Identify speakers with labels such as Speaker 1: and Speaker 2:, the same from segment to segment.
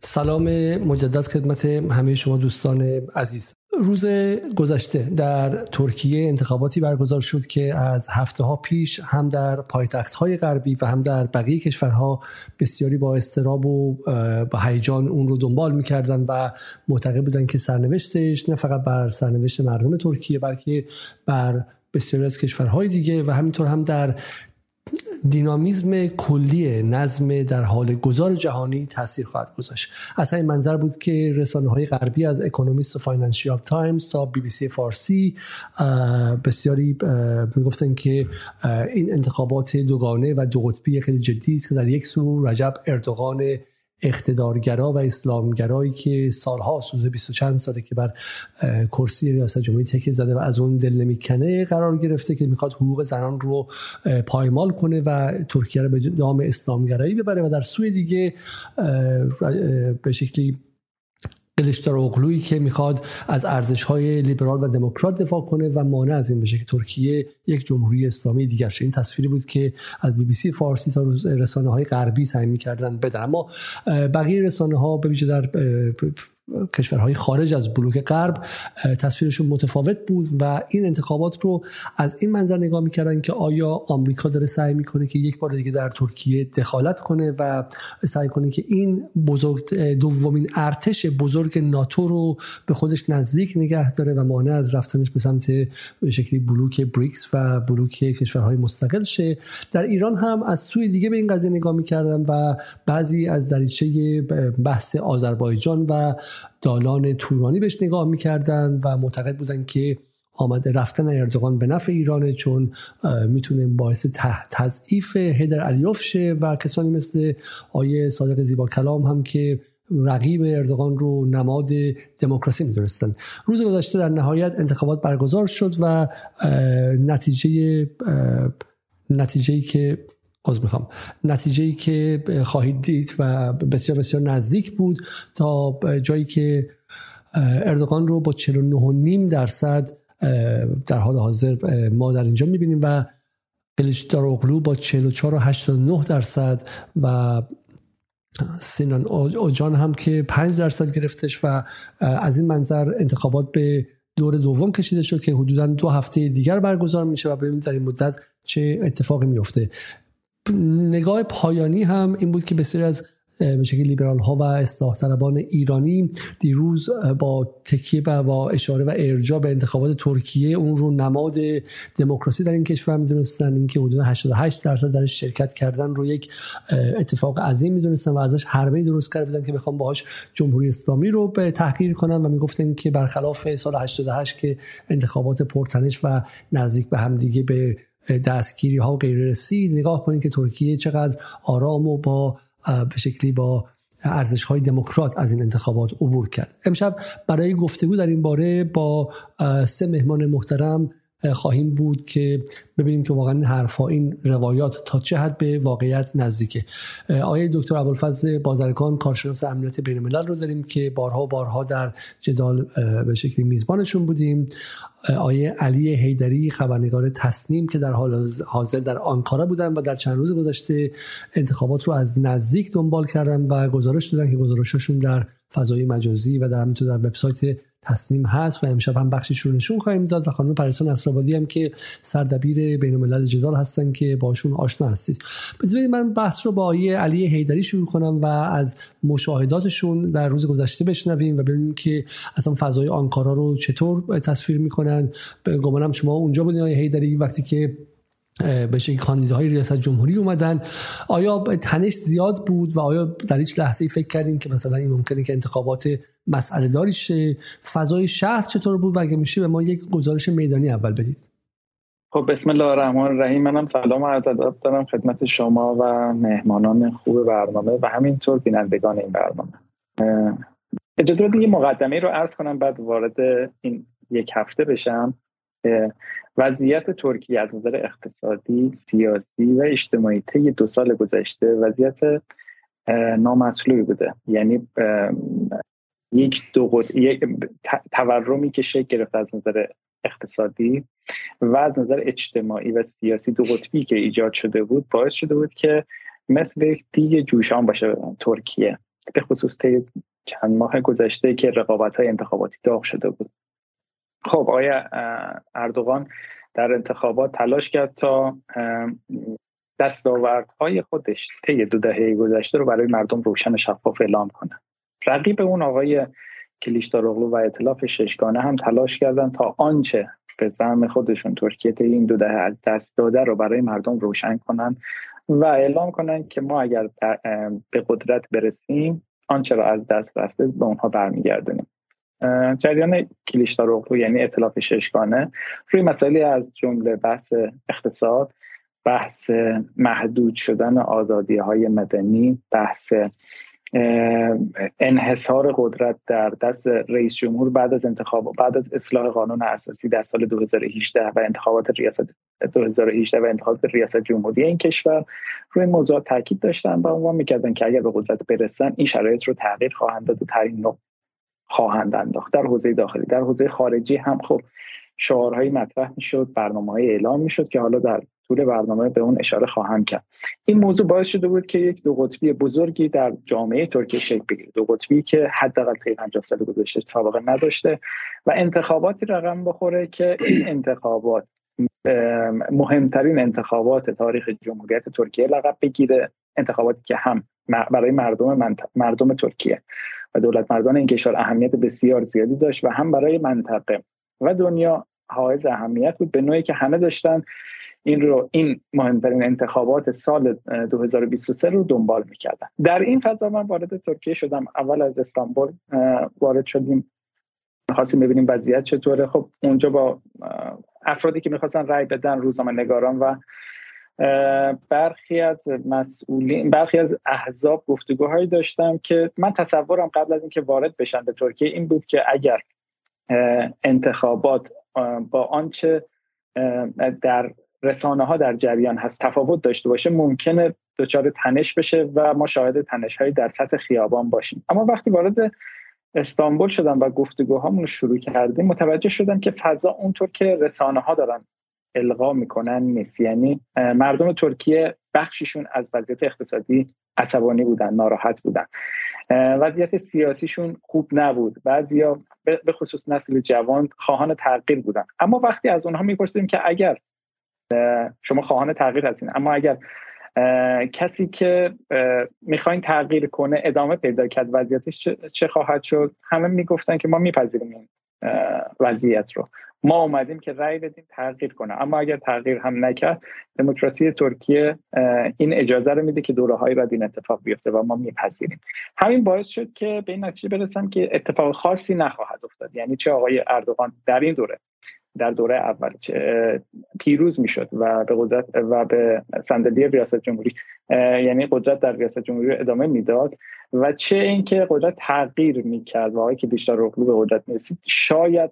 Speaker 1: سلام مجدد خدمت همه شما دوستان عزیز. روز گذشته در ترکیه انتخاباتی برگزار شد که از هفته ها پیش هم در پایتخت های غربی و هم در بقیه کشورها بسیاری با استراب و با هیجان اون رو دنبال می‌کردن و معتقد بودن که سرنوشتش نه فقط بر سرنوشت مردم ترکیه بلکه بر بسیاری از کشورهای دیگه و همینطور هم در دینامیزم کلی نظم در حال گذار جهانی تاثیر خواهد گذاشت. از این منظر بود که رسانه های غربی از اکونومیست و فاینانشیال تایمز تا بی بی سی فارسی بسیاری می‌گفتن که این انتخابات دوگانه و دو قطبی خیلی جدی است که در یک سو رجب اردوغان اقتدارگرا و اسلامگرایی که سالها حدود 20 چند ساله که بر کرسی ریاست جمهوری تکیه زده و از اون دل نمی‌کنه قرار گرفته که می‌خواد حقوق زنان رو پایمال کنه و ترکیه رو به دام اسلامگرایی ببره و در سوی دیگه به شکلی قلشدار اغلویی که می‌خواد از ارزش های لیبرال و دموکرات دفاع کنه و مانع از این بشه که ترکیه یک جمهوری اسلامی دیگر شه. این تصویری بود که از بی بی سی فارسی تا رسانه های غربی سعی می‌کردن بدن. اما بقیه رسانه ها به ویژه در کشورهای خارج از بلوک غرب تصویرشون متفاوت بود و این انتخابات رو از این منظر نگاه می‌کردن که آیا آمریکا داره سعی می‌کنه که یک بار دیگه در ترکیه دخالت کنه و سعی کنه که این بزرگ دومین ارتش بزرگ ناتو رو به خودش نزدیک نگه داره و مانع از رفتنش به سمت به شکلی بلوک بریکس و بلوک کشورهای مستقل شه. در ایران هم از سوی دیگه به این قضیه نگاه می‌کردن و بعضی از دریچه بحث آذربایجان و دالان تورانی بهش نگاه می‌کردن و معتقد بودن که آمده رفتن اردوغان به نفع ایرانه چون می‌تونه باعث تضعیف هدر علیوف شه و کسانی مثل آیه صادق زیبا کلام هم که رقیب اردوغان رو نماد دموکراسی می‌دونستند روز گذشته در نهایت انتخابات برگزار شد و نتیجه نتیجه که از می‌خوام. نتیجه ای که خواهید دید و بسیار بسیار نزدیک بود تا جایی که اردوغان رو با 49.5 درصد در حال حاضر ما در اینجا می‌بینیم و قلیچدار اغلو با 44.89 درصد و سینان اوجان هم که 5 درصد گرفتش و از این منظر انتخابات به دور دوم کشیده شد که حدودا دو هفته دیگر برگزار میشه و ببینید در این مدت چه اتفاقی میفته نگاه پایانی هم این بود که بسیاری از به شکل لیبرال ها و اصلاح طلبان ایرانی دیروز با تکیه و با اشاره و ارجاع به انتخابات ترکیه اون رو نماد دموکراسی در این کشور می‌دونستن. اینکه حدود 88 درصد درش شرکت کردن رو یک اتفاق عظیم می‌دونستن و ازش حربه درست کرده بودن که بخوام باهاش جمهوری اسلامی رو به تحقیر کنن و می‌گفتن که برخلاف سال 88 که انتخابات پرتنش و نزدیک به همدیگه به دستگیری ها و رسید نگاه کنید که ترکیه چقدر آرام و با به شکلی با ارزش های دموکرات از این انتخابات عبور کرد. امشب برای گفتگو در این باره با سه مهمان محترم خواهیم بود که ببینیم که واقعا حرفا این روایات تا چه حد به واقعیت نزدیکه. آقای دکتر ابوالفضل بازرگان کارشناس امنیت بین الملل رو داریم که بارها بارها در جدال به شکلی میزبانشون بودیم. آیه علی هیدری خبرنگار تصنیم که در حال حاضر در آنکارا بودن و در چند روز گذشته انتخابات رو از نزدیک دنبال کردن و گزارش دادن که گزارششون در فضای مجازی و در همینطور در وبسایت تصنیم هست و امشب هم بخشش رو نشون خواهیم داد و خانم پرستان اسرابادی هم که سردبیر بین الملل جدال هستن که باشون آشنا هستید. بذارید من بحث رو با آیه علی هیدری شروع کنم و از مشاهداتشون در روز گذشته بشنویم و ببینیم که اصلا فضای آنکارا رو چطور تصویر می‌کنن. گمانم شما اونجا بودین آیه هیدری وقتی که به شکل کاندیداهای ریاست جمهوری اومدن. آیا تنش زیاد بود و آیا در هیچ لحظه فکر کردین که مثلا این ممکنه که انتخابات مسئله داری شه؟ فضای شهر چطور بود و اگه میشه به ما یک گزارش میدانی اول بدید.
Speaker 2: خب بسم الله الرحمن الرحیم. منم سلام و عرض ادب دارم خدمت شما و مهمانان خوب برنامه و همینطور بینندگان این برنامه. اجازه بدید یه مقدمه رو عرض کنم بعد وارد این یک هفته بشم. وضعیت ترکیه از نظر اقتصادی، سیاسی و اجتماعی طی دو سال گذشته وضعیت نامطلوبی بوده. یعنی یک دو یک تورمی که شکل گرفت از نظر اقتصادی و از نظر اجتماعی و سیاسی دو قطبی که ایجاد شده بود باعث شده بود که مثل یک دیگه جوشان باشه ترکیه. به خصوص طی چند ماه گذشته که رقابت های انتخاباتی داغ شده بود. خب آیا اردوغان در انتخابات تلاش کرد تا دستاوردهای خودش طی دو دهه گذشته رو برای مردم روشن شفاف اعلام کنه رقیب اون آقای کلیشتاروغلو و اطلاف ششگانه هم تلاش کردن تا آنچه به زعم خودشون ترکیه این دو دهه از دست داده رو برای مردم روشن کنن و اعلام کنن که ما اگر به قدرت برسیم آنچه را از دست رفته به اونها برمیگردونیم. جریان کلیشتاروغلو یعنی اطلاف ششگانه. روی مسائلی از جمله بحث اقتصاد بحث محدود شدن آزادی های مدنی بحث انحصار قدرت در دست رئیس جمهور بعد از انتخاب بعد از اصلاح قانون اساسی در سال 2018 و انتخابات ریاست 2018 و انتخابات ریاست جمهوری این کشور روی موضوع تاکید داشتن و عنوان می‌کردن که اگر به قدرت برسن این شرایط رو تغییر خواهند داد و نوع خواهند انداخت. در حوزه داخلی در حوزه خارجی هم خب شعارهایی مطرح می‌شد برنامه های اعلام می‌شد که حالا در طول برنامه به اون اشاره خواهم کرد. این موضوع باعث شده بود که یک دو قطبی بزرگی در جامعه ترکیه شکل بگیره. دو قطبی که حداقل طی 50 سال گذشته سابقه نداشته و انتخاباتی رقم بخوره که این انتخابات مهمترین انتخابات تاریخ جمهوریت ترکیه لقب بگیره. انتخاباتی که هم برای مردم مردم ترکیه. و دولت مردان این کشور اهمیت بسیار زیادی داشت و هم برای منطقه. و دنیا حائز اهمیت بود به نوعی که همه داشتن این رو این مهمترین انتخابات سال 2023 رو دنبال می‌کردن. در این فضا من وارد ترکیه شدم. اول از استانبول وارد شدیم. خواستیم ببینیم وضعیت چطوره. خب اونجا با افرادی که می‌خواستن رأی بدن روزنامه نگاران و برخی از مسئولین برخی از احزاب گفتگوهایی داشتم که من تصورم قبل از اینکه وارد بشن به ترکیه این بود که اگر انتخابات با آنچه در رسانه ها در جریان هست تفاوت داشته باشه ممکنه دچار تنش بشه و ما شاهد تنش هایی در سطح خیابان باشیم. اما وقتی وارد استانبول شدم و گفتگوهامون رو شروع کردیم متوجه شدم که فضا اونطور که رسانه ها دارن القا می‌کنن نیست یعنی مردم ترکیه بخشیشون از وضعیت اقتصادی عصبانی بودن ناراحت بودن. وضعیت سیاسیشون خوب نبود. بعضیا به خصوص نسل جوان خواهان تغییر بودن. اما وقتی از اونها می‌پرسیم که اگر شما خواهان تغییر هستین اما اگر کسی که می‌خواین تغییر کنه ادامه پیدا کرد وضعیتش چه خواهد شد؟ همه می‌گفتن که ما میپذیریم این وضعیت رو. ما اومدیم که رأی بدیم تغییر کنه. اما اگر تغییر هم نکرد دموکراسی ترکیه این اجازه رو میده که دوره هایی بعد این اتفاق بیفته و ما میپذیریم. همین باعث شد که به این نتیجه برسم که اتفاق خاصی نخواهد افتاد. یعنی چه آقای اردوغان در این دوره در دوره اول پیروز می‌شد و به قدرت و به صندلی ریاست جمهوری یعنی قدرت در ریاست جمهوری ادامه می‌داد و چه اینکه قدرت تغییر می‌کرد و که بیشتر رخلو به قدرت می‌رسید شاید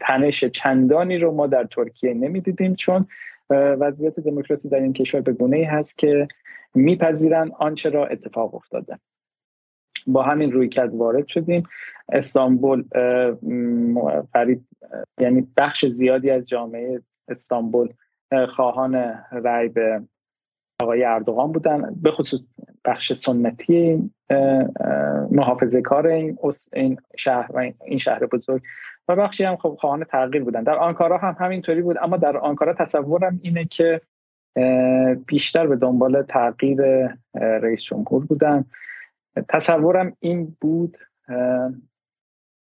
Speaker 2: تنش چندانی رو ما در ترکیه نمی‌دیدیم چون وضعیت دموکراسی در این کشور به گونه ای هست که میپذیرن آنچه را اتفاق افتاده. با همین روی کرد وارد شدیم. استانبول فرید یعنی بخش زیادی از جامعه استانبول خواهان رأی به آقای اردوغان بودن به خصوص بخش سنتی محافظه کار این, این شهر و این شهر بزرگ. و بخشی هم خب خواهان تغییر بودن. در آنکارا هم همینطوری بود اما در آنکارا تصورم اینه که بیشتر به دنبال تغییر رئیس جمهور بودن. تصورم این بود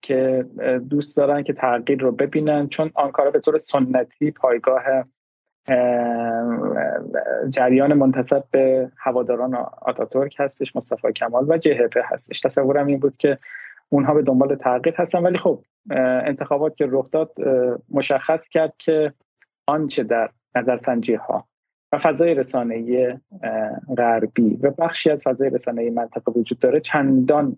Speaker 2: که دوست دارن که تغییر رو ببینن چون آنکارا به طور سنتی پایگاه جریان منتصب به هواداران آتاتورک هستش مصطفی کمال و جهپه هستش. تصورم این بود که اونها به دنبال تغییر هستن. ولی خب انتخابات که رخ داد مشخص کرد که آنچه در نظرسنجی ها و فضای رسانه غربی و بخشی از فضای رسانه منطقه وجود داره چندان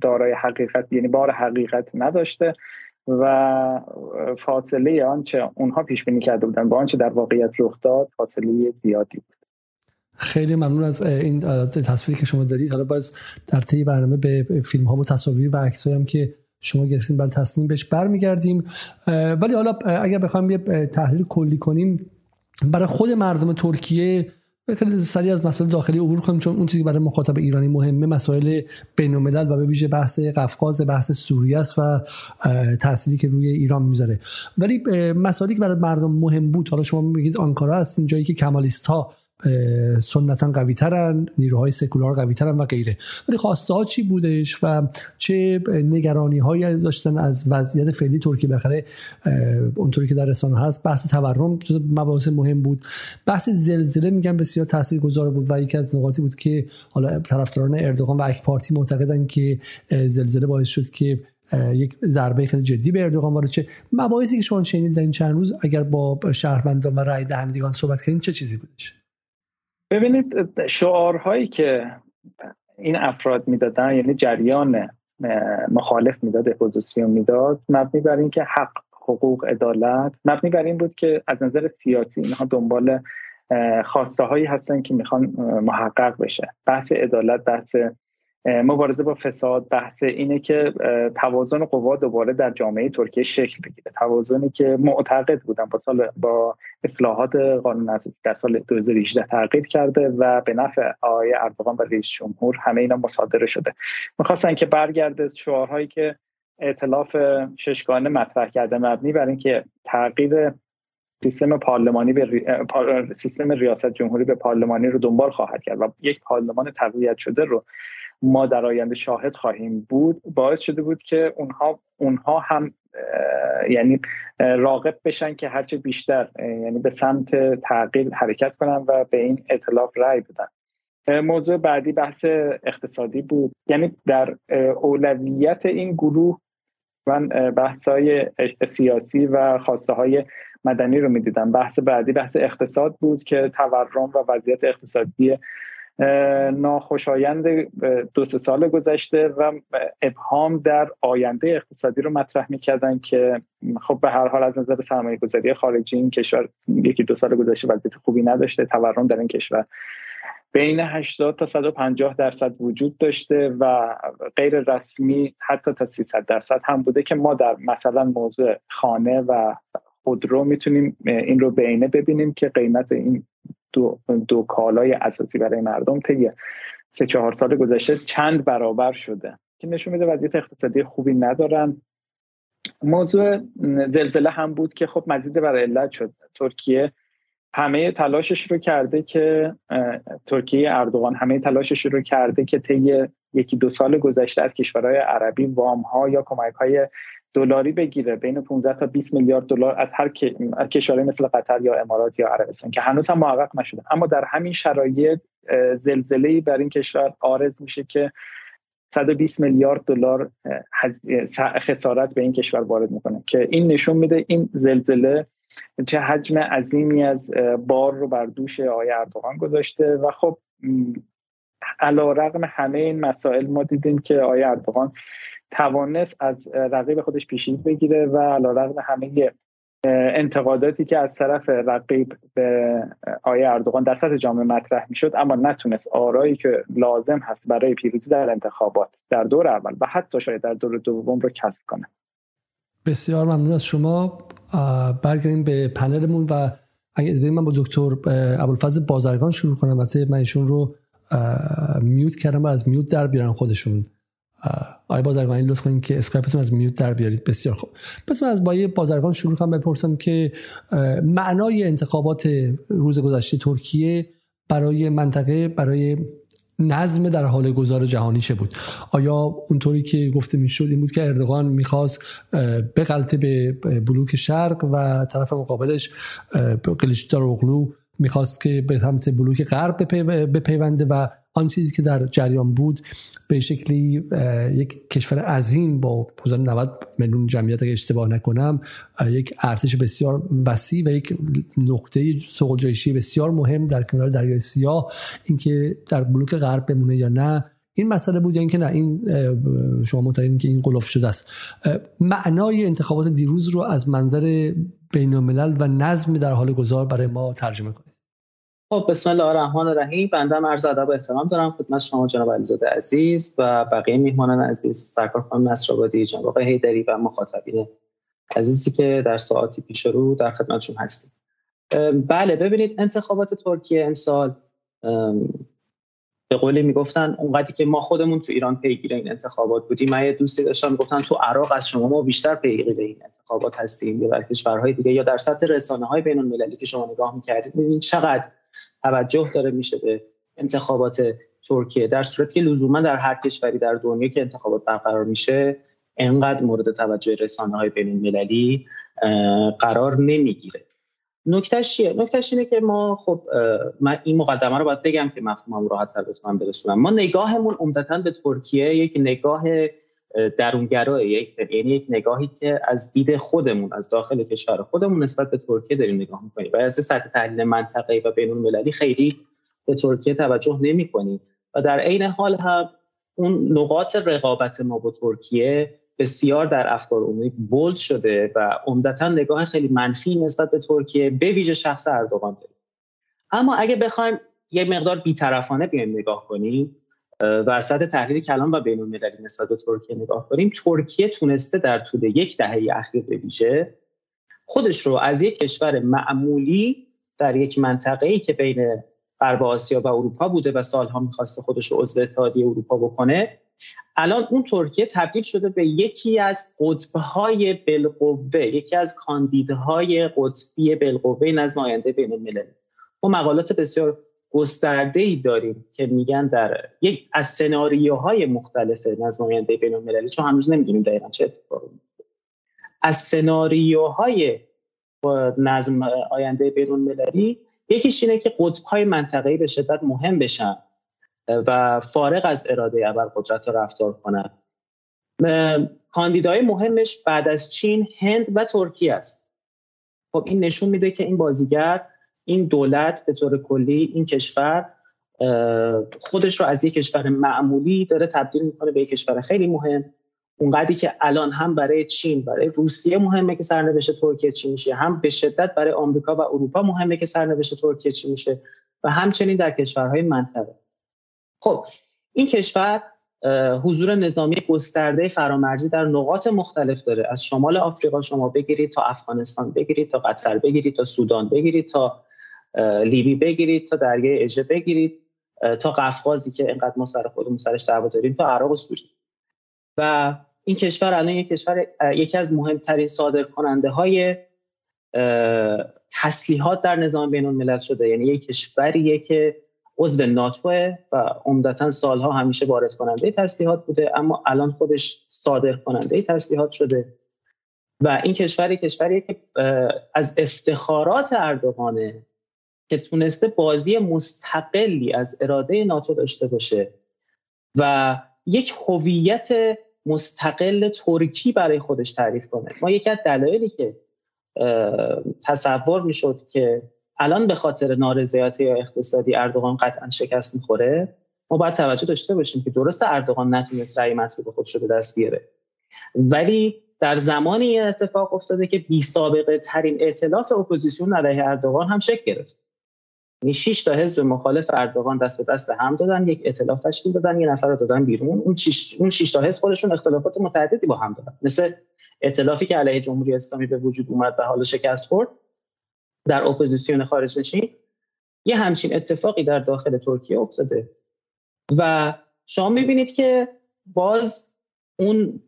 Speaker 2: دارای حقیقت یعنی بار حقیقت نداشته و فاصله آنچه اونها پیش بینی کرده بودن با آنچه در واقعیت رخ داد فاصله زیادی بود.
Speaker 1: خیلی ممنون از این تصویری که شما دارید حالا باز در طی برنامه به فیلم ها و تصاویر و عکس هم که شما گرفتین برای تصمیم بهش برمیگردیم. ولی حالا اگر بخوایم یه تحلیل کلی کنیم برای خود مردم ترکیه خیلی سریع از مسائل داخلی عبور کنیم چون اون چیزی برای مخاطب ایرانی مهمه مسائل بین الملل و به ویژه بحث قفقاز بحث سوریه است و تأثیری که روی ایران می‌ذاره. ولی مسائلی که برای مردم مهم بود حالا شما میگید آنکارا هستین جایی که کمالیست ها سنتا قوی ترن نیروهای سکولار قوی ترن و غیره. ولی خواسته ها چی بودش و چه نگرانی هایی داشتن از وضعیت فعلی ترکیه؟ بخره اونطوری که در رسانه هست بحث تورم مباحث مهم بود. بحث زلزله میگن بسیار تاثیرگذار بود و یکی از نقاطی بود که حالا طرفداران اردوغان و اک پارتی معتقدن که زلزله باعث شد که یک ضربه خیلی جدی به اردوغان وارد چه مباحثی که شما شنیدید در این چند روز اگر با شهروندان و رای دهندگان صحبت کردین چه چیزی بودش؟
Speaker 2: ببینید شعارهایی که این افراد می‌دادن یعنی جریان مخالف می‌داد اپوزیسیون می‌داد مبنی بر اینکه حق حقوق عدالت مبنی بر این بود که از نظر سیاسی اینها دنبال خواسته هایی هستن که می‌خوان محقق بشه. بحث عدالت بحث مبارزه با فساد بحث اینه که توازن قوا دوباره در جامعه ترکیه شکل بگیره. توازنی که معتقد بودن با سال با اصلاحات قانون اساسی در سال 2018 تغییر کرده و به نفع آقای اردوغان و رئیس جمهور همه اینا مصادره شده. می‌خواستن که برگرده شعارهایی که ائتلاف ششگانه مطرح کرده مبنی بر اینکه تغییر سیستم پارلمانی به سیستم ریاست جمهوری به پارلمانی رو دنبال خواهد کرد و یک پارلمان تقویت شده رو ما در آینده شاهد خواهیم بود باعث شده بود که اونها اونها هم یعنی راقب بشن که هرچه بیشتر یعنی به سمت تغییر حرکت کنن و به این اطلاف رأی بدن. موضوع بعدی بحث اقتصادی بود. یعنی در اولویت این گروه من بحث های سیاسی و خواسته های مدنی رو می‌دیدم. بحث بعدی بحث اقتصاد بود که تورم و وضعیت اقتصادی ناخوشایند دو سه سال گذشته و ابهام در آینده اقتصادی رو مطرح می‌کردن که خب به هر حال از نظر سرمایه گذاری خارجی این کشور یکی دو سال گذشته وضعیت خوبی نداشته تورم در این کشور بین 80 تا 150 درصد وجود داشته و غیر رسمی حتی تا 300 درصد هم بوده که ما در مثلا موضوع خانه و خودرو می‌تونیم این رو بینه ببینیم که قیمت این دو, دو کالای اساسی برای مردم طی سه چهار سال گذشته چند برابر شده که نشون میده وضعیت اقتصادی خوبی ندارن. موضوع زلزله هم بود که خب مزید بر علت شد. ترکیه همه تلاشش رو کرده که ترکیه اردوغان همه تلاشش رو کرده که طی یکی دو سال گذشته از کشورهای عربی وام ها یا کمک های دلاری بگیره بین 15 تا 20 میلیارد دلار از هر کشوری مثل قطر یا امارات یا عربستان که هنوز هم محقق نشده. اما در همین شرایط زلزله بر این کشور آرز میشه که 120 میلیارد دلار خسارت به این کشور وارد می‌کنه. که این نشون میده این زلزله چه حجم عظیمی از بار رو بر دوش آقای اردوغان گذاشته و خب علا رقم همه این مسائل ما دیدیم که آقای اردوغان توانست از رقیب خودش پیشی بگیره و علیرغم همه انتقاداتی که از طرف رقیب به آیه اردوغان در سطح جامعه مطرح می‌شد اما نتونست آرایی که لازم هست برای پیروزی در انتخابات در دور اول و حتی شاید در دور دوم رو کسب کنه.
Speaker 1: بسیار ممنون از شما. برگردیم به پنلمون و اگه من با دکتر ابوالفضل بازرگان شروع کنم. وقتی من ایشون رو میوت کردم و از میوت در بیارن خودشون. آقای بازرگانی لطف کنید که اسکایپتون از میوت در بیارید. بسیار خوب. پس من از بای بازرگان شروع کنم بپرسم که معنای انتخابات روز گذشته ترکیه برای منطقه برای نظم در حال گذار جهانی چه بود؟ آیا اونطوری که گفته می‌شد این بود که اردوغان می‌خواست بغلطه به بلوک شرق و طرف مقابلش قلیچدار اغلو می‌خواست که به سمت بلوک غرب بپیونده و آن چیزی که در جریان بود به شکلی یک کشور عظیم با حدود 90 میلیون جمعیت اگه اشتباه نکنم یک ارتش بسیار وسیع و یک نقطه سوق بسیار مهم در کنار دریای سیاه اینکه در بلوک غرب بمونه یا نه. این مسئله بود یا اینکه نه این شما معتقدین که این قلوف شده است. معنای انتخابات دیروز رو از منظر بین الملل و نظم در حال گذار برای ما ترجمه کنید.
Speaker 3: خب بسم الله الرحمن الرحیم. بنده عرض ادب و احترام دارم خدمت شما جناب علیزاده عزیز و بقیه میهمانان عزیز سرکار خانم نصرآبادی جناب آقای حیدری و مخاطبین عزیزی که در ساعتی پیش رو در خدمتشون هستیم. بله ببینید انتخابات ترکیه امسال به قولی می‌گفتن اونقدری که ما خودمون تو ایران پیگیر این انتخابات بودیم. من یه دوستی داشتم می‌گفتن تو عراق از شما ما بیشتر پیگیر این انتخابات هستیم یا در کشورهای دیگه یا در سطح رسانه های بین المللی که شما نگاه می‌کردید می‌بینید چقدر توجه داره میشه به انتخابات ترکیه. در صورتی که لزوما در هر کشوری در دنیا که انتخابات برقرار میشه انقدر مورد توجه رسانه های بین المللی قرار نمی‌گیره. نکتهش چیه؟ نکتهش اینه که ما خب من این مقدمه رو باید بگم که مفهومم راحت تر بتونم برسونم. ما نگاهمون عمدتا به ترکیه یک نگاه درونگرا یک یعنی یک نگاهی که از دید خودمون از داخل کشور خودمون نسبت به ترکیه داریم نگاه می‌کنیم. و از سطح تحلیل منطقه‌ای و بین المللی خیلی به ترکیه توجه نمی‌کنیم. و در عین حال هم اون نقاط رقابت ما با ترکیه بسیار در افکار عمومی بولد شده و عمدتا نگاه خیلی منفی نسبت به ترکیه به ویژه شخص اردوغان داریم. اما اگه بخوایم یه مقدار بیطرفانه بیایم نگاه کنیم و از سطح تحلیل کلام و بین المللی نسبت به ترکیه نگاه کنیم ترکیه تونسته در طول یک دهه اخیر به ویژه خودش رو از یک کشور معمولی در یک منطقه ای که بین غرب آسیا و اروپا بوده و سالها می‌خواسته خودش رو عضو اتحادیه اروپا بکنه الان اون ترکیه تبدیل شده به یکی از قطبهای بالقوه یکی از کاندیدهای قطبی بالقوه نظم آینده بین الملل ما مقالات بسیار گسترده ای داریم که میگن در یک از سناریوهای مختلف نظم آینده بین المللی چون هنوز نمی‌دونیم دقیقا چه اتفاقی از سناریوهای نظم آینده بین المللی یکیش اینه که قطبهای منطقه‌ای به شدت مهم بشن و فارغ از اراده اول قدرت رفتار کنند کاندیدای مهمش بعد از چین هند و ترکیه است. خب این نشون میده که این بازیگر این دولت به طور کلی این کشور خودش رو از یک کشور معمولی داره تبدیل می‌کنه به یک کشور خیلی مهم. اونقدری که الان هم برای چین برای روسیه مهمه که سرنوشت ترکیه چی میشه. هم به شدت برای آمریکا و اروپا مهمه که سرنوشت ترکیه چی میشه و همچنین در کشورهای منطقه. خب این کشور حضور نظامی گسترده فرامرزی در نقاط مختلف داره. از شمال آفریقا شما بگیرید تا افغانستان بگیرید تا قطر بگیرید تا سودان بگیرید تا لیبی بگیرید تا دریای اژه بگیرید تا قفقازی که انقدر ما سر خودمون سرش دعوا داریم تا عراق و سوریه و این کشور الان یک کشور یکی از مهمترین صادر کننده های تسلیحات در نظام بین الملل شده. یعنی یک کشوریه که عضو ناتو و عمدتا سالها همیشه وارد کننده تسلیحات بوده اما الان خودش صادر کننده تسلیحات شده. و این کشوری کشوری که از افتخارات اردوغانه که تونسته بازی مستقلی از اراده ناتو داشته باشه و یک هویت مستقل ترکی برای خودش تعریف کنه. ما یکی از دلایلی که تصور می‌شد که الان به خاطر نارضایتی یا اقتصادی اردوغان قطعا شکست می‌خوره ما باید توجه داشته باشیم که درست اردوغان نتونست رأی مطلوب خودش رو به دست بیاره. ولی در زمانی اتفاق افتاده که بی سابقه ترین ائتلاف اپوزیسیون علیه اردوغان هم شکل گرفت. یعنی 6 تا حزب مخالف اردوغان دست به دست هم دادن یک ائتلاف تشکیل دادن یه نفر رو دادن بیرون. اون 6 اون 6 تا حزب خودشون اختلافات متعددی با هم دادن. مثل ائتلافی که علیه جمهوری اسلامی به وجود اومد و حالا شکست خورد در اپوزیسیون خارج نشین یه همچین اتفاقی در داخل ترکیه افتاده. و شما می‌بینید که باز اون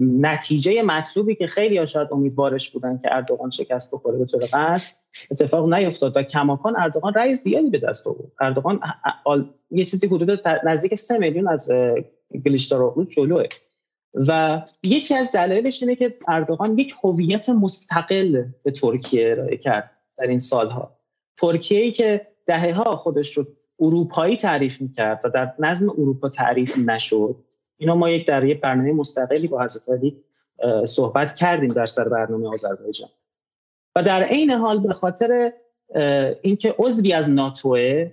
Speaker 3: نتیجه مطلوبی که خیلی شاید امیدوارش بودن که اردوغان شکست بخوره به طور اتفاق نیفتاد و کماکان اردوغان رأی زیادی به دست آورد. اردوغان یه چیزی حدود نزدیک سه میلیون از گلیشتاروغلو جلوه. و یکی از دلایلش اینه که اردوغان یک هویت مستقل به ترکیه ارائه کرد در این سالها. ترکیه ای که دهه ها خودش رو اروپایی تعریف می‌کرد و در نظم اروپا تعریف نشد. اینا ما یک در یک برنامه مستقلی با حضرت علی صحبت کردیم در سر برنامه آذربایجان. و در عین حال به خاطر اینکه عضوی از ناتوه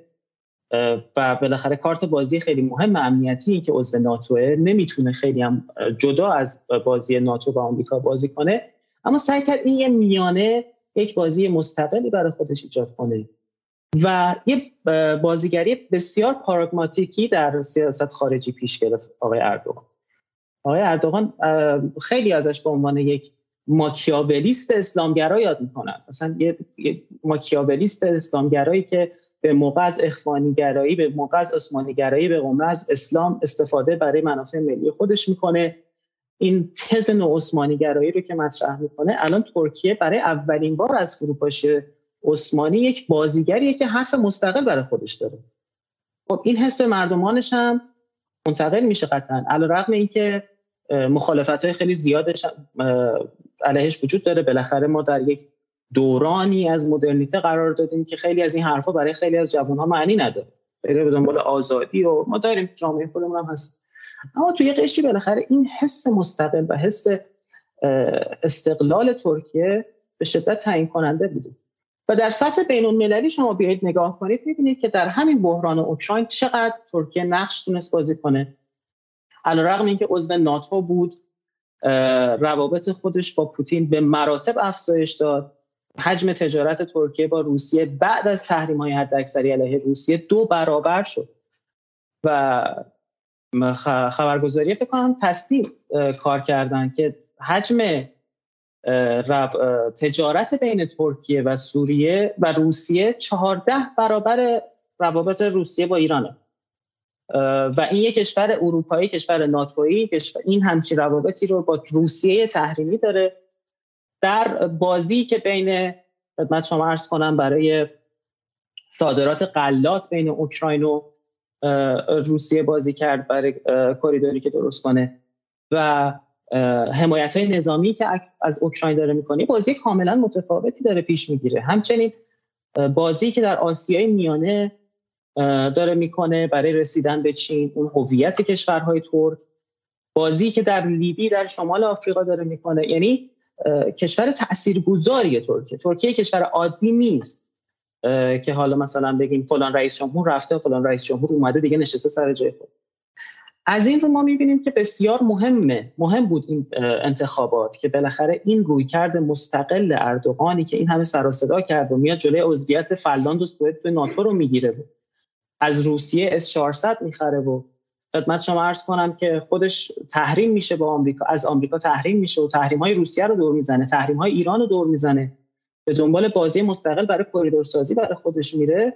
Speaker 3: و بالاخره کارت بازی خیلی مهم امنیتی که عضو ناتوه نمی‌تونه خیلی هم جدا از بازی ناتو و آمریکا بازی کنه اما سعی کرد این یه میانه یک بازی مستقلی برای خودش ایجاد کنه. و یه بازیگری بسیار پاراگماتیکی در سیاست خارجی پیش گرفت آقای اردوغان. آقای اردوغان خیلی ازش به عنوان یک ماکیاولیست اسلامگرا یاد می‌کنن. مثلا یه, ماکیاولیست اسلامگرایی که به موقع از اخوانیگرایی به موقع از عثمانیگرایی به قومه از اسلام استفاده برای منافع ملی خودش می‌کنه. این تز نو گرایی رو که مطرح می‌کنه الان ترکیه برای اولین بار از فروپاشی عثمانی یک بازیگریه که حرف مستقل برای خودش داره. خب این حس مردمانش هم منتقل میشه قطعا. علی رغم اینکه مخالفت های خیلی زیادش علیهش وجود داره. بالاخره ما در یک دورانی از مدرنیته قرار دادیم که خیلی از این حرفها برای خیلی از جوان ها معنی نداره. به دنبال آزادی و ما داریم جامعه خودمون هم هست اما توی قشی بالاخره این حس مستقل و حس استقلال ترکیه به شدت تعیین کننده بوده. و در سطح بین المللی شما بیایید نگاه کنید می‌بینید که در همین بحران اوکراین چقدر ترکیه نقش تونست بازی کنه. علیرغم اینکه عضو ناتو بود روابط خودش با پوتین به مراتب افزایش داد. حجم تجارت ترکیه با روسیه بعد از تحریم های حداکثری علیه روسیه دو برابر شد. و خبرگزاری فکر کنم تصدیق کار کردن که حجم تجارت بین ترکیه و سوریه و روسیه چهارده برابر روابط روسیه با ایرانه. و این یک کشور اروپایی کشور ناتویی کشور این همچین روابطی رو با روسیه تحریمی داره. در بازی که بین خدمت شما ارز کنم برای صادرات غلات بین اوکراین و روسیه بازی کرد برای کریدوری که درست کنه. و حمایت های نظامی که از اوکراین داره می‌کنه بازی کاملا متفاوتی داره پیش می‌گیره. همچنین بازی که در آسیای میانه داره می‌کنه برای رسیدن به چین اون هویت کشورهای ترک. بازی که در لیبی در شمال آفریقا داره می‌کنه. یعنی کشور تاثیرگذاری ترکیه. ترکیه کشور عادی نیست. که حالا مثلا بگیم فلان رئیس جمهور رفته فلان رئیس جمهور اومده دیگه نشسته سر جای خود. از این رو ما می‌بینیم که بسیار مهمه. مهم بود این انتخابات که بالاخره این رویکرد مستقل اردوغانی که این همه سر صدا کرد و میاد جلوی عضویت فنلاند و سوئد تو ناتو رو می‌گیره و از روسیه اس 400 می‌خره و خدمت شما عرض کنم که خودش تحریم میشه با آمریکا از آمریکا تحریم میشه و تحریم های روسیه رو دور می‌زنه تحریم های ایران رو دور می‌زنه. به دنبال بازی مستقل برای کریدور سازی برای خودش میره.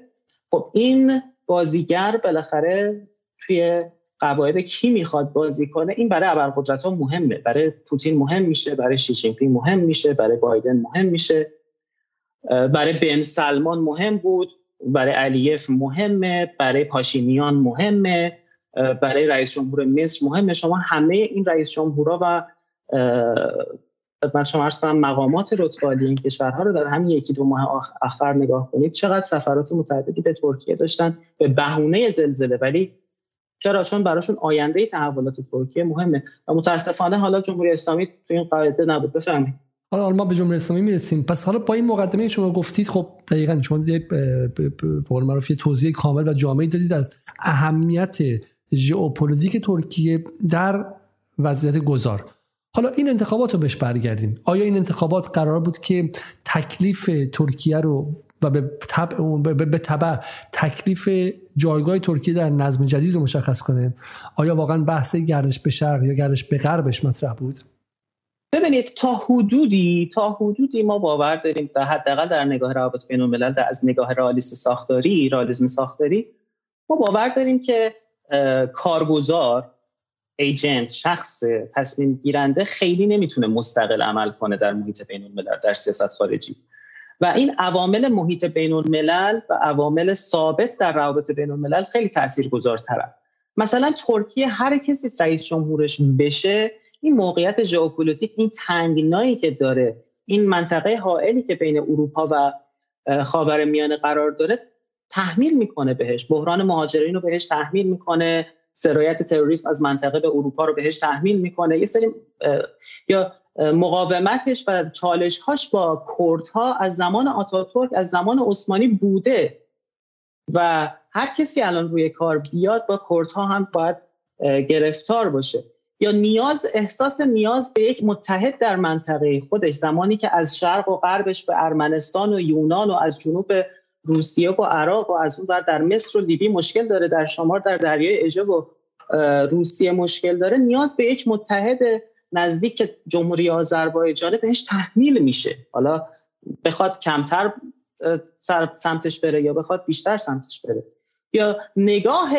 Speaker 3: خب این بازیگر بالاخره توی قواعد کی می‌خواد بازی کنه این برای ابرقدرت ها مهمه. برای پوتین مهم میشه برای شی مهم میشه برای بایدن مهم میشه. برای بن سلمان مهم بود برای علیف مهمه برای پاشینیان مهمه برای رئیس جمهور مصر مهمه. شما همه این رئیس جمهورها و من شما ارز مقامات رتبالی این کشورها رو در همین یکی دو ماه آخر نگاه کنید. چقدر سفرات متعددی به ترکیه داشتن به بهونه زلزله. ولی چرا؟ چون براشون آینده تحولات ترکیه مهمه. و متاسفانه حالا جمهوری اسلامی تو این قاعده نبود. بفهمید
Speaker 1: حالا ما به جمهوری اسلامی می‌رسیم. پس حالا با این مقدمه شما گفتید خب دقیقا شما به قول معروف توضیح کامل و جامعی دادید از اهمیت ژئوپلیتیک ترکیه در وضعیت گذار. حالا این انتخابات رو بهش برگردیم. آیا این انتخابات قرار بود که تکلیف ترکیه رو و به طبع به طبع تکلیف جایگاه ترکیه در نظم جدید رو مشخص کنه. آیا واقعا بحث گردش به شرق یا گردش به غربش مطرح بود؟
Speaker 3: ببینید تا حدودی تا حدودی ما باور داریم در حداقل در نگاه روابط بین الملل از نگاه رئالیست ساختاری رئالیسم ساختاری ما باور داریم که کارگزار agent شخص تصمیم گیرنده خیلی نمی‌تونه مستقل عمل کنه در محیط بین الملل در سیاست خارجی. و این عوامل محیط بین الملل و عوامل ثابت در روابط بین الملل خیلی تاثیرگذارترن مثلا ترکیه هر کسی رئیس جمهورش بشه این موقعیت ژئوپلیتیک این تنگنایی که داره این منطقه حائلی که بین اروپا و خاور میانه قرار داره تحمیل می‌کنه بهش. بحران مهاجرین رو بهش تحمیل می‌کنه. سرایت تروریسم از منطقه به اروپا رو بهش تحمیل می‌کنه. یه سری یا مقاومتش و چالشهاش با کردها از زمان آتاتورک از زمان عثمانی بوده. و هر کسی الان روی کار بیاد با کردها هم باید گرفتار باشه. یا نیاز احساس نیاز به یک متحد در منطقه خودش زمانی که از شرق و غربش به ارمنستان و یونان و از جنوب روسیه و عراق و از اون در مصر و لیبی مشکل داره در شمار در دریای اژه و روسیه مشکل داره نیاز به یک متحد نزدیک جمهوری آذربایجان بهش تحمیل میشه. حالا بخواد کمتر سمتش بره یا بخواد بیشتر سمتش بره. یا نگاه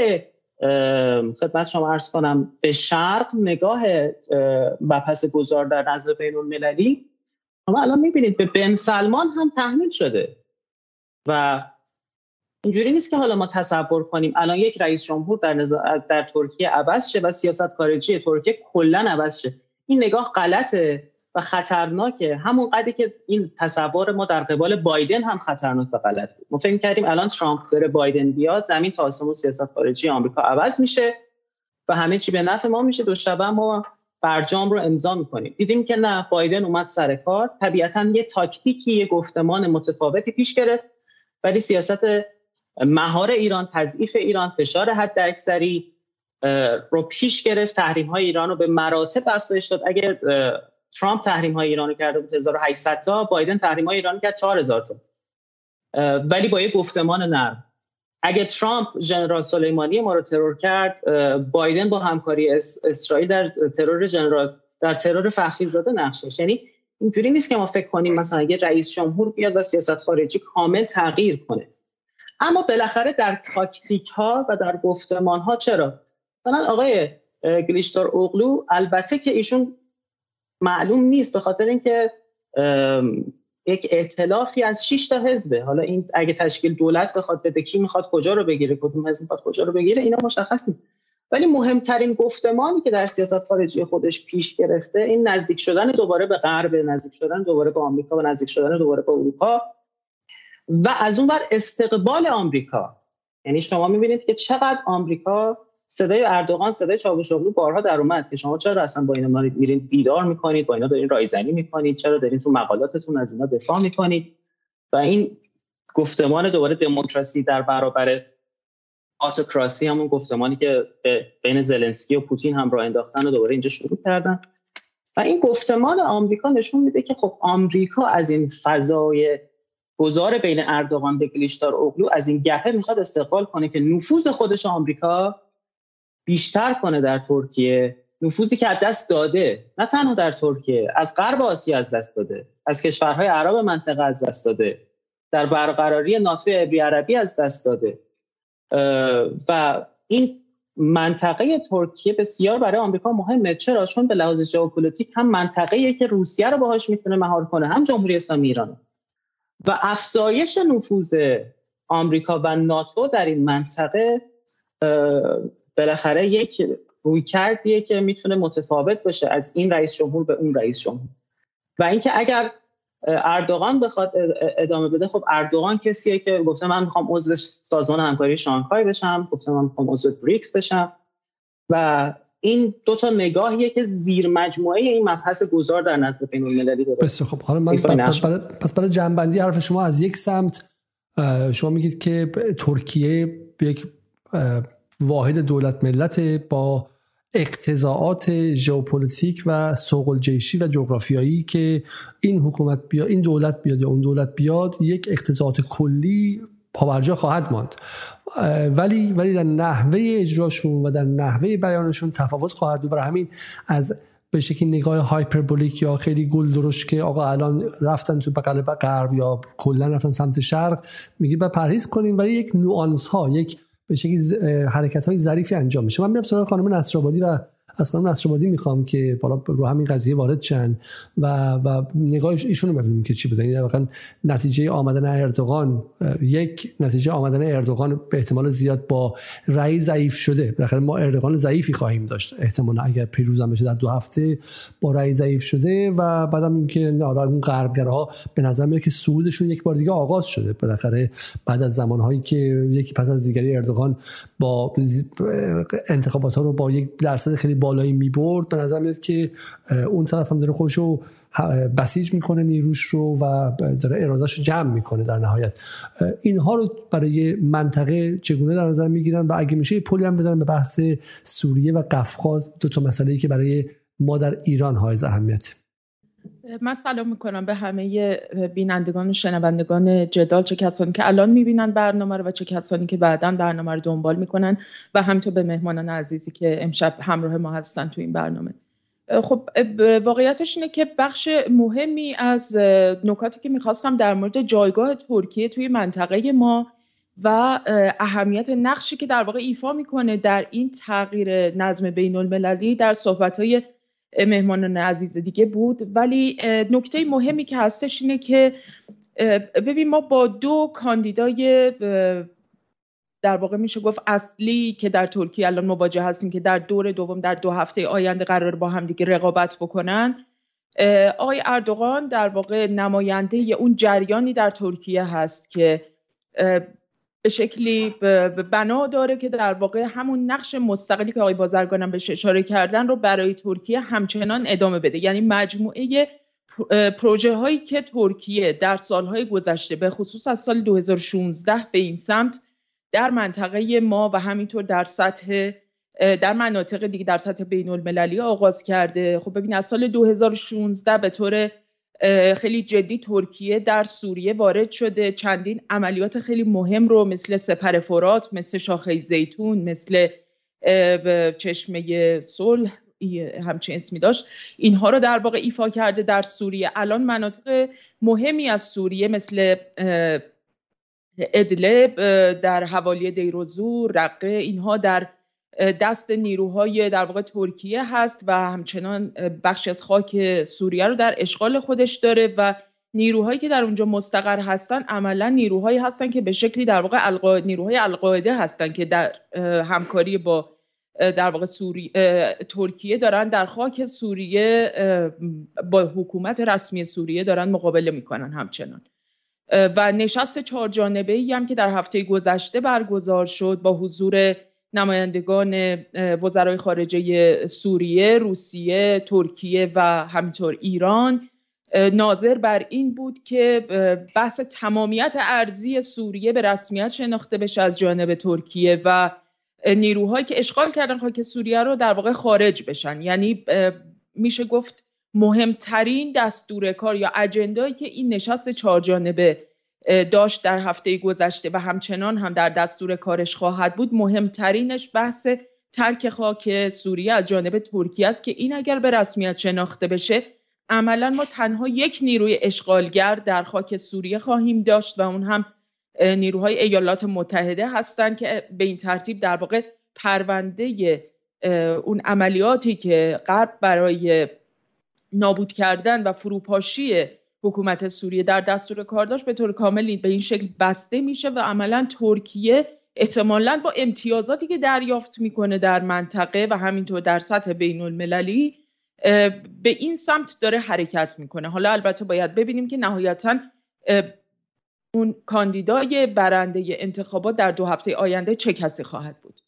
Speaker 3: خدمت شما ارز کنم به شرق نگاه پس گذار در نظر بین المللی شما الان می‌بینید به بن سلمان هم تحمیل شده. و اینجوری نیست که حالا ما تصور کنیم الان یک رئیس جمهور در, در ترکیه عوض شه و سیاست خارجی ترکیه کلا عوض شه. این نگاه غلطه و خطرناکه. همون قدری که این تصور ما در قبال بایدن هم خطرناک و غلط بود. ما فکر کردیم الان ترامپ بره بایدن بیاد زمین تا آسمون سیاست خارجی آمریکا عوض میشه و همه چی به نفع ما میشه. دو شبه ما برجام رو امضا می‌کنیم. دیدیم که نه بایدن اومد سر کار. طبیعتا یه تاکتیکی یه گفتمان متفاوتی پیش گرفت. ولی سیاست مهار ایران تضعیف ایران فشار حد اکثری رو پیش گرفت تحریم های ایران رو به مراتب افزایش داد. اگر ترامپ تحریم های ایران رو کرده بود 1800 تا بایدن تحریم های ایران کرد 4000 تا. ولی با یه گفتمان نرم. اگه ترامپ ژنرال سلیمانی ما رو ترور کرد بایدن با همکاری اسرائیل در ترور جنرال در ترور فخری زاده نقش داشت. یعنی اینجوری نیست که ما فکر کنیم مثلا اگه رئیس جمهور بیاد و سیاست خارجی کامل تغییر کنه. اما بالاخره در تاکتیک ها و در گفتمان ها چرا؟ مثلا آقای گلیشتار اوغلو البته که ایشون معلوم نیست به خاطر اینکه یک ائتلافی از 6 تا حزبه. حالا این اگه تشکیل دولت بخواد بده کی می‌خواد کجا رو بگیره کدوم حزب می‌خواد کجا رو بگیره اینا مشخص نیست. ولی مهمترین گفتمانی که در سیاست خارجی خودش پیش گرفته این نزدیک شدن دوباره به غرب نزدیک شدن دوباره به آمریکا و نزدیک شدن دوباره به اروپا. و از اون بر استقبال آمریکا. یعنی شما می‌بینید که چقدر آمریکا صدای اردوغان صدای چاوشوغلو بارها در اومد که شما چرا اصلا با اینا میرین دیدار می‌کنید با اینا دارین رایزنی می‌کنید چرا دارین تو مقالاتتون از اینا دفاع می‌کنید؟ و این گفتمان دوباره دموکراسی در برابر آتوکراسی همون گفتمانی که بین زلنسکی و پوتین هم را انداختن و دوباره اینجا شروع کردن. و این گفتمان آمریکا نشون میده که خب آمریکا از این فضای گذار بین اردوغان به گلیشتار اوغلو از این گپه می‌خواد استقبال کنه که نفوذ خودش آمریکا بیشتر کنه در ترکیه. نفوذی که از دست داده نه تنها در ترکیه از غرب آسیا از دست داده از کشورهای عرب منطقه از دست داده در برقراری ناتو ابری عربی از دست داده. و این منطقه ترکیه بسیار برای آمریکا مهمه. چرا؟ چون به لحاظ ژئوپلیتیک هم منطقه‌ایه که روسیه رو باهاش می‌تونه مهار کنه هم جمهوری اسلامی ایران و افزایش نفوذ آمریکا و ناتو در این منطقه بالاخره یک روی کردیه که می‌تونه متفاوت باشه از این رئیس جمهور به اون رئیس جمهور. و اینکه اگر اردوغان بخواد ادامه بده خب اردوغان کسیه که گفته من می‌خوام عضو سازمان همکاری شانگهای بشم گفته من می‌خوام عضو بریکس بشم. و این دو تا نگاهیه که زیر مجموعه این مبحث گذار در نظر بین المللی داره.
Speaker 1: بسیار خب. حالا من پس برای جنبندی حرف شما از یک سمت شما میگید که ترکیه یک واحد دولت ملت با اقتضائات ژئوپلیتیک و سوق الجیشی و جغرافیایی که این حکومت بیاد این دولت بیاد یا اون دولت بیاد یک اقتضائات کلی پابرجا خواهد ماند. ولی ولی در نحوه اجراشون و در نحوه بیانشون تفاوت خواهد بود. برای همین از به شکلی نگاه hyperbolic یا خیلی گل درشت که آقا الان رفتن تو بغل غرب یا کلا رفتن سمت شرق میگی باید پرهیز کنیم ولی یک nuance ها یک به شکلی حرکت های ظریفی انجام میشه. من میرم سراغ خانم نصرآبادی و از خانم نصرآبادی می‌خوام که بالا رو همین قضیه وارد چند و و نگاهش ایشون رو ببینیم که چی بوده. این واقعا نتیجه آمدن اردوغان یک نتیجه آمدن اردوغان به احتمال زیاد با رأی ضعیف شده. بالاخره ما اردوغان ضعیفی خواهیم داشت احتمالا اگر پیروز هم بشه در دو هفته با رأی ضعیف شده و بعدم اینکه حالا اون غربگرا به نظر میاد که صعودشون یک بار دیگه آغاز شده. بالاخره بعد از زمانهایی که یکی پس از دیگری اردوغان با انتخابات ها رو با یک درصد خیلی بالایی می‌برد به نظر میاد که اون طرف هم داره خودش رو بسیج می‌کنه نیروش رو و داره ارادهش رو جمع می‌کنه در نهایت. اینها رو برای منطقه چگونه در نظر می‌گیرن؟ و اگه میشه پلی هم بزنن به بحث سوریه و قفقاز دو تا مسئله که برای ما در ایران های اهمیت
Speaker 4: من سلام می‌کنم به همه بینندگان و شنوندگان جدال چه کسانی که الان می‌بینن برنامه رو و چه کسانی که بعدا برنامه رو دنبال می‌کنن و همینطور به مهمانان عزیزی که امشب همراه ما هستن تو این برنامه. خب واقعیتش اینه که بخش مهمی از نکاتی که می‌خواستم در مورد جایگاه ترکیه توی منطقه ما و اهمیت نقشی که در واقع ایفا می‌کنه در این تغییر نظم بین المللی در صحبت های مهمانان عزیز دیگه بود. ولی نکته مهمی که هستش اینه که ببین ما با دو کاندیدای در واقع میشه گفت اصلی که در ترکیه الان مواجه هستیم که در دور دوم در دو هفته آینده قرار با هم دیگه رقابت بکنن. آقای اردوغان در واقع نماینده اون جریانی در ترکیه هست که به شکلی بنا داره که در واقع همون نقش مستقلی که آقای بازرگانم بهش اشاره کردن رو برای ترکیه همچنان ادامه بده. یعنی مجموعه پروژه هایی که ترکیه در سالهای گذشته به خصوص از سال 2016 به این سمت در منطقه ما و همینطور در سطح در مناطق دیگه در سطح بین المللی آغاز کرده. خب ببین از سال 2016 به طور خیلی جدی ترکیه در سوریه وارد شده. چندین عملیات خیلی مهم رو مثل سپر فرات مثل شاخه زیتون مثل چشمه صلح همچین اسمی داشت. اینها رو در واقع ایفا کرده در سوریه. الان مناطق مهمی از سوریه مثل ادلب در حوالی دیروزور رقه اینها در دست نیروهای در واقع ترکیه هست و همچنان بخشی از خاک سوریه رو در اشغال خودش داره و نیروهایی که در اونجا مستقر هستن عملا نیروهایی هستن که به شکلی در واقع القا... نیروهای القاعده هستن که در همکاری با در واقع سوری... ترکیه دارن. در خاک سوریه با حکومت رسمی سوریه دارن مقابله می‌کنن همچنان. و نشست چهار جانبه ای هم که در هفته گذشته برگزار شد با حضور نمایندگان وزرای خارجه سوریه، روسیه، ترکیه و همینطور ایران. ناظر بر این بود که بحث تمامیت ارزی سوریه به رسمیت شناخته بشه از جانب ترکیه و نیروهایی که اشغال کردن خاک سوریه رو در واقع خارج بشن. یعنی میشه گفت مهمترین دستور کار یا اجندایی که این نشست چهار جانبه داشت در هفته گذشته و همچنان هم در دستور کارش خواهد بود. مهمترینش بحث ترک خاک سوریه از جانب ترکیه است که این اگر به رسمیت شناخته بشه عملا ما تنها یک نیروی اشغالگر در خاک سوریه خواهیم داشت و اون هم نیروهای ایالات متحده هستند که به این ترتیب در واقع پرونده اون عملیاتی که غرب برای نابود کردن و فروپاشی حکومت سوریه در دستور کار داشت به طور کامل به این شکل بسته میشه و عملا ترکیه احتمالا با امتیازاتی که دریافت می‌کنه در منطقه و همینطور در سطح بین المللی به این سمت داره حرکت می‌کنه. حالا البته باید ببینیم که نهایتا اون کاندیدای برنده انتخابات در دو هفته آینده چه کسی خواهد بود.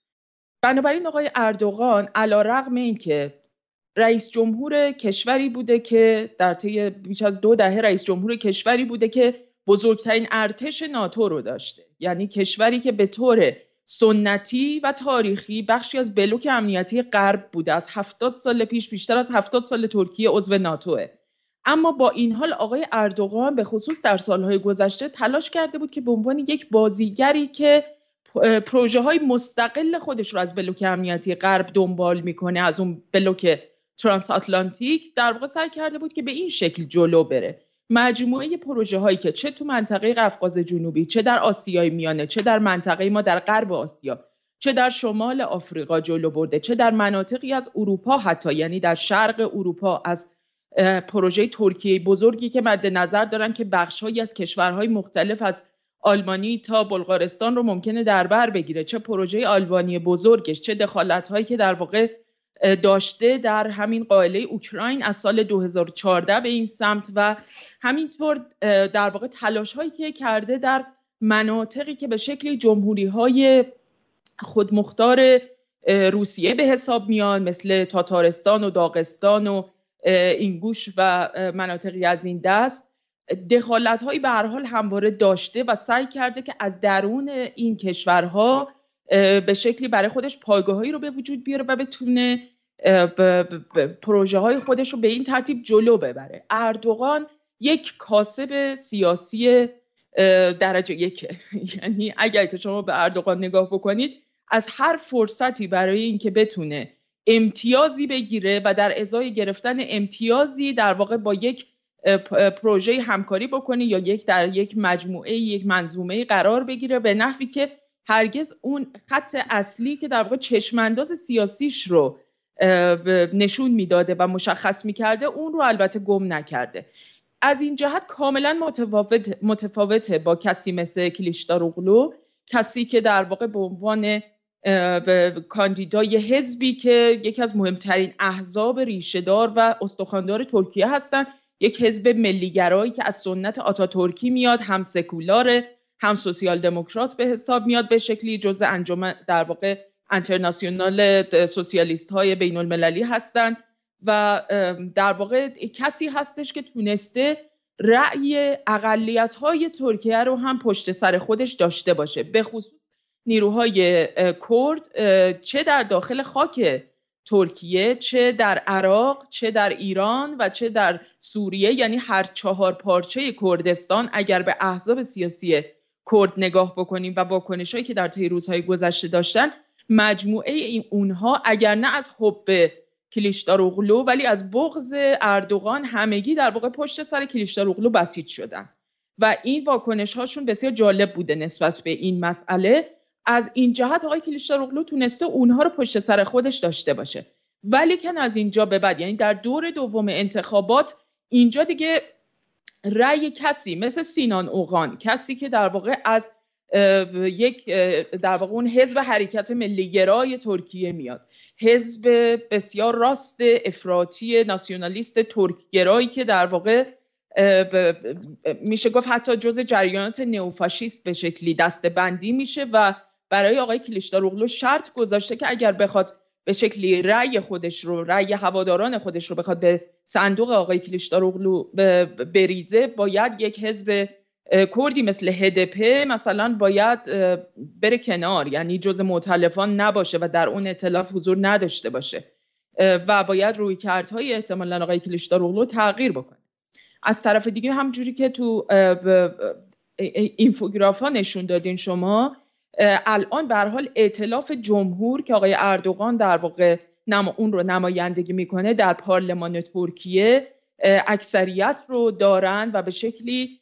Speaker 4: بنابراین آقای اردوغان علا رقم این که رئیس جمهور کشوری بوده که در طی بیش از دو دهه رئیس جمهور کشوری بوده که بزرگترین ارتش ناتو رو داشته. یعنی کشوری که به طور سنتی و تاریخی بخشی از بلوک امنیتی غرب بوده. از هفتاد سال پیش بیشتر از هفتاد سال ترکیه عضو ناتوه. اما با این حال آقای اردوغان به خصوص در سالهای گذشته تلاش کرده بود که به عنوان یک بازیگری که پروژه های مستقل خودش رو از بلوک امنیتی غرب دنبال می‌کنه از اون بلوک ترانس آتلانتیک در واقع سعی کرده بود که به این شکل جلو بره. مجموعه پروژه هایی که چه تو منطقه قفقاز جنوبی چه در آسیای میانه چه در منطقه ما در غرب آسیا چه در شمال آفریقا جلو برده چه در مناطقی از اروپا حتی یعنی در شرق اروپا از پروژه ترکیه بزرگی که مد نظر دارن که بخشهایی از کشورهای مختلف از آلمانی تا بلغارستان رو ممکنه در بر بگیره. چه پروژه آلبانی بزرگش چه دخالت هایی که در واقع داشته در همین قائله اوکراین از سال 2014 به این سمت و همینطور در واقع تلاش هایی که کرده در مناطقی که به شکلی جمهوری های خودمختار روسیه به حساب میان مثل تاتارستان و داغستان و اینگوش و مناطقی از این دست دخالت هایی به هر حال همواره داشته و سعی کرده که از درون این کشورها به شکلی برای خودش پایگاهایی رو به وجود بیاره و بتونه پروژه های خودش رو به این ترتیب جلو ببره. اردوغان یک کاسب سیاسی درجه یکه یعنی اگر که شما به اردوغان نگاه بکنید از هر فرصتی برای اینکه بتونه امتیازی بگیره و در ازای گرفتن امتیازی در واقع با یک پروژه همکاری بکنه یا یک در یک مجموعه یک منظومه قرار بگیره به نحوی که هرگز اون خط اصلی که در واقع چشمانداز سیاسیش رو نشون می‌داده و مشخص می‌کرده اون رو البته گم نکرده. از این جهت کاملا متفاوت متفاوته با کسی مثل کلیشداروغلو کسی که در واقع به عنوان کاندیدای حزبی که یکی از مهمترین احزاب ریشهدار و استخواندار ترکیه هستند یک حزب ملیگرایی که از سنت آتاتورکی میاد هم سکولار هم سوسیال دموکرات به حساب میاد به شکلی جزء انجمن در واقع انترناسیونال سوسیالیست های بین المللی هستند و در واقع کسی هستش که تونسته رأی اقلیت های ترکیه رو هم پشت سر خودش داشته باشه. به خصوص نیروهای کرد چه در داخل خاک ترکیه چه در عراق چه در ایران و چه در سوریه یعنی هر چهار پارچه کردستان اگر به احزاب سیاسی کرد نگاه بکنیم و واکنش هایی که در طی روزهای گذشته داشتن مجموعه این اونها اگر نه از حب کلیشداروغلو ولی از بغض اردوغان همگی در واقع پشت سر کلیشداروغلو بسیج شدن. و این واکنش هاشون بسیار جالب بوده نسبت به این مسئله. از این جهت آقای کلیشداروغلو تونسته اونها رو پشت سر خودش داشته باشه. ولی کن از اینجا به بعد یعنی در دور دوم انتخابات اینجا دیگه رأی کسی مثل سینان اوغان کسی که در واقع از یک در واقع اون حزب حرکت ملیگرای ترکیه میاد. حزب بسیار راست افراطی ناسیونالیست ترکگرایی که در واقع میشه گفت حتی جز جریانات نئوفاشیست به شکلی دسته بندی میشه و برای آقای کلیشداروغلو شرط گذاشته که اگر بخواد به شکلی رأی خودش رو رأی هواداران خودش رو بخواد به صندوق آقای کلیشداروغلو بریزه باید یک حزب کردی مثل هدپ مثلا باید بره کنار یعنی جز معتلفان نباشه و در اون اطلاف حضور نداشته باشه و باید روی کردهای احتمالا آقای کلیشداروغلو تغییر بکنه. از طرف دیگه همجوری که تو اینفوگراف ها نشون دادین شما الان به حال ائتلاف جمهور که آقای اردوغان در واقع نما اون رو نمایندگی می‌کنه در پارلمان ترکیه اکثریت رو دارن و به شکلی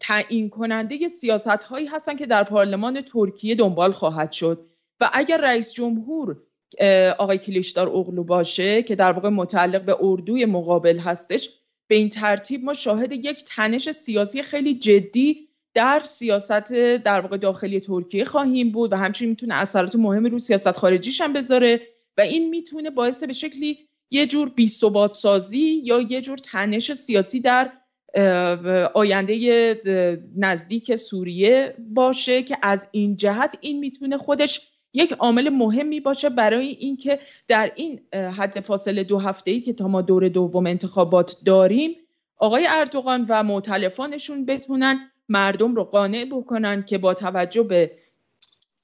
Speaker 4: تعیین کننده سیاست هایی هستن که در پارلمان ترکیه دنبال خواهد شد. و اگر رئیس جمهور آقای کلیشدار اغلو باشه که در واقع متعلق به اردوی مقابل هستش به این ترتیب ما شاهد یک تنش سیاسی خیلی جدی در سیاست در واقع داخلی ترکیه خواهیم بود و همچنین می‌تونه اثرات مهمی رو سیاست خارجیش هم بذاره و این می‌تونه باعث به شکلی یه جور بی سازی یا یه جور تنش سیاسی در آینده نزدیک سوریه باشه که از این جهت این می‌تونه خودش یک عامل مهمی باشه برای اینکه در این حد فاصله دو هفته ای که تا ما دور دوم انتخابات داریم آقای اردوغان و معتلفانشون بتونن مردم رو قانع بکنن که با توجه به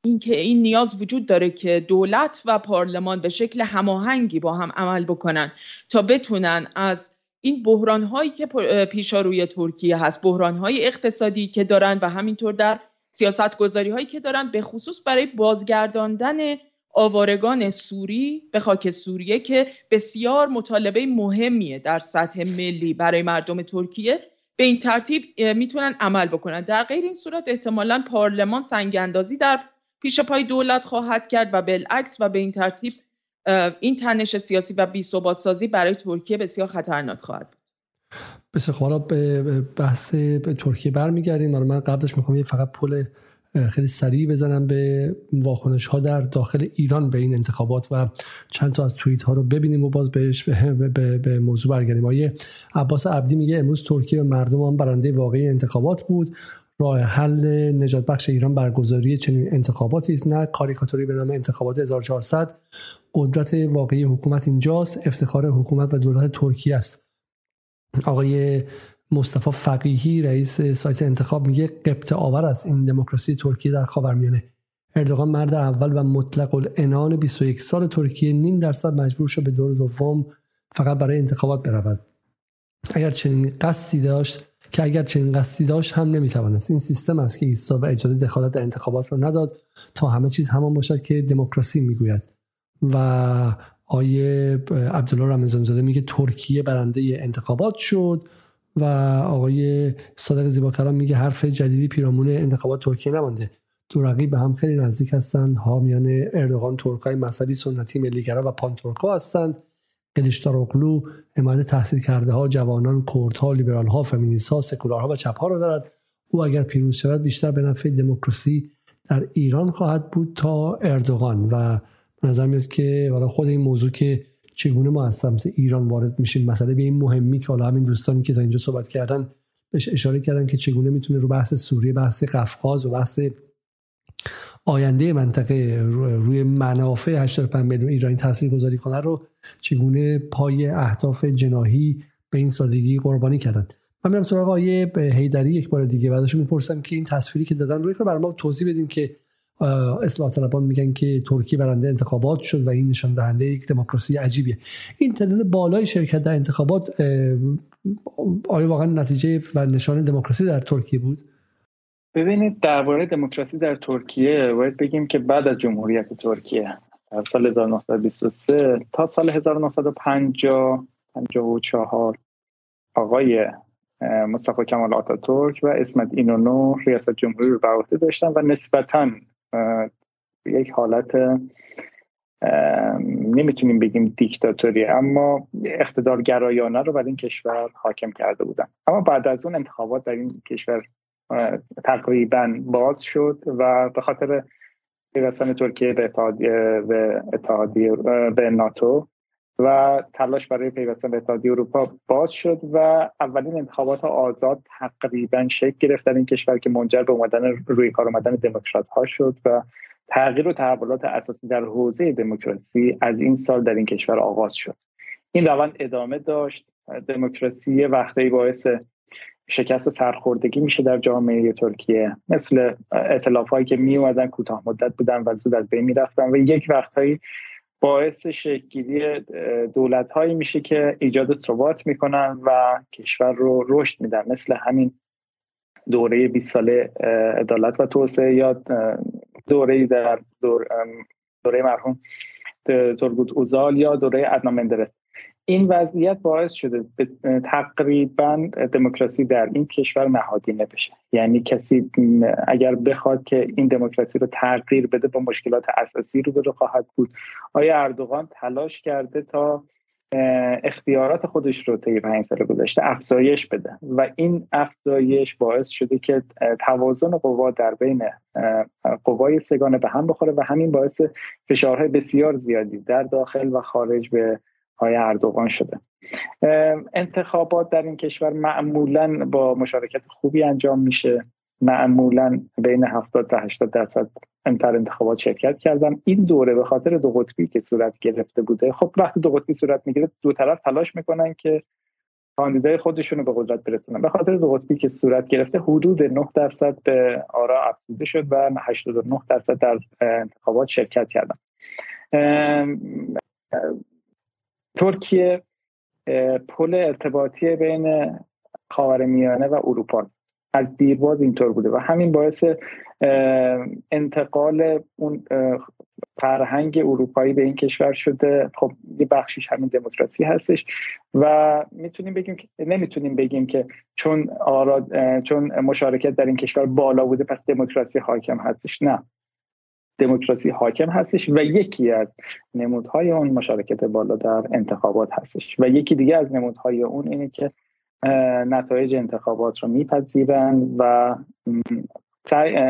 Speaker 4: اینکه این نیاز وجود داره که دولت و پارلمان به شکل هماهنگی با هم عمل بکنن تا بتونن از این بحران هایی که پیشا روی ترکیه هست بحران های اقتصادی که دارن و همینطور در سیاست گذاری هایی که دارن به خصوص برای بازگرداندن آوارگان سوری به خاک سوریه که بسیار مطالبه مهمیه در سطح ملی برای مردم ترکیه به این ترتیب می‌تونن عمل بکنن. در غیر این صورت احتمالا پارلمان سنگ اندازی در پیش پای دولت خواهد کرد و بالعکس و به این ترتیب این تنش سیاسی و بی سازی برای ترکیه بسیار خطرناک خواهد بود.
Speaker 1: بسیار خب به بحث به ترکیه برمیگردیم. من قبلش می‌خوام فقط پل خیلی سریع بزنم به واکنش ها در داخل ایران به این انتخابات و چند تا از توییت ها رو ببینیم و باز بهش به, به, به موضوع برگردیم. آیه عباس عبدی میگه امروز ترکیه مردم هم برنده واقعی انتخابات بود. راه حل نجات بخش ایران برگزاری چنین انتخاباتی است. نه کاریکاتوری به نام انتخابات 1400 قدرت واقعی حکومت اینجاست. افتخار حکومت و دولت ترکیه است. آقای مصطفی فقیهی رئیس سایت انتخاب میگه قبط آور است این دموکراسی ترکیه در خاورمیانه. اردوغان مرد اول و مطلق العنان 21 سال ترکیه نیم درصد مجبور شد به دور دوم فقط برای انتخابات برود. اگر چنین قصدی داشت که اگر چنین قصدی داشت هم نمی‌توانست. این سیستم است که ایسا و اجازه دخالت در انتخابات را نداد تا همه چیز همان باشد که دموکراسی می‌گوید. و آیه عبدالله رمضان زاده میگه ترکیه برنده انتخابات شد. و آقای صادق زیباکلام میگه حرف جدیدی پیرامون انتخابات ترکیه نمانده. دو رقیب به هم خیلی نزدیک هستند. حامیان اردوغان ترکای مذهبی سنتی ملیگرا و پان ترکا هستند. اقلو حمایت تحصیل کرده ها جوانان کردها لیبرال ها فمینیست ها سکولارها و چپ ها را دارد. او اگر پیروز شود بیشتر به نفع دموکراسی در ایران خواهد بود تا اردوغان. و نظر میاد که حالا خود این موضوع که چگونه ما از سمت ایران وارد میشیم؟ مسئله به این مهمی که حالا همین دوستانی که تا اینجا صحبت کردن بهش اشاره کردن که چگونه می‌تونه رو بحث سوریه بحث قفقاز و بحث آینده منطقه روی منافع 85 میلیون ایرانی تاثیر گذاری کنه رو چگونه پای اهداف جناهی به این سادگی قربانی کردن. من میرم سراغ آیه هیدری یک بار دیگه بعدش می‌پرسم که این تصویری که دادن روی برای ما توضیح بدین که اصلاح طلبان میگن که ترکیه برنده انتخابات شد و این نشان دهنده یک دموکراسی عجیبیه. این تعداد بالای شرکت در انتخابات آیا واقعا نتیجه و نشان دموکراسی در ترکیه بود؟
Speaker 2: ببینید درباره دموکراسی در ترکیه باید بگیم که بعد از جمهوریت ترکیه در سال 1923 تا سال 1950 54 آقای مصطفی کمال آتاتورک و اسمت اینونو ریاست جمهوری رو بر داشتن و نسبتا یک حالت نمی‌تونیم بگیم دیکتاتوری اما اقتدار گرایانه رو بر این کشور حاکم کرده بودن. اما بعد از اون انتخابات در این کشور تقریبا باز شد و به خاطر پیوستن ترکیه به اتحادیه به, به ناتو و تلاش برای پیوستن به اتحادیه اروپا باز شد و اولین انتخابات آزاد تقریبا شکل گرفت در این کشور که منجر به اومدن روی کار آمدن دموکرات ها شد و تغییر و تحولات اساسی در حوزه دموکراسی از این سال در این کشور آغاز شد. این روند ادامه داشت. دموکراسی وقتی باعث شکست و سرخوردگی میشه در جامعه ترکیه. مثل اطلاف هایی که می اومدن کوتاه مدت بودن و زود از بین می‌رفتن و یک وقتهایی باعث شکلگیری دولت هایی میشه که ایجاد ثبات می‌کنن و کشور رو رشد میدن. مثل همین دوره 20 ساله عدالت و توسعه یا دوره در دور دوره مرحوم ترگوت اوزال یا دوره ادنا مندرس. این وضعیت باعث شده تقریبا دموکراسی در این کشور نهادینه بشه. یعنی کسی اگر بخواد که این دموکراسی رو تغییر بده با مشکلات اساسی رو رو خواهد بود. آیا اردوغان تلاش کرده تا اختیارات خودش رو طی پنج سال گذشته افزایش بده؟ و این افزایش باعث شده که توازن قوا در بین قوای سگانه به هم بخوره و همین باعث فشارهای بسیار زیادی در داخل و خارج به های اردوغان شده. انتخابات در این کشور معمولا با مشارکت خوبی انجام میشه. معمولا بین 70 تا 80 درصد انتر انتخابات شرکت کردن. این دوره به خاطر دو قطبی که صورت گرفته بوده خب وقتی دو قطبی صورت می‌گیره دو طرف تلاش می‌کنن که کاندیدای خودشون رو به قدرت برسونن. به خاطر دو قطبی که صورت گرفته حدود 9 درصد به آرا افزوده شد و 89 درصد در انتخابات شرکت کردن. ترکیه پل ارتباطی بین خاورمیانه و اروپا از دیرباز اینطور بوده و همین باعث انتقال اون فرهنگ اروپایی به این کشور شده. خب یه بخشیش همین دموکراسی هستش و می‌تونیم بگیم که نمی‌تونیم بگیم که چون آراد چون مشارکت در این کشور بالا بوده پس دموکراسی حاکم هستش. نه. دموکراسی حاکم هستش و یکی از نمودهای اون مشارکت بالا در انتخابات هستش. و یکی دیگه از نمودهای اون اینه که نتایج انتخابات رو میپذیرن و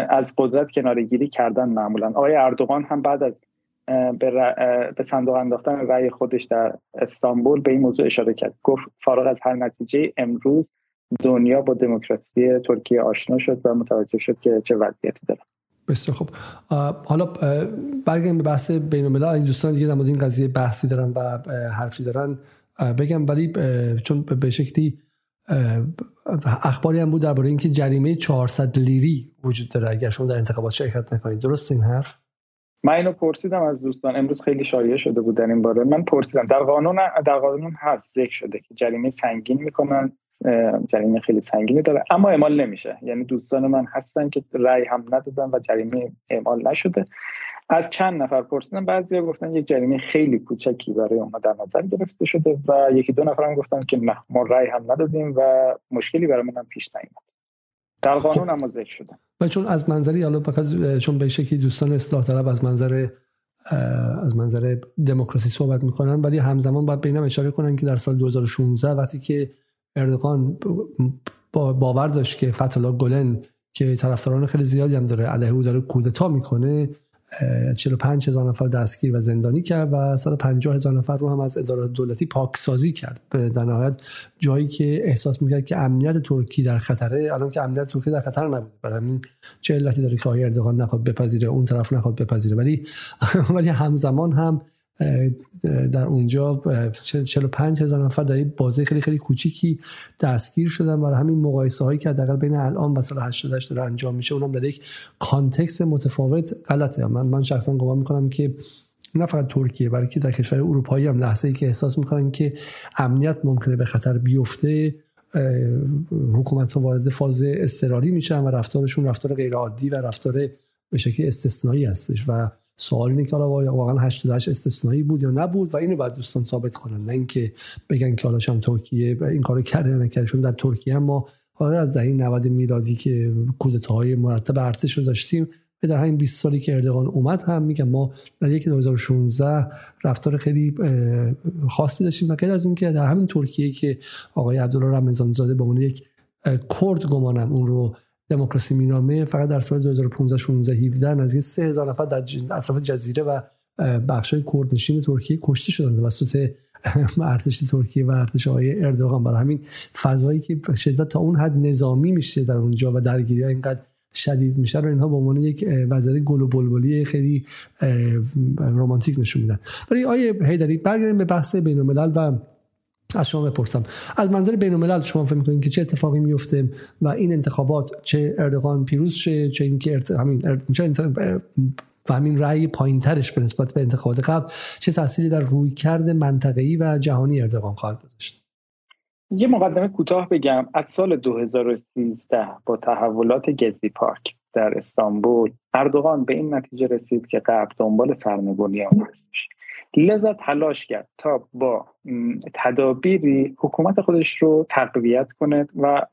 Speaker 2: از قدرت کنارگیری کردن معمولا. آقای اردوغان هم بعد از به, صندوق انداختن رأی خودش در استانبول به این موضوع اشاره کرد. گفت فارغ از هر نتیجه امروز دنیا با دموکراسی ترکیه آشنا شد و متوجه شد که چه وضعیتی داره.
Speaker 1: بسیار خب حالا برگردیم به بحث بین الملل این دوستان دیگه در این قضیه بحثی دارن و حرفی دارن. بگم ولی چون به شکلی اخباری هم بود درباره اینکه جریمه 400 لیری وجود داره. اگر شما در انتخابات شرکت نکنید درست این حرف؟
Speaker 2: من اینو پرسیدم از دوستان. امروز خیلی شایع شده بود در این باره. من پرسیدم. در قانون در قانون هست ذکر شده که جریمه سنگین می‌کنن. جریمه خیلی سنگینی داره. اما اعمال نمیشه. یعنی دوستان من هستن که رأی هم ندادن و جریمه اعمال نشده. از چند نفر پرسیدن بعضیا گفتن یک جریمه خیلی کوچکی برای اونها در نظر گرفته شده و یکی دو نفر هم گفتن که نه ما رأی هم ندادیم و مشکلی برای من پیش نیامد در قانون هم ذکر شده.
Speaker 1: و چون از منظری حالا فقط چون به شکلی دوستان اصلاح طلب از منظر از منظر دموکراسی صحبت می‌کنن ولی همزمان باید بینم اشاره کنن که در سال 2016 وقتی که اردوغان باور داشت که فتولا گلن که طرفداران خیلی زیادی هم داره علیه او داره کودتا می‌کنه 45 هزار نفر دستگیر و زندانی کرد و 150 هزار نفر رو هم از اداره دولتی پاکسازی کرد. در نهایت جایی که احساس می‌کرد که امنیت ترکی در خطره الان که امنیت ترکی در خطر نبود برای همین چه علتی داره که آقای اردوغان نخواد بپذیره اون طرف نخواد بپذیره. ولی ولی همزمان هم در اونجا 45 هزار نفر در این بازه خیلی خیلی کوچیکی دستگیر شدن برای همین مقایسه هایی که حداقل بین الان و سال 88 داره انجام میشه اونم در یک کانتکست متفاوت غلطه. من من شخصا گمان می‌کنم که نه فقط ترکیه بلکه در کشور اروپایی هم لحظه ای که احساس می‌کنن که امنیت ممکنه به خطر بیفته حکومت ها وارد فاز استراری میشن و رفتارشون رفتار غیرعادی و رفتار به شکل استثنایی هستش و سوال اینه که واقعا 88 استثنایی بود یا نبود و اینو باید دوستان ثابت کنن. نه اینکه بگن که حالا هم ترکیه این کارو کرده یا نکرده. در ترکیه ما حالا از دهه 90 میلادی که کودتاهای مرتب ارتش رو داشتیم به در همین 20 سالی که اردوغان اومد هم میگم ما در یک 2016 رفتار خیلی خاصی داشتیم. و غیر از اینکه در همین ترکیه که آقای عبدالله رمضان زاده به عنوان یک کرد گمانم اون رو دموکراسی مینامه فقط در سال 2015 16 17 نزدیک 3000 نفر در اطراف جزیره و بخشای کردنشین ترکیه کشته شدند توسط ارتش ترکیه و ارتش آقای اردوغان. برای همین فضایی که شدت تا اون حد نظامی میشه در اونجا و درگیری ها اینقدر شدید میشه رو اینها به عنوان یک وضعیت گل و بلبلی خیلی رمانتیک نشون میدن. ولی آیه هیدری برگردیم به بحث بین الملل و از شما بپرسم. از منظر بین الملل شما فکر می‌کنید که چه اتفاقی میفته و این انتخابات چه اردوغان پیروز شه چه اینکه ارت... همین چه و همین رأی پایین ترش به نسبت به انتخابات قبل چه تأثیری در روی کرده منطقه‌ای و جهانی اردوغان خواهد داشت
Speaker 2: یه مقدمه کوتاه بگم. از سال 2013 با تحولات گزی پارک در استانبول اردوغان به این نتیجه رسید که غرب دنبال سرنگونی لذا تلاش کرد تا با تدابیری حکومت خودش رو تقویت کنه و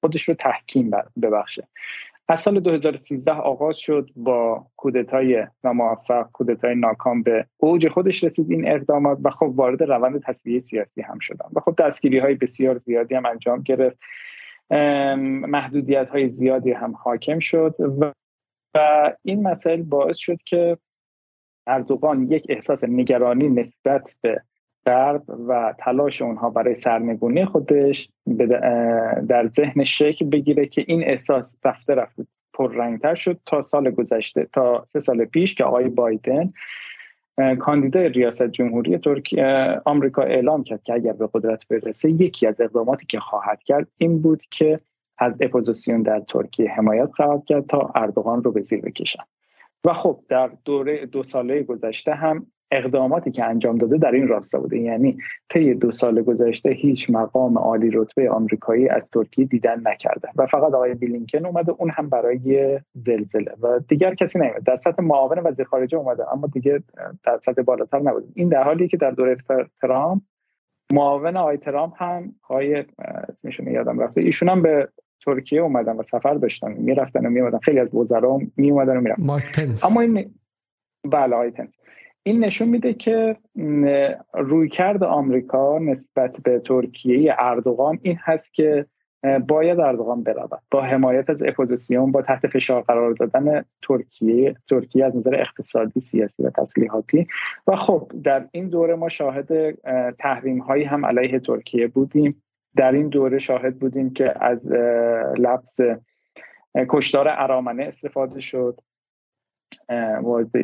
Speaker 2: خودش رو تحکیم ببخشه. از سال 2013 آغاز شد با کودتای ناموفق کودتای ناکام به اوج خودش رسید این اقدامات و خب وارد روند تصویه سیاسی هم شدن. و خب دستگیری های بسیار زیادی هم انجام گرفت. محدودیت های زیادی هم حاکم شد و این مسائل باعث شد که اردوغان یک احساس نگرانی نسبت به غرب و تلاش اونها برای سرنگونی خودش در ذهن شکل بگیره که این احساس رفته رفته پررنگتر شد تا سال گذشته تا سه سال پیش که آقای بایدن کاندیدای ریاست جمهوری ترکیه آمریکا اعلام کرد که اگر به قدرت برسه یکی از اقداماتی که خواهد کرد این بود که از اپوزیسیون در ترکیه حمایت خواهد کرد تا اردوغان رو به زیر بکشن. و خب در دوره دو ساله گذشته هم اقداماتی که انجام داده در این راستا بوده. یعنی طی دو سال گذشته هیچ مقام عالی رتبه آمریکایی از ترکیه دیدن نکرده و فقط آقای بیلینکن اومده اون هم برای زلزله و دیگر کسی نمیاد در سطح معاون وزیر خارجه اومده اما دیگه در سطح بالاتر نبوده. این در حالی که در دوره ترامپ معاون آقای ترامپ هم آقای اسمشون یادم رفته ایشون هم به ترکیه اومدن و سفر داشتن می‌رفتن و میومدن خیلی از وزرا میومدن و می‌رفتن.
Speaker 1: مایک پنس.
Speaker 2: اما این بله آقای پنس. این نشون میده که رویکرد آمریکا نسبت به ترکیه اردوغان این هست که باید اردوغان برود با حمایت از اپوزیسیون با تحت فشار قرار دادن ترکیه ترکیه از نظر اقتصادی سیاسی و تسلیحاتی. و خب در این دوره ما شاهد تحریم هایی هم علیه ترکیه بودیم. در این دوره شاهد بودیم که از لفظ کشتار ارامنه استفاده شد.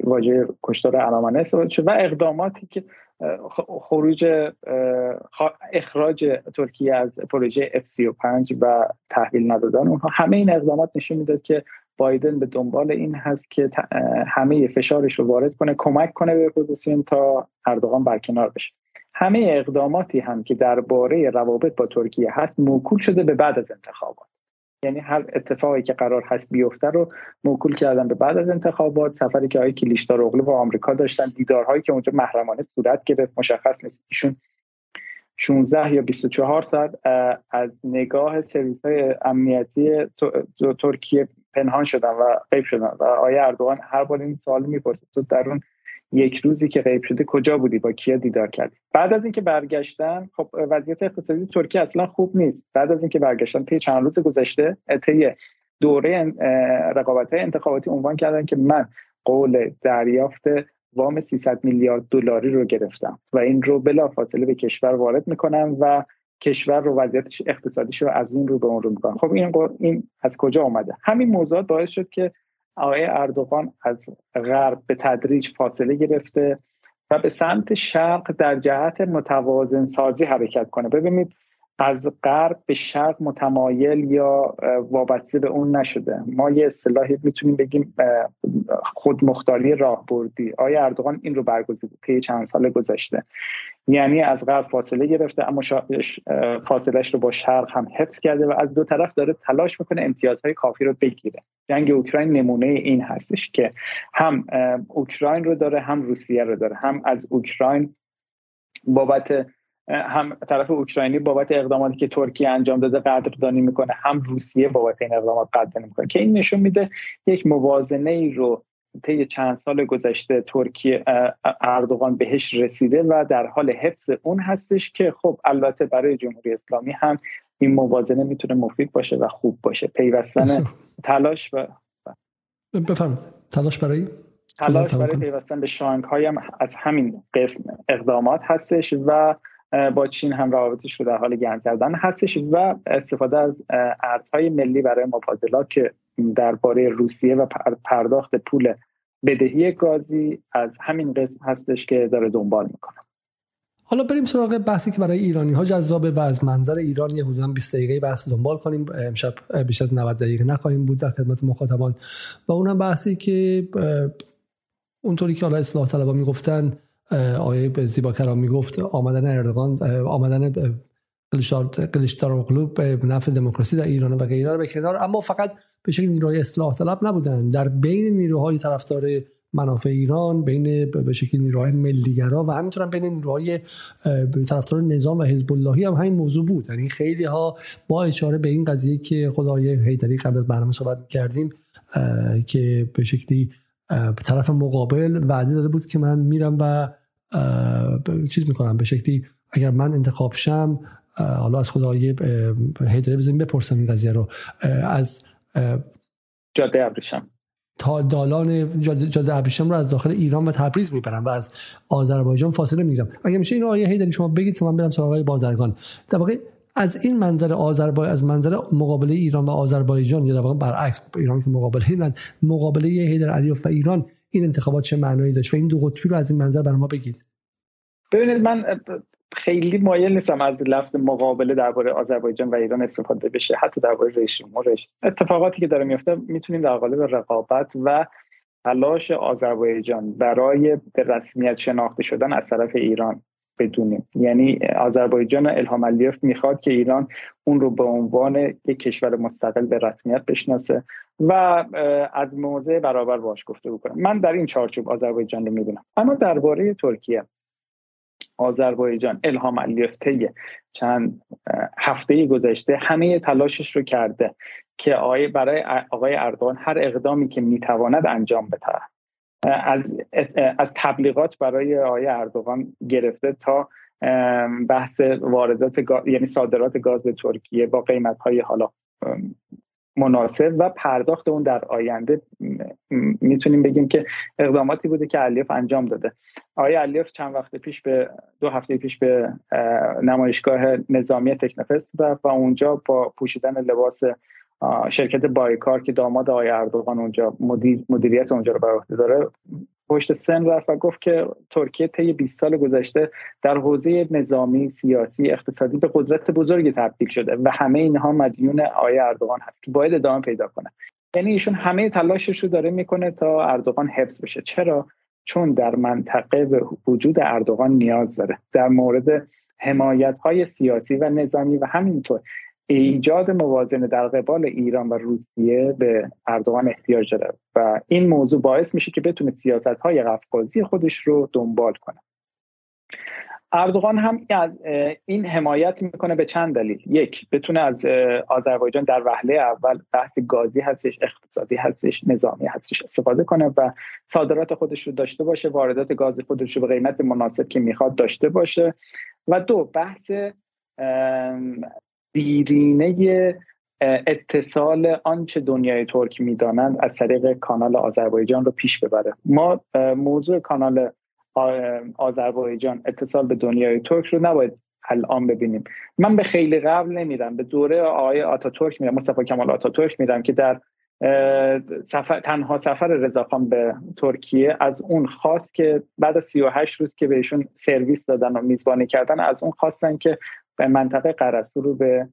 Speaker 2: واژه کشتار ارامنه استفاده شد و اقداماتی که خروج اخراج ترکیه از پروژه F35 و تحویل ندادن اونها همه این اقدامات نشون می‌داد که بایدن به دنبال این هست که همه فشارش رو وارد کنه کمک کنه به اپوزیسیون تا اردوغان برکنار بشه. همه اقداماتی هم که درباره روابط با ترکیه هست موکول شده به بعد از انتخابات. یعنی هر اتفاقی که قرار هست بیفته رو موکول کردن به بعد از انتخابات. سفری که آقای کلیشدار اغلو با آمریکا داشتن دیدارهایی که اونجا محرمانه صورت گرفت مشخص نیست ایشون 16 یا 24 ساعت از نگاه سرویس های امنیتی ترکیه پنهان شدن و غیب شدن. و آیا اردوغان هر بار این سوال می‌پرسه تو در اون یک روزی که غیب شده کجا بودی؟ با کیا دیدار کردی؟ بعد از اینکه برگشتن خب وضعیت اقتصادی ترکیه اصلا خوب نیست. بعد از اینکه برگشتن طی چند روز گذشته طی دوره رقابت های انتخاباتی عنوان کردن که من قول دریافت وام 300 میلیارد دلاری رو گرفتم و این رو بلا فاصله به کشور وارد می‌کنم و کشور رو وضعیت اقتصادیش رو از این رو به اون رو می‌کنم خب این این از کجا اومده؟ همین موضوع باعث شد که آقای اردوغان از غرب به تدریج فاصله گرفته و به سمت شرق در جهت متوازن سازی حرکت کنه. ببینید از غرب به شرق متمایل یا وابسته به اون نشده. ما یه اصطلاحی می‌تونیم بگیم خودمختاری راهبردی. آیا اردوغان این رو برگزیده طی چند سال گذشته؟ یعنی از غرب فاصله گرفته اما فاصلهش رو با شرق هم حفظ کرده و از دو طرف داره تلاش می‌کنه امتیازهای کافی رو بگیره. جنگ اوکراین نمونه این هستش که هم اوکراین رو داره هم روسیه رو داره. هم از اوکراین بابت هم طرف اوکراینی بابت اقداماتی که ترکیه انجام داده قدردانی می‌کنه هم روسیه بابت این اقدامات قدردانی می‌کنه که این نشون میده یک موازنه ای رو طی چند سال گذشته ترکیه اردوغان بهش رسیده و در حال حفظ اون هستش که خب البته برای جمهوری اسلامی هم این موازنه می‌تونه مفید باشه و خوب باشه. پیوستن تلاش و
Speaker 1: بفرمایید. تلاش برای؟
Speaker 2: تلاش برای پیوستن به شانگهای هم از همین قسم اقدامات هستش و با چین هم روابطش رو در حال گرم کردن هستش و استفاده از ارزهای ملی برای مبادلات که درباره روسیه و پرداخت پول بدهی گازی از همین قسم هستش که داره دنبال می‌کنه.
Speaker 1: حالا بریم سراغ بحثی که برای ایرانی ها جذابه و از منظر ایران یه حدودا 20 دقیقه بحث دنبال کنیم. امشب بیش از 90 دقیقه نخواهیم بود در خدمت مخاطبان. و اونم بحثی که اونطوری که حالا اصلاح طلبا می‌گفتن آیه زیبا کرام می‌گفت آمدن اردوغان آمدن قلیشدار قلوب به نفع دموکراسی در ایران و غیره به کنار اما فقط به شکل نیروهای اصلاح طلب نبودن. در بین نیروهای طرفدار منافع ایران بین به شکل نیروهای ملیگرا و همینطور بین نیروهای طرفدار نظام و حزب اللهی هم همین موضوع بود. یعنی خیلی ها با اشاره به این قضیه که خدای هیدری قبل از برنامه صحبت کردیم که به شکلی به طرف مقابل وعده داده بود که من میرم و چیز می‌کنم به شکلی اگر من انتخاب شم حالا از خدای هیدری بزنیم بپرسم این قضیه رو. از
Speaker 2: جاده ابریشم.
Speaker 1: تا دالان جاده ابریشم رو از داخل ایران و تبریز می‌برم و از آذربایجان فاصله می‌گیرم. اگه میشه این آیه هیدری شما بگید که من برم سراغ بازرگان. در واقع از این منظر آذربایجان از منظر مقابله ایران و آذربایجان یا در واقع برعکس ایران که مقابله ایران مقابله هیدر علیوف و ایران این انتخابات چه معنایی داشت و این دو قطبی رو از این منظر برای ما بگید.
Speaker 2: ببینید من خیلی مایل نیستم از لفظ مقابله درباره آذربایجان و ایران استفاده بشه حتی درباره رئیس جمهورش. اتفاقاتی که داره میفته می‌تونیم در قالب رقابت و تلاش آذربایجان برای به رسمیت شناخته شدن از طرف ایران بدونیم. یعنی آذربایجان الهام علیف می‌خواد که ایران اون رو به عنوان یک کشور مستقل به رسمیت بشناسه و از موضع برابر باش گفته بکنه. من در این چارچوب آذربایجان رو می‌بینم. اما درباره ترکیه. آذربایجان الهام علیف چند هفته گذشته همه تلاشش رو کرده که آقای برای آقای اردوغان هر اقدامی که می‌تواند انجام بده. از از تبلیغات برای آقای اردوغان گرفته تا بحث واردات یعنی صادرات گاز به ترکیه با قیمت های حالا مناسب و پرداخت اون در آینده می‌تونیم بگیم که اقداماتی بوده که علیف انجام داده. آقای علیف چند وقت پیش به دو هفته پیش به نمایشگاه نظامی تکنفست رفت و اونجا با پوشیدن لباس شرکت بایکار که داماد آقای اردوغان اونجا مدیر مدیریت اونجا رو بر عهده داره پشت سن رفت و گفت که ترکیه طی 20 سال گذشته در حوزه نظامی سیاسی اقتصادی به قدرت بزرگی تبدیل شده و همه اینها مدیون آقای اردوغان هست که باید ادامه پیدا کنه. یعنی ایشون همه تلاشش رو داره می‌کنه تا اردوغان حفظ بشه. چرا؟ چون در منطقه به وجود اردوغان نیاز داره. در مورد حمایت های سیاسی و نظامی و همینطور. ایجاد موازنه در قبال ایران و روسیه به اردوغان احتیاج داره و این موضوع باعث میشه که بتونه سیاست های قفقازی خودش رو دنبال کنه. اردوغان هم از این حمایت می‌کنه به چند دلیل. یک بتونه از آذربایجان در وهله اول بحث گازی هستش اقتصادی هستش نظامی هستش استفاده کنه و صادرات خودش رو داشته باشه واردات گاز خودش رو به قیمت مناسب که می‌خواد داشته باشه. و دو بحث دیرینه اتصال آنچه دنیای ترک می‌دانند از طریق کانال آذربایجان رو پیش ببره. ما موضوع کانال آذربایجان اتصال به دنیای ترک رو نباید الان ببینیم. من به خیلی قبل نمیرم به دوره آقای آتاتورک میرم مصطفی کمال آتاتورک میرم که در سفر، تنها سفر رضاخان به ترکیه از اون خواست که بعد از 38 روز که بهشون سرویس دادن و میزبانی کردن از اون خواستن که به منطقه قرسو رو به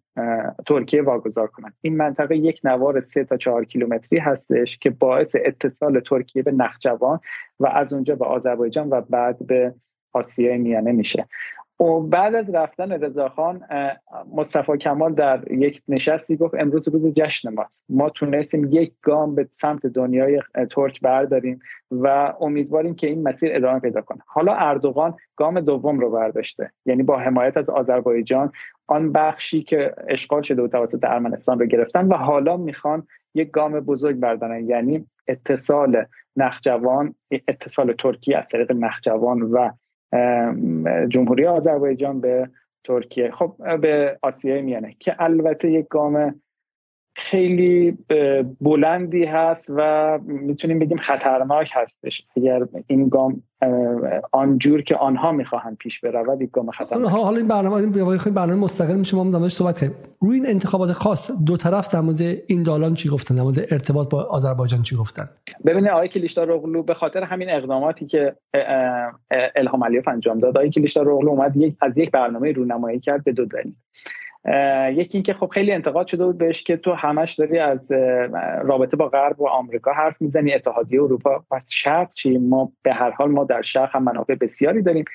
Speaker 2: ترکیه واگذار کنند این منطقه یک نوار سه تا چهار کیلومتری هستش که باعث اتصال ترکیه به نخجوان و از اونجا به آذربایجان و بعد به آسیای میانه میشه. و بعد از رفتن رضاخان مصطفی کمال در یک نشستی گفت امروز روز جشن ماست. ما تونستیم یک گام به سمت دنیای ترک برداریم و امیدواریم که این مسیر ادامه پیدا کنه. حالا اردوغان گام دوم رو برداشته یعنی با حمایت از آذربایجان آن بخشی که اشغال شده و توسط ارمنستان رو گرفتن و حالا می‌خوان یک گام بزرگ بردارن یعنی اتصال نخجوان اتصال ترکیه از طریق نخجوان و جمهوری آذربایجان به ترکیه خب به آسیای میانه که البته یک گام خیلی بلندی هست و می‌تونیم بگیم خطرناک هستش. اگر این گام آنجور که آنها می‌خواهند پیش برود یک گام خطرناک.
Speaker 1: حالا این برنامه این برنامه مستقل میشه ما در صحبت کنیم. روی این انتخابات خاص دو طرف در مورد این دالان چی گفتن؟ در مورد ارتباط با آذربایجان چی گفتن؟
Speaker 2: ببینید آقای کلیشدار اغلو به خاطر همین اقداماتی که الهام علیوف انجام داد آقای کلیشدار اغلو اومد یک از یک برنامه رونمایی کرد به دو دلیل. یکی اینکه خب خیلی انتقاد شده بود بهش که تو همش داری از رابطه با غرب و آمریکا حرف می‌زنی اتحادیه اروپا. پس شرق چی؟ ما به هر حال ما در شرق هم منافع بسیاری داریم.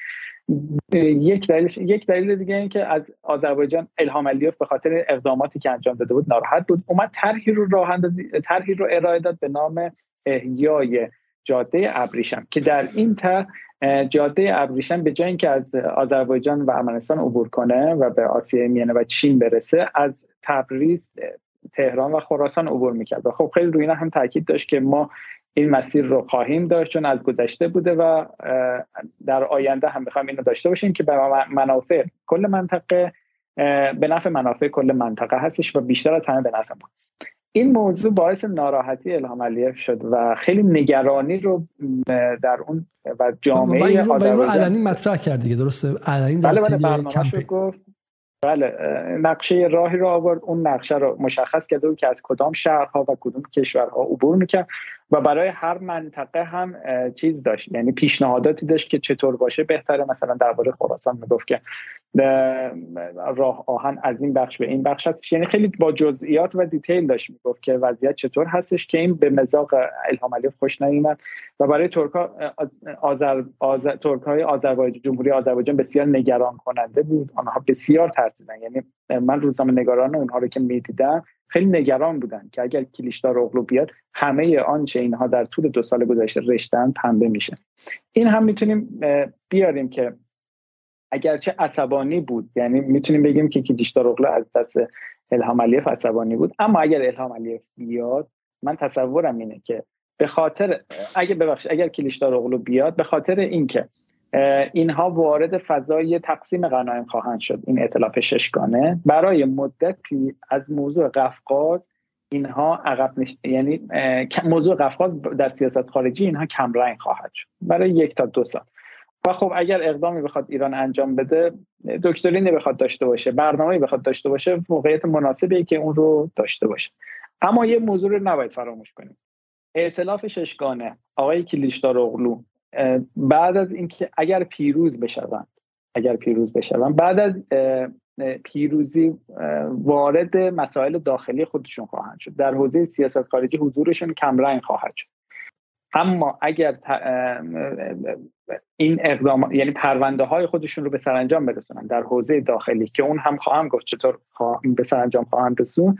Speaker 2: یک دلیل یک دلیل دیگه این که از آذربایجان الهام علیوف به خاطر اقداماتی که انجام داده بود ناراحت بود. اومد طرحی رو راه طرحی رو ارائه داد به نام احیای جاده ابریشم که در این طرح جاده ابریشم به جای اینکه از آذربایجان و ارمنستان عبور کنه و به آسیای میانه و چین برسه از تبریز تهران و خراسان عبور می‌کرد. و خب خیلی روی هم تاکید داشت که ما این مسیر رو خواهیم داشت چون از گذشته بوده و در آینده هم می‌خوایم اینو داشته باشیم که به منافع کل منطقه به نفع منافع کل منطقه هستش و بیشتر از همه به نفع ما. این موضوع باعث ناراحتی الهام علیف شد و خیلی نگرانی رو در اون و جامعه
Speaker 1: و این رو علنی مطرح کرد دیگه درسته؟ علنی
Speaker 2: بله بله گفت. بله نقشه راهی رو آورد اون نقشه رو مشخص کرده بود که از کدام شهرها و کدوم کشورها عبور می‌کرد. و برای هر منطقه هم چیز داشت. یعنی پیشنهاداتی داشت که چطور باشه بهتره. مثلا درباره خراسان می‌گفت که راه آهن از این بخش به این بخش هست یعنی خیلی با جزئیات و دیتیل داشت می‌گفت که وضعیت چطور هستش که این به مزاق الهام علیف خوش نیومد. و برای ترکا آذر آذر ترکای آذربایجان جمهوری آذربایجان بسیار نگران کننده بود. آنها بسیار ترسیدن. یعنی من روزنامه نگاران اونها رو که می‌دیدم خیلی نگران بودن که اگر کلیشدار اغلو بیاد همه آنچه اینها در طول دو سال گذشته رشتن پنبه میشه. این هم می‌تونیم بیاریم که اگرچه عصبانی بود یعنی می‌تونیم بگیم که کلیشدار اغلو از دست الهام علیف عصبانی بود. اما اگر الهام علیف بیاد من تصورم اینه که به خاطر اگر ببخشید اگر کلیشدار اغلو بیاد به خاطر اینکه اینها وارد فضای تقسیم غنایم خواهند شد این اطلاف ششگانه. برای مدتی از موضوع قفقاز اینها عقب نش... یعنی موضوع قفقاز در سیاست خارجی اینها کمرنگ خواهد شد برای یک تا دو سال. و خب اگر اقدامی بخواد ایران انجام بده دکترینی بخواد داشته باشه برنامه‌ای بخواد داشته باشه موقعیت مناسبی که اون رو داشته باشه. اما یه موضوع رو نباید فراموش کنیم. ائتلاف ششگانه آقای کلیشدار اغلو بعد از اینکه اگر پیروز بشوند اگر پیروز بشوند بعد از پیروزی وارد مسائل داخلی خودشون خواهند شد. در حوزه سیاست خارجی حضورشون کمرنگ خواهد شد. اما اگر این اقدام یعنی پرونده های خودشون رو به سرانجام برسونن در حوزه داخلی که اون هم خواهم گفت چطور به سرانجام خواهم رسون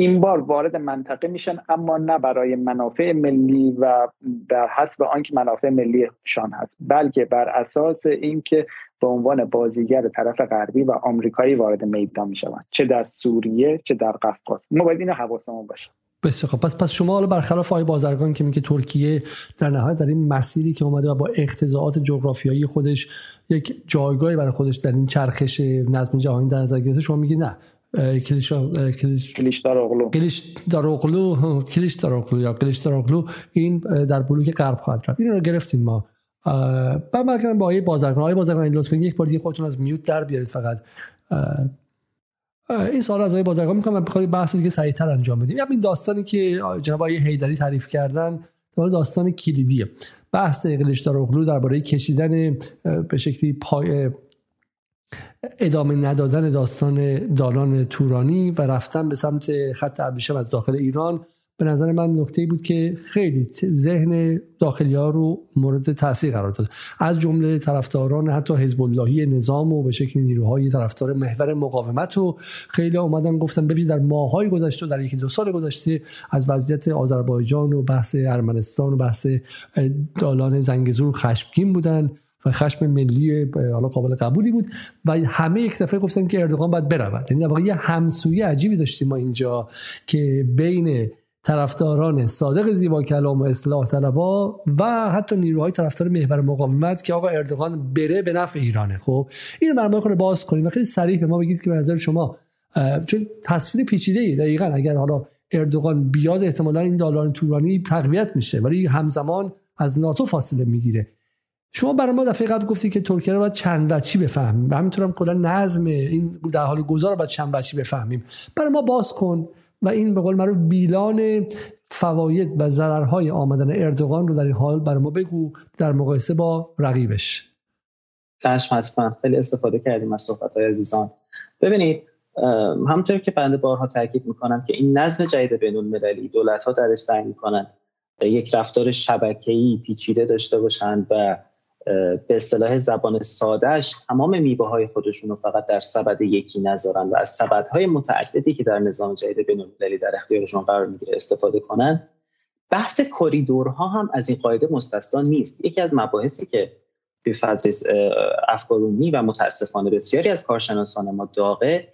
Speaker 2: این بار وارد منطقه میشن اما نه برای منافع ملی و در حسب آنکه منافع ملیشان هست بلکه بر اساس اینکه به عنوان بازیگر طرف غربی و آمریکایی وارد میدان می‌شوند چه در سوریه چه در قفقاز. ما باید اینو حواسمون باشه.
Speaker 1: بسیار خب پس پس شما حالا برخلاف آقای بازرگان که میگه ترکیه در نهایت در این مسیری که اومده و با اقتضاعات جغرافیایی خودش یک جایگاهی برای خودش در این چرخش نظم جهانی در نظر گرفته شما میگی نه. کلیش کلیش
Speaker 2: کلیش داروغلو
Speaker 1: کلیش داروغلو کلیش داروغلو یا کلیش داروغلو این در بلوک غرب خواهد رفت این رو گرفتیم ما بعد من با آقای بازرگان آقای بازرگان این لطفا یک بار دیگه خودتون از میوت در بیارید فقط این سال از آقای بازرگان می‌کنم و بخواد بحث دیگه سریعتر انجام بدیم این داستانی که جناب آقای حیدری تعریف کردن داستان کلیدیه بحث اقلیش داروغلو درباره کشیدن به شکلی پای ادامه ندادن داستان دالان تورانی و رفتن به سمت خط ابریشم از داخل ایران به نظر من نکته بود که خیلی ذهن داخلی ها رو مورد تاثیر قرار داد. از جمله طرفداران حتی حزب اللهی نظام و به شکل نیروهای طرفدار محور مقاومت و خیلی اومدن گفتن ببینید در ماهای گذشته و در یکی دو سال گذشته از وضعیت آذربایجان و بحث ارمنستان و بحث دالان زنگزور خشمگین بودن. و خشم ملی حالا قابل قبولی بود و همه یک دفعه گفتن که اردوغان باید برود. یعنی در واقع یه همسویه عجیبی داشتیم ما اینجا که بین طرفداران صادق زیبا کلام و اصلاح طلبا و حتی نیروهای طرفدار محور مقاومت که آقا اردوغان بره به نفع ایرانه. خب اینو برنامه کنه باز کنیم. و خیلی صریح به ما بگید که به نظر شما چون تصویر پیچیده ای دقیقا اگر حالا اردوغان بیاد احتمالا این دالان تورانی تقویت میشه ولی همزمان از ناتو فاصله می‌گیره. شما برای ما دفعه قبل گفتی که ترکیه رو باید چند وچی بفهمیم. و همینطور هم کلا نظم این در حال گذار رو باید چند وچی بفهمیم. برای ما باز کن و این به قول معروف بیلان فواید و ضررهای آمدن اردوغان رو در این حال برای ما بگو در مقایسه با رقیبش.
Speaker 3: چشم حتما. خیلی استفاده کردیم از صحبت های عزیزان. ببینید همونطور که بنده بارها تاکید می‌کنم که این نظم جدید بین المللی دولت ها درش سعی می‌کنن یک رفتار شبکه‌ای پیچیده داشته باشند و به اصطلاح زبان سادهش تمام میوه های خودشون رو فقط در سبد یکی نذارن و از سبدهای متعددی که در نظام جدید بین‌المللی در اختیارشون قرار می‌گیره استفاده کنن. بحث کریدورها هم از این قاعده مستثنا نیست. یکی از مباحثی که به فضل افکارونی و متاسفانه بسیاری از کارشناسان ما داغه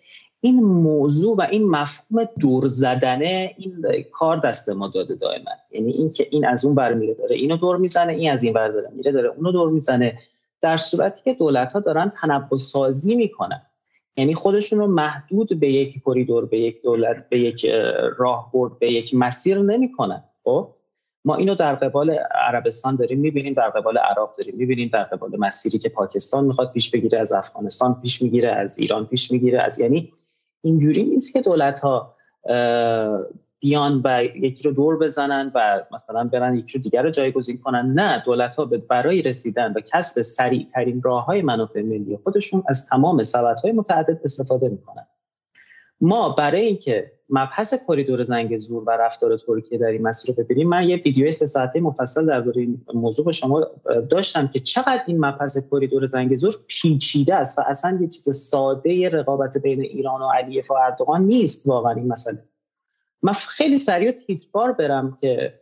Speaker 3: این موضوع و این مفهوم دور زدنه این کار دست ما داده دائما. یعنی این که این از اون بر میره داره اینو دور می‌زنه این از این بر داره میره داره اونو دور می‌زنه. در صورتی که دولت ها دارن تنوع سازی می‌کنن. یعنی خودشون رو محدود به یک کریدور به یک دولت به یک راهبرد به یک مسیر نمی‌کنن. خب؟ ما اینو در قبال عربستان داریم می‌بینیم در قبال عراق داریم می‌بینیم در قبال مسیری که پاکستان می‌خواد پیش بگیره از افغانستان پیش می‌گیره از ایران پیش می‌گیره از یعنی اینجوری نیست که دولت ها بیان و یکی رو دور بزنن و مثلا برن یکی رو دیگر رو جایگزین کنن. نه دولت ها برای رسیدن و کسب سریع ترین راه های منافع ملی خودشون از تمام سبد های متعدد استفاده می‌کنن. ما برای اینکه مبحث کریدور زنگ زور و رفتار ترکیه در این مسیر رو ببینیم من یه ویدیوی سه ساعته مفصل در این موضوع به شما داشتم که چقدر این مبحث کریدور زنگ زور پیچیده است و اصلا یه چیز ساده رقابت بین ایران و علیف و اردوغان نیست واقعا این مسئله. من خیلی سریع تیتروار برم که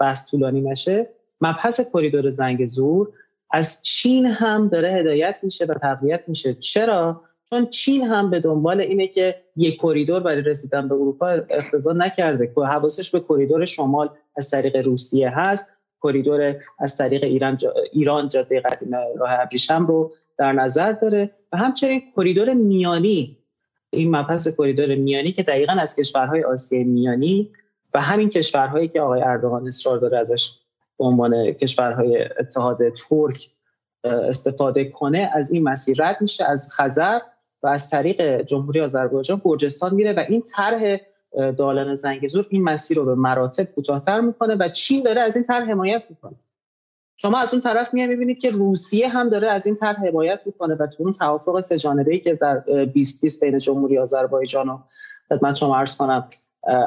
Speaker 3: بحث طولانی نشه. مبحث کریدور زنگ زور از چین هم داره هدایت میشه و تقویت میشه. چرا؟ چون چین هم به دنبال اینه که یک کریدور برای رسیدن به اروپا اکتفا نکرده. که حواسش به کریدور شمال از طریق روسیه هست. کریدور از طریق ایران جا... ایران جاده قدیم راه ابریشم رو در نظر داره. و همچنین کریدور میانی این مبحث کریدور میانی که دقیقا از کشورهای آسیای میانی و همین کشورهایی که آقای اردوغان اصرار داره ازش به عنوان کشورهای اتحاد ترک استفاده کنه از این مسیر رد میشه. از خزر و از طریق جمهوری آذربایجان گرجستان میره و این طرح دالان زنگزور این مسیر رو به مراتب کوتاهتر می‌کنه و چین داره از این طرح حمایت می‌کنه. شما از اون طرف میای می‌بینید که روسیه هم داره از این طرح حمایت می‌کنه و تو اون توافق سه جانبه‌ای که در 2020 بین جمهوری آذربایجان و خدمت شما عرض کنم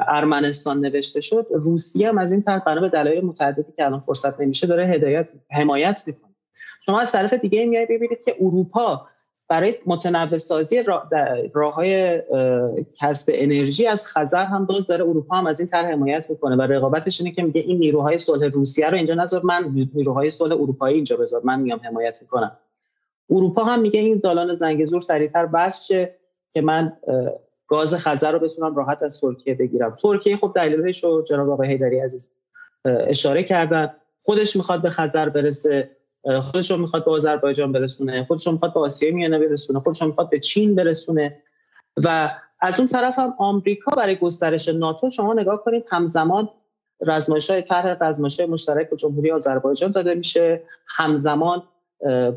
Speaker 3: ارمنستان نوشته شد روسیه هم از این طرف بنا به دلایل متعددی که الان فرصت نمیشه داره هدایت حمایت می‌کنه. شما از طرف دیگه میای ببینید که اروپا برای متنوع سازی راه های کسب انرژی از خزر هم باز داره. اروپا هم از این طرح حمایت می‌کنه و رقابتش اینه که میگه این نیروهای صلح روسیه رو اینجا نذار. من نیروهای صلح اروپایی اینجا بذار. من میام حمایت می‌کنم. اروپا هم میگه این دالان زنگزور سریعتر بس شه که من گاز خزر رو بتونم راحت از ترکیه بگیرم. ترکیه خب دلیلش رو جناب آقای حیدری عزیز اشاره کردن. خودش می‌خواد به خزر برسه. خودش رو می‌خواد به آذربایجان برسونه خودش رو می‌خواد به آسیای میانه برسونه خودش رو می‌خواد به چین برسونه. و از اون طرف هم آمریکا برای گسترش ناتو شما نگاه کنید همزمان رزمایش های طرح رزمایش مشترک با جمهوری آذربایجان داده میشه. همزمان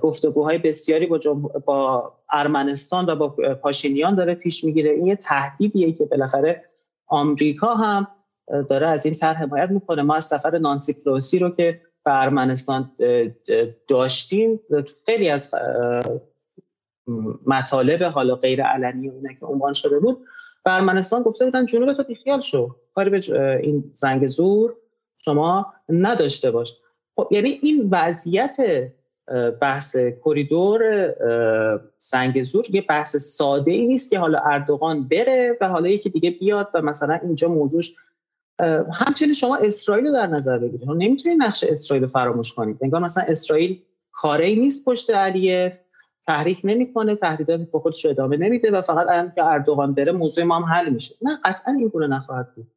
Speaker 3: گفتگوهای بسیاری با, با ارمنستان و با پاشینیان داره پیش می‌گیره. این یه تهدیدیه که بالاخره آمریکا هم داره از این طرح حمایت می‌کنه. ما از سفر نانسی پلوسی رو که ارمنستان داشتیم. خیلی از مطالب حالا غیر علنی و که عنوان شده بود. ارمنستان گفته بودن جنوب تو بیخیال شو. کاری به این زنگ زور شما نداشته باش. خب یعنی این وضعیت بحث کریدور سنگ زور یه بحث ساده ای نیست که حالا اردوغان بره و حالا یکی دیگه بیاد و مثلا اینجا موضوعش همچنین شما اسرائیل رو در نظر بگیرید. نمی‌تونید نقش اسرائیل رو فراموش کنید. انگار مثلا اسرائیل کاری نیست پشت علیف تحریک نمی‌کنه تهدیدات به خودش ادامه نمیده و فقط الان که اردوغان بره موضوع ما هم حل میشه. نه قطعا این گونه نخواهد بود.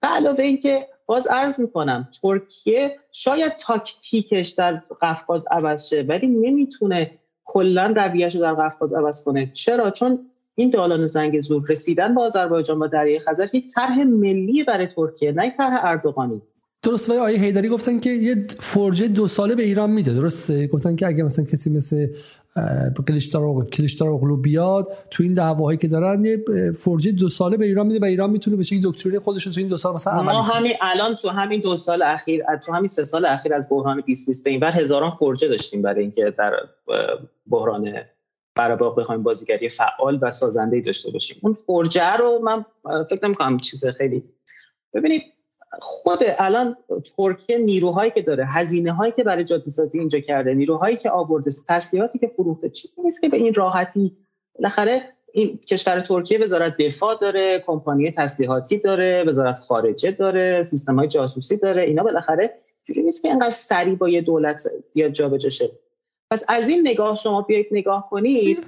Speaker 3: به علاوه اینکه باز عرض می‌کنم ترکیه شاید تاکتیکش در قفقاز عوض شه ولی نمی‌تونه کلا رویهش رو در قفقاز عوض کنه. چرا؟ چون این دالان زنگ زور رسیدن با آذربایجان با دریای خزر یک طرح ملی برای ترکیه نه طرح اردوغانی.
Speaker 1: درست و آیه هیدری گفتن که یه فرجه دو ساله به ایران میده درسته؟ گفتن که اگه مثلا کسی مثل کلیشتار اغلو بیاد تو این دعواهایی که دارن یه فرجه دو ساله به ایران میده و ایران می‌تونه به شکلی دکترین خودش تو این دو سال مثلا
Speaker 3: ما همین الان تو همین دو سال اخیر تو همین سه سال اخیر از بحران 2020 به این بر هزاران فرجه داشتیم برای اینکه در بحران قرهباغ بخوایم بازیگری فعال و سازنده داشته باشیم. اون فرجه رو من فکر نمی‌کنم چیز خیلی ببینید خود الان ترکیه نیروهایی که داره هزینه هایی که برای جاده سازی اینجا کرده نیروهایی که آورده تسلیحاتی که فروخته چیزی نیست که به این راحتی بالاخره این کشور ترکیه وزارت دفاع داره کمپانی تسلیحاتی داره وزارت خارجه داره سیستم های جاسوسی داره اینا بالاخره جوری نیست که اینقدر سریع با یه دولت بیاد جابجا شه. پس از این نگاه شما بیایید نگاه کنید.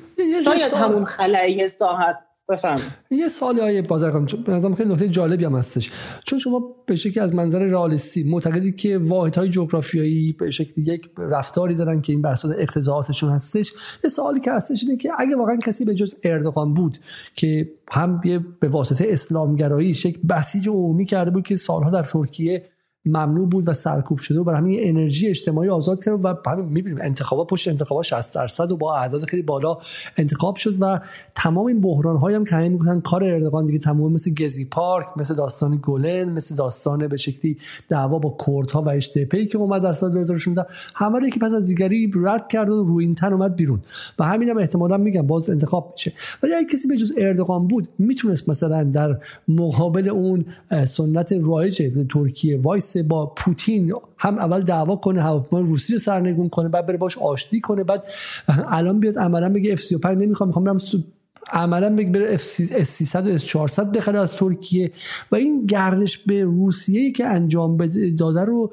Speaker 3: شاید همون خلایی ساحت بفهم
Speaker 1: یه سوالی های بازرگان به خیلی نکته جالبی هم هستش. چون شما به شکلی از منظر رئالیستی معتقدی که واحد های جغرافیایی به شکلی یک رفتاری دارن که این بر اساس اقتضاعاتشون هستش. یه سوالی که هستش اینه که اگه واقعا کسی به جز اردوغان بود که هم به واسطه اسلامگرایی یک بسیج عمومی کرده بود که سالها در ترکیه ممنوع بود و سرکوب شده و برای همین انرژی اجتماعی آزاد کرد و همین می‌بینیم انتخابات پشت انتخابات 60 درصد و با اعداد خیلی بالا انتخاب شد و تمام این بحران هایی هم که همین کار اردوغان دیگه تمام مثل گزی پارک مثل داستان گلن مثل داستان به شکلی دعوا با کردها و اشتپی که اومد در سال 2016 همه رو یکی پس از دیگری رد کرد و رویین تن اومد بیرون. و همین هم احتمالا میگم باز انتخاب میشه. ولی اگه کسی به جز اردوغان بود می‌تونست مثلا در مقابل اون سنت رایج ترکیه وایسه با پوتین هم اول دعوا کنه هواپیمای روسی رو سرنگون کنه بعد بره باش آشتی کنه بعد الان بیاد عملا بگه F 35 نمی‌خوام می‌خوام برم عملا بگه بره F 300 و F 400 بخره از ترکیه. و این گردش به روسیه که انجام بده داده رو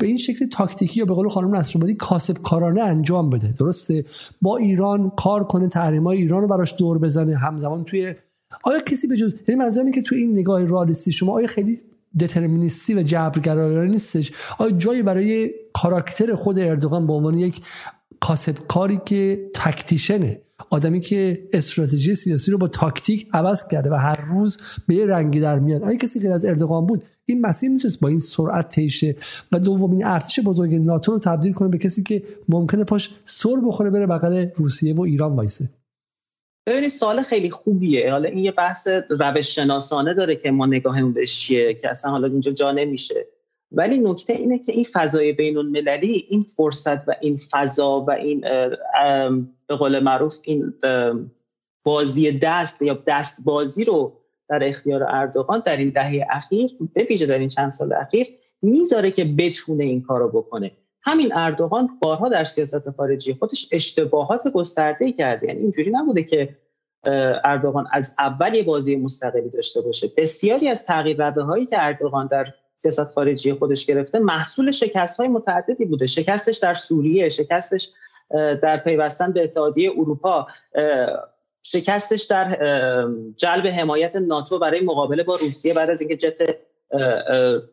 Speaker 1: به این شکل تاکتیکی یا به قول خانم نصرآبادی کاسب کارانه انجام بده. درسته؟ با ایران کار کنه تحریم های ایران رو براش دور بزنه همزمان توی آیا کسی به جز یعنی منظورم که توی این نگاه رالیستی شما آیا خیلی دترمینیستی و جبرگرایانه نیستش آیا جایی برای کاراکتر خود اردوغان به عنوان یک کاسب کاری که تکتیشنه آدمی که استراتژی سیاسی رو با تاکتیک عوض کرده و هر روز به یه رنگی در میاد آیا کسی غیر از اردوغان بود این مسیر می‌تونست با این سرعت تیشه و دومین ارتش بزرگ ناتو رو تبدیل کنه به کسی که ممکنه پاش سر بخوره بره بغل روسیه و ایران وایسه
Speaker 3: ببینید سوال خیلی خوبیه. حالا این یه بحث روش شناسانه داره که ما نگاهمون بهش چیه که اصلا حالا اینجا جا نمیشه. ولی نکته اینه که این فضای بین المللی این فرصت و این فضا و این به قول معروف این بازی دست یا دست بازی رو در اختیار اردوغان در این دهه اخیر به ویژه در این چند سال اخیر می‌ذاره که بتونه این کارو بکنه. همین اردوغان بارها در سیاست خارجی خودش اشتباهات گسترده کرده. یعنی اینجوری نبوده که اردوغان از اول یه بازی مستقلی داشته باشه. بسیاری از تغییر هایی که اردوغان در سیاست خارجی خودش گرفته محصول شکست های متعددی بوده. شکستش در سوریه شکستش در پیوستن به اتحادیه اروپا شکستش در جلب حمایت ناتو برای مقابله با روسیه بعد از اینکه جت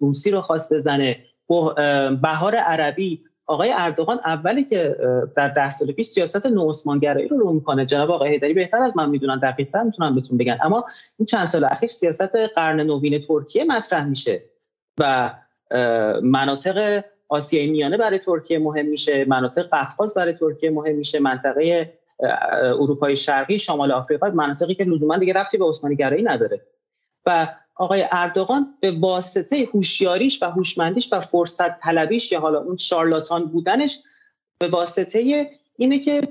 Speaker 3: روسی رو خواست بزنه. بهار عربی. آقای اردوغان اولی که در ده سال پیش سیاست نو گرایی رو رو می‌کنه. جناب آقای هیدری بهتر از من می‌دونن دقیقا می‌تونن بهتون بگن اما این چند سال اخیر سیاست قرن نوین ترکیه مطرح میشه و مناطق آسیای میانه برای ترکیه مهم میشه. مناطق قفقاز برای ترکیه مهم میشه. منطقه اروپای شرقی شمال آفریقا مناطقی که لزوما دیگه ربطی به عثمانی گرایی نداره. و آقای اردوغان به واسطه هوشیاریش و هوشمندیش و فرصت طلبیش یا حالا اون شارلاتان بودنش به واسطه اینه که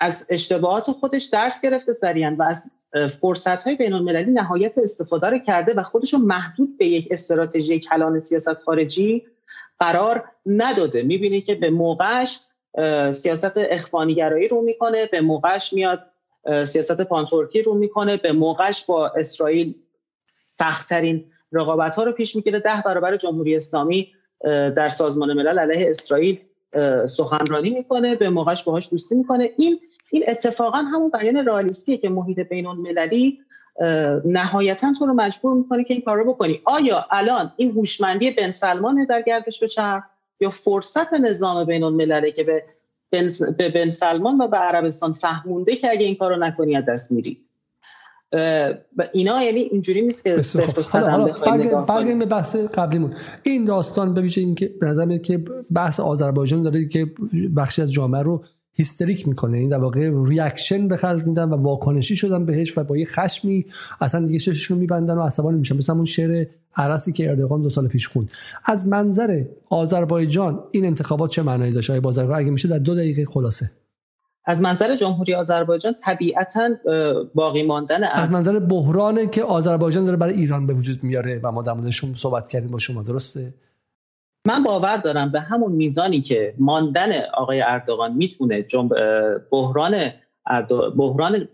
Speaker 3: از اشتباهات خودش درس گرفته سریعا و از فرصت های بین المللی نهایت استفاده رو کرده و خودش رو محدود به یک استراتژی کلان سیاست خارجی قرار نداده. می‌بینی که به موقعش سیاست اخوانیگرایی رو می‌کنه به موقعش میاد سیاست پانتورکی رو می‌کنه به موقعش با اسرائیل سختترین رقابت ها رو پیش می‌گیره. ده برابر جمهوری اسلامی در سازمان ملل علیه اسرائیل سخنرانی می‌کنه به موقعش باهاش دوستی می‌کنه. این این اتفاقا همون بیان رئالیستیه که محیط بین المللی نهایتا تو رو مجبور می‌کنه که این کار رو بکنی. آیا الان این هوشمندی بن سلمان در گردش به چرخ یا فرصت نظام بین المللی که به بن سلمان و به عربستان فهمونده که اگه این کارو نکنی از دست میری؟ و اینا یعنی اینجوری نیست که صرف
Speaker 1: برگردیم به بحث قبلیمون. این داستان به ویژه اینکه به نظر که بحث آذربایجان داره که بخشی از جامعه رو هیستریک می‌کنه. این در واقع reaction به خرج میدن و واکنشی شدن بهش و با یه خشمی اصلا دیگه چششون میبندن و عصبانی میشن. مثل اون شعر ارسی که اردوغان دو سال پیش خوند. از منظر آذربایجان این انتخابات چه معنایی داشت؟ بازرگان اگه میشه در دو دقیقه خلاصه.
Speaker 3: از منظر جمهوری آذربایجان طبیعتا باقی ماندن
Speaker 1: از منظر بحرانی که آذربایجان داره برای ایران به وجود میاره و ما در موردش صحبت کردیم با شما درسته؟
Speaker 3: من باور دارم به همون میزانی که ماندن آقای اردوغان می‌تونه بحران بحران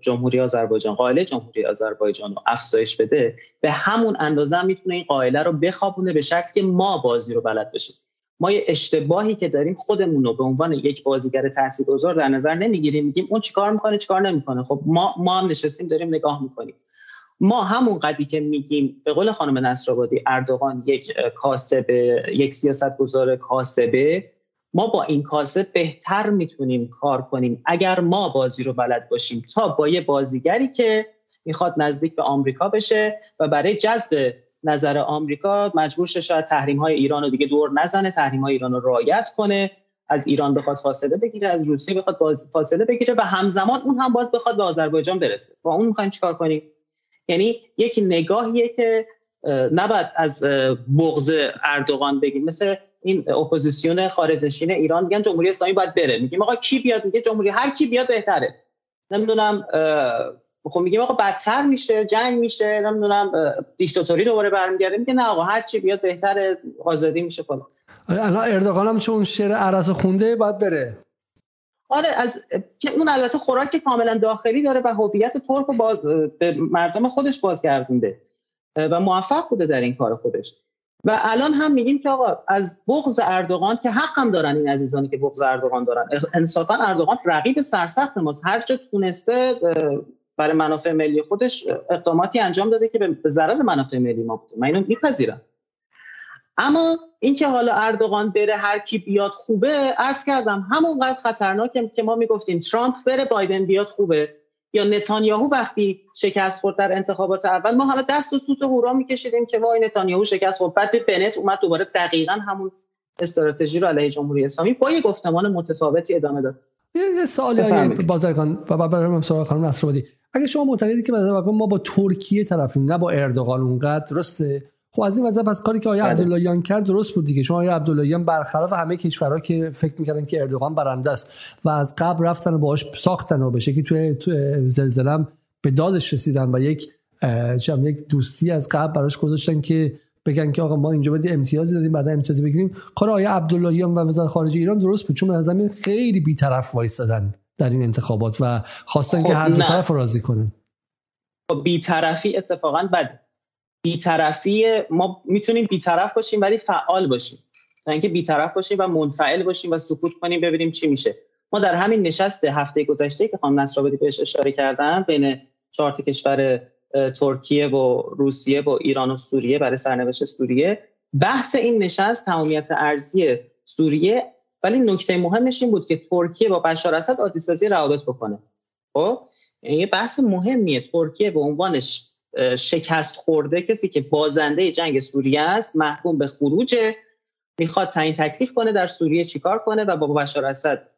Speaker 3: جمهوری آذربایجان قائله جمهوری آذربایجان رو افزایش بده به همون اندازه می‌تونه این قائله رو بخوابونه به شکلی که ما بازی رو بلد بشیم. ما یه اشتباهی که داریم خودمون رو به عنوان یک بازیگر تاثیرگذار در نظر نمی‌گیریم. میگیم اون چیکار می‌کنه چیکار نمی‌کنه. خب ما ما هم نشستیم داریم نگاه می‌کنیم. ما همون قدی که میگیم به قول خانم نصرآبادی اردوغان یک کاسب یک سیاستگزار کاسبه ما با این کاسب بهتر می‌تونیم کار کنیم. اگر ما بازی رو بلد باشیم تا با یه بازیگری که می‌خواد نزدیک به آمریکا بشه و برای جذب نظر آمریکا مجبور شه شاید تحریم های ایران رو دیگه دور نزنه تحریم های ایران رو رعایت کنه از ایران بخواد فاصله بگیره از روسیه بخواد فاصله بگیره و همزمان اون هم باز بخواد به آذربایجان برسه. با اون می‌خوایم چیکار کنیم؟ یعنی یک نگاهیه که نباید از بغض اردوغان بگیم. مثل این اپوزیسیون خارجنشین ایران میگن جمهوری اسلامی باید بره. میگیم آقا کی بیاد؟ میگه جمهوری هر کی بیاد بهتره. نمی‌دونم خب میگیم آقا بدتر میشه جنگ میشه نمی‌دونم دیکتاتوری دوباره برمیگرده. میگه نه آقا هر چی بیاد بهتره آزادی میشه فلان.
Speaker 1: الان اردوغان هم چون شعر عرض خونده باید بره.
Speaker 3: آره از که اون البته خوراک کاملا داخلی داره و هویت ترک رو باز به مردم خودش بازگردونده. و موفق بوده در این کار خودش. و الان هم میگیم که آقا از بغض اردوغان که حق هم دارن این عزیزانی که بغض اردوغان دارن. انصافا اردوغان رقیب سرسخت ماست. هر چه تونسته برای منافع ملی خودش اقداماتی انجام داده که به ضرر منافع ملی ما بوده. من اینو میپذیرم. اما اینکه حالا اردوغان بره هر کی بیاد خوبه عرض کردم همونقدر خطرناکه که ما می‌گفتیم ترامپ بره بایدن بیاد خوبه. یا نتانیاهو وقتی شکست خورد در انتخابات اول ما حالا دست و سوت هورا میکشیدیم که وای نتانیاهو شکست خورد. بعد بنت اومد دوباره دقیقا همون استراتژی رو علیه جمهوری اسلامی با یه گفتمان متفاوتی ادامه داد.
Speaker 1: یه سوالی بازرگان و بعد سوال خانم نصرآبادی. اگه شما معتقدید که ما با ترکیه طرفیم نه با اردوغان اونقدر درسته؟ خب از این وضع پس کاری که آیه بله. عبداللهیان کرد درست بود دیگه. شما آیه عبداللهیان برخلاف همه کشورها که فکر می‌کردن که اردوغان برنده است و از قبل رفتن و باهاش ساختن و به شکلی توی, زلزلم به دادش رسیدن و یک یک دوستی از قبل براش گذاشتن که بگن که آقا ما اینجا باید امتیازی دادیم بعد امتیازی بگیریم. کار آقای عبداللهیان و وزارت خارجه ایران درست بود. چون از زمین خیلی بیطرف وایسادن. در این انتخابات و خواستن که خب، هر دو طرف راضی کنن.
Speaker 3: خب، بیطرفی اتفاقا بد بیطرفی ما می‌تونیم بیطرف باشیم ولی فعال باشیم. تا اینکه بیطرف باشیم و منفعل باشیم و سکوت کنیم ببینیم چی میشه. ما در همین نشست هفته گذشته که خانم نصرآبادی بهش اشاره کردن بین چهار کشور ترکیه و روسیه و ایران و سوریه برای سرنوشت سوریه بحث این نشست تمامیت ارزی سوریه ولی نکته مهمش این بود که ترکیه با بشار اسد عادی روابط بکنه. خب؟ یه بحث مهمیه. ترکیه به عنوانش شکست خورده کسی که بازنده جنگ سوریه است محکوم به خروج می‌خواد تعیین تکلیف کنه در سوریه چیکار کنه و با بشار اسد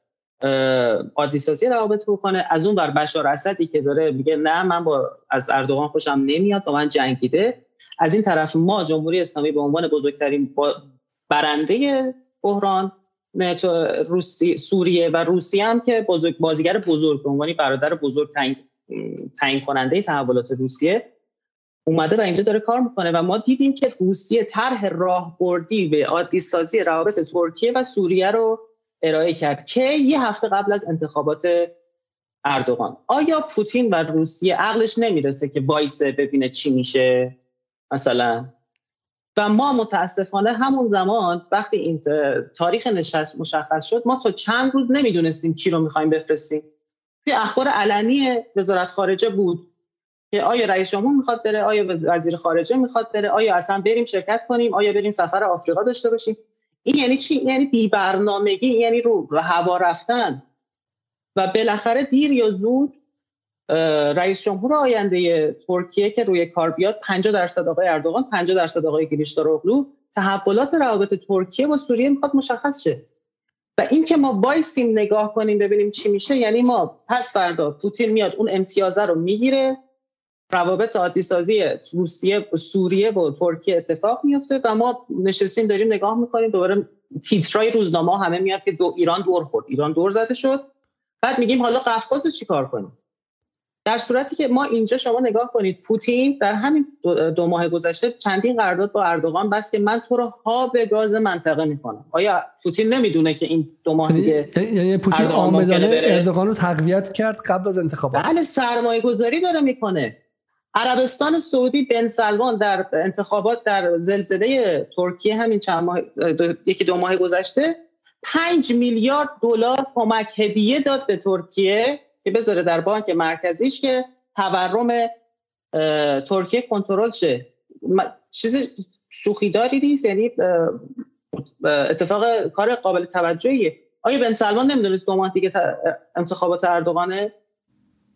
Speaker 3: عادی سازی روابط بکنه. از اون بر بشار اسدی که داره میگه نه من با از اردوغان خوشم نمیاد با من جنگیده. از این طرف ما جمهوری اسلامی به عنوان بزرگترین برنده بحران روسی سوریه و روسیه هم که بزرگ بازیگر بزرگ به عنوان برادر بزرگ تعیین کننده تحولات روسیه اومده و اینجا داره کار می‌کنه و ما دیدیم که روسیه طرح راهبردی به عادی سازی روابط ترکیه و سوریه رو ارائه کرد که یه هفته قبل از انتخابات اردوغان. آیا پوتین و روسیه عقلش نمی‌رسه که وایسه ببینه چی میشه؟ مثلا و ما متاسفانه همون زمان وقتی این تاریخ نشست مشخص شد ما تا چند روز نمی‌دونستیم کی رو می‌خوایم بفرستیم. توی اخبار علنی وزارت خارجه بود که آیا رئیس جمهور می‌خواد بره آیا وزیر خارجه می‌خواد بره آیا اصلا بریم شرکت کنیم آیا بریم سفر آفریقا داشته باشیم. این یعنی چی؟ یعنی بی برنامگی یعنی رو هوا رفتن. و بالاخره دیر یا زود رئیس جمهور آینده ترکیه که روی کار بیاد 50 درصد آقای اردوغان 50 درصد آقای گلیشتاروغلو تحولات روابط ترکیه با سوریه می‌خواد مشخص شه. و اینکه ما وایسیم نگاه کنیم ببینیم چی میشه یعنی ما پس فردا پوتین میاد اون امتیازه رو می‌گیره روابط عادی سازی روسیه و سوریه و ترکیه اتفاق میفته و ما نشستیم داریم نگاه می‌کنیم دوباره تیترای روزنامه همه میاد که دو ایران دور خورد ایران دور زده شد. بعد میگیم حالا قفقاز رو چیکار کنیم؟ در صورتی که ما اینجا شما نگاه کنید پوتین در همین دو, ماه گذشته چندین قرارداد با اردوغان بس که من تو رو ها به گاز منطقه می‌کنم. آیا پوتین نمی‌دونه که این دو ماه دیگه
Speaker 1: یعنی, یعنی پوتین آمدانه اردوغان رو تقویت کرد قبل از انتخابات.
Speaker 3: بله سرمایه گذاری داره می‌کنه. عربستان سعودی بن سلمان در انتخابات در زلزله ترکیه همین چند ماه یکی دو ماه گذشته پنج میلیارد دلار کمک هدیه داد به ترکیه. که بذاره در بانک مرکزیش که تورم ترکیه کنترل شه. چیز شوخی داری نیست یعنی اتفاق کار قابل توجهیه. آیا بن سلمان نمی‌دونست دو ماه دیگه انتخابات اردوغانه؟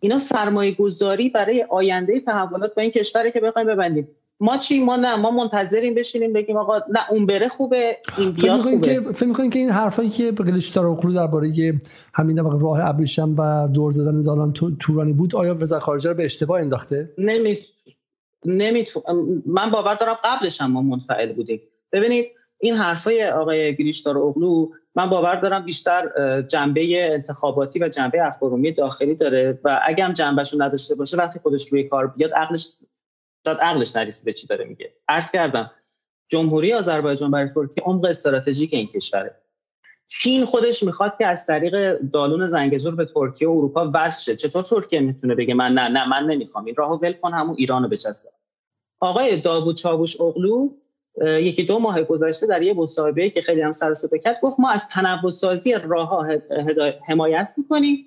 Speaker 3: اینا سرمایه گذاری برای آینده تحولات با این کشوری که بخوایم ببندیم. ما چی ما نه ما منتظریم بشینیم بگیم آقا نه اون بره خوبه این بیاد خوبه.
Speaker 1: که فکر می‌کنین که این حرفایی که اقلو درباره همین راه ابریشم و دور زدن دالان تورانی بود آیا وزارت خارجه رو به اشتباه انداخته؟
Speaker 3: نمی نمیتو... من باور دارم قبلش هم ما منفعل بودیم. ببینید این حرفای آقای گریشتار اغلو من باور دارم بیشتر جنبه انتخاباتی و جنبه افکارومی داخلی داره و اگه هم جنبهشو نداشته باشه وقتی خودش روی کار بیاد عقلش شاید عقلش نرسیده چی داره میگه. عرض کردم جمهوری آذربایجان برای ترکیه عمق استراتژیک این کشوره. چین خودش می‌خواد که از طریق دالون زنگزور به ترکیه و اروپا وصل شه. چطور ترکیه می‌تونه بگه من نه نه من نمی‌خوام. این راهو ول کن همون ایرانو بچسبه. آقای داوود چاوش اغلو یکی دو ماه گذشته در یه مصاحبه که خیلی هم سر کرد گفت ما از تنوع سازی راه حمایت می‌کنیم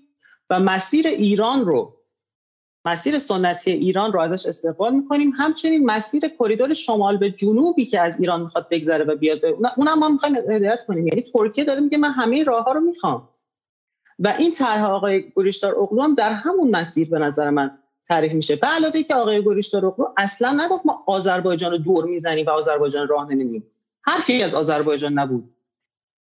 Speaker 3: و مسیر ایران رو مسیر سنتی ایران رو ازش استقبال می‌کنیم. همچنین مسیر کریدور شمال به جنوبی که از ایران می‌خواد بگذره و بیاد اونم ما می‌خوایم هدایت کنیم. یعنی ترکیه داره میگه من همه راه ها رو می‌خوام. و این طرح آقای گوریشتار اقلو هم در همون مسیر به نظر من تعریف میشه. به علاوه که آقای گوریشتار اقلو اصلا نگفت ما آذربایجان رو دور می‌زنیم و آذربایجان راه نمیدیم حرفی از آذربایجان نبود.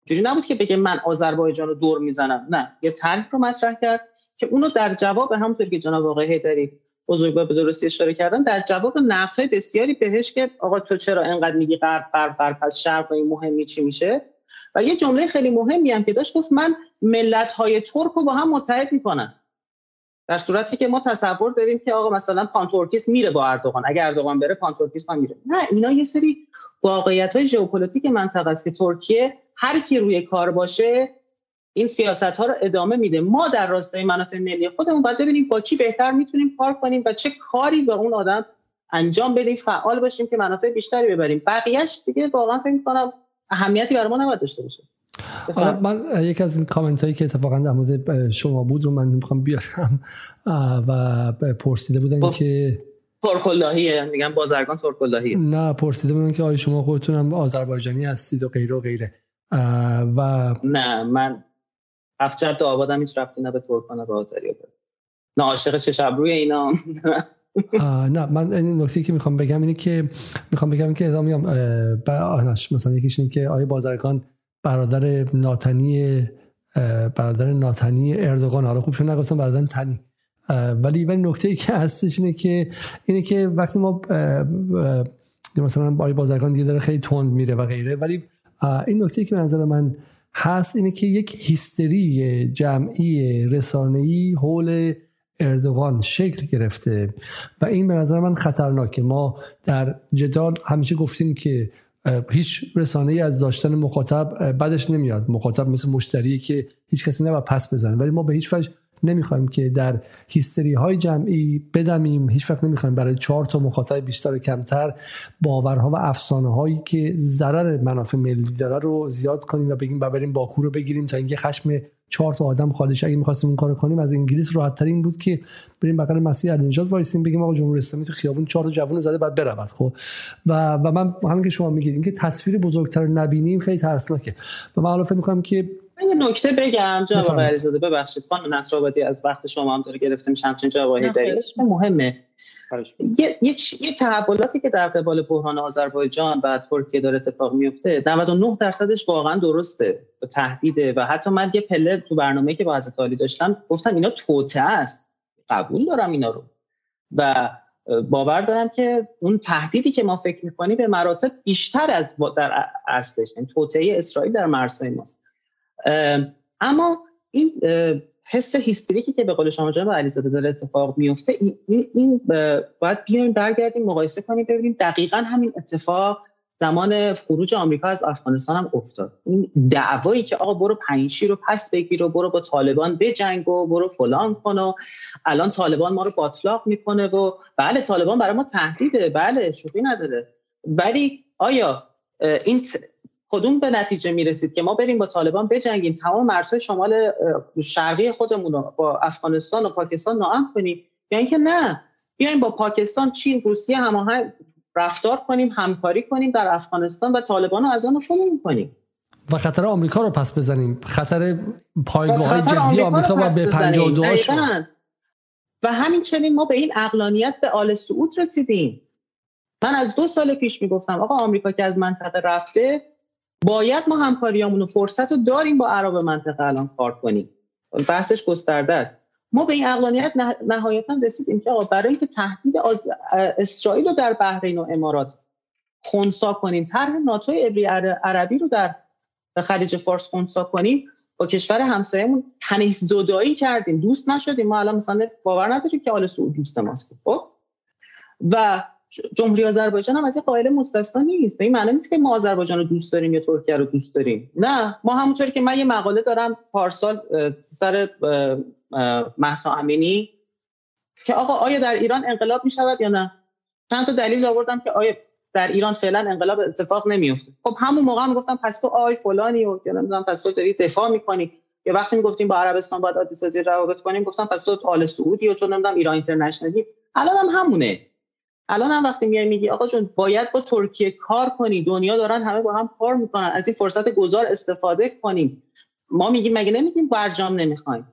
Speaker 3: جوری نبود که بگه من آذربایجان رو دور می‌زنم. نه. یه طرح رو مطرح کرد. که اونو در جواب همونطور که جناب آقای هیدری بزرگوار به درستی اشاره کردن در جواب نقدهای بسیاری بهش که آقا تو چرا انقدر میگی غرب غرب غرب پس شرق این مهمی چی میشه؟ و یه جمله خیلی مهمی هم که داشت گفت من ملت های ترک رو با هم متحد می‌کنم. در صورتی که ما تصور داریم که آقا مثلا پانتورکیسم میره با اردوغان. اگر اردوغان بره پانتورکیسم هم میره. نه اینا یه سری واقعیت های ژئوپلیتیک منطقه است که ترکیه هر کی روی کار باشه این سیاست ها رو ادامه میده. ما در راستای منافع ملی خودمون باید ببینیم با کی بهتر می‌تونیم کار کنیم و چه کاری به اون آدم انجام بدیم فعال باشیم که منافع بیشتری ببریم. بقیهش دیگه واقعا فکر می‌کنم اهمیتی برای ما نباید داشته باشه.
Speaker 1: حالا من یک از این کامنت هایی که اتفاقا در مورد شما بود رو من می‌خوام بیارم و پرسیده بودن که
Speaker 3: ترکلاهیه میگم بازرگان ترکلاهیه
Speaker 1: نه پرسیده بودن که آیا شما خودتون هم آذربایجانی هستید و غیره و غیره. و
Speaker 3: نه من افجر تو آبادم هیچ رفتی نه به ترکان و آذری نه عاشق چه روی اینا.
Speaker 1: نه من این نکته که می‌خوام بگم اینه که می‌خوام بگم که میگم مثلا یکیش اینه که آیا بازرگان برادر ناتنی برادر ناتنی اردوغان. حالا خوب شد نگفتم برادر تنی. ولی ولی نکته ای که هستش اینه که اینه که وقتی ما مثلا با بازرگان دیگه داره خیلی تند میره و غیره. ولی این نکته که به نظر من هست اینه که یک هیستری جمعی رسانه‌ای حول اردوغان شکل گرفته و این به نظر من خطرناکه. ما در جدال همیشه گفتیم که هیچ رسانه ای از داشتن مخاطب بدش نمیاد. مخاطب مثل مشتری که هیچ کسی نباید پس بزنه ولی ما به هیچ وجه نمی‌خوایم که در هیستری های جمعی بدمیم. هیچ وقت نمی‌خوایم برای چهار تا مخاطب بیشتر و کمتر باورها و افسانه هایی که ضرر منافع ملی داره رو زیاد کنیم و بگیم بریم باکو رو بگیریم تا اینکه خشم چهار تا آدم خالش اگه می‌خواستیم اون کارو کنیم از انگلیس راحت ترین بود که بریم بغل مسیح النجات وایسیم بگیم آقا جمهوری اسلامی تو خیابون چهار تا جوون زده بعد برود. خب؟ و و من همین که شما میگید اینکه تصویر بزرگتر نبینیم خیلی ترسناکه. و من حالا فکر می‌کنم که
Speaker 3: یه نکته بگم جناب آقای علیزاده ببخشید. خانم نصرآبادی از وقت شما هم داره گرفتیم همچین جواهی دارید مهمه. یه, یه, یه تحولاتی که در قبال بحران آذربایجان و ترکیه داره اتفاق میفته 99 درصدش واقعا درسته و تهدیده و حتی من یه پله تو برنامه که با حضرت علی داشتم گفتم اینا توته است. قبول دارم اینا رو. و باور دارم که اون تهدیدی که ما فکر می‌کنیم به مراتب بیشتر از در اصلش این یعنی توطئه اسرائیل در مرزهای ماست. اما این حس هیستریکی که به قول شما جناب علیزاده داره اتفاق میفته این, این باید بیایم برگردیم مقایسه کنیم ببینیم دقیقا همین اتفاق زمان خروج آمریکا از افغانستان هم افتاد. این دعوایی که آقا برو پنجشیر رو پس بگیر و برو با طالبان بجنگ و برو فلان کن و الان طالبان ما رو باطلاق می‌کنه و بله طالبان برای ما تهدیده بله شوخی نداره. ولی آیا این کدوم به نتیجه می‌رسید که ما بریم با طالبان بجنگیم؟ تمام مرزهای شمال شرقی خودمون رو با افغانستان و پاکستان ناامن کنیم؟ یا اینکه نه بیایم با پاکستان چین روسیه هماهنگ رفتار کنیم همکاری کنیم در افغانستان و طالبان رو از آن شروع کنیم
Speaker 1: و خطر آمریکا رو پس بزنیم. خطر پایگاه جدی آمریکا و به 52
Speaker 3: و همین چنین ما به این اقلانیت به آل سعود رسیدیم. من از دو سال پیش می‌گفتم آقا آمریکا که از منطقه رفته باید ما همکاریامون و فرصت رو داریم با عرب منطقه الان کار کنیم. بحثش گسترده است. ما به این اقلانیت نهایتا رسیدیم که برای اینکه تهدید از اسرائیل رو در بحرین و امارات خونسا کنیم طرح ناتو ابری عربی رو در خلیج فارس خونسا کنیم با کشور همسایه‌مون تنیس زدایی کردیم. دوست نشدیم. ما الان مثلا باور نداریم که آل سعود دوست ماست. خب؟ و جمهوری آذربایجان هم از این قائل مستثنا نیست. به این معنی نیست که ما آذربایجان رو دوست داریم یا ترکیه رو دوست داریم. نه ما همونطوری که من یه مقاله دارم پارسال سر محسا امینی که آقا آیا در ایران انقلاب می شود یا نه؟ چند تا دلیل آوردم که آیا در ایران فعلا انقلاب اتفاق نمیفته خب همون موقع هم گفتم پس تو آی فلانی و یا نمی‌دونم پس تو داری دفاع می‌کنی. یا وقتی می‌گفتیم با عربستان باید عادی سازی روابط کنیم گفتم پس تو آل سعودی و تو نمی‌دونم ایران اینترنشنالی. الان هم همونه. الان هم وقتی میای میگی آقا جون باید با ترکیه کار کنی. دنیا دارن همه با هم کار می‌کنن. از این فرصت گذار استفاده کنیم. ما میگیم مگه نمیگیم برجام نمی‌خوایم؟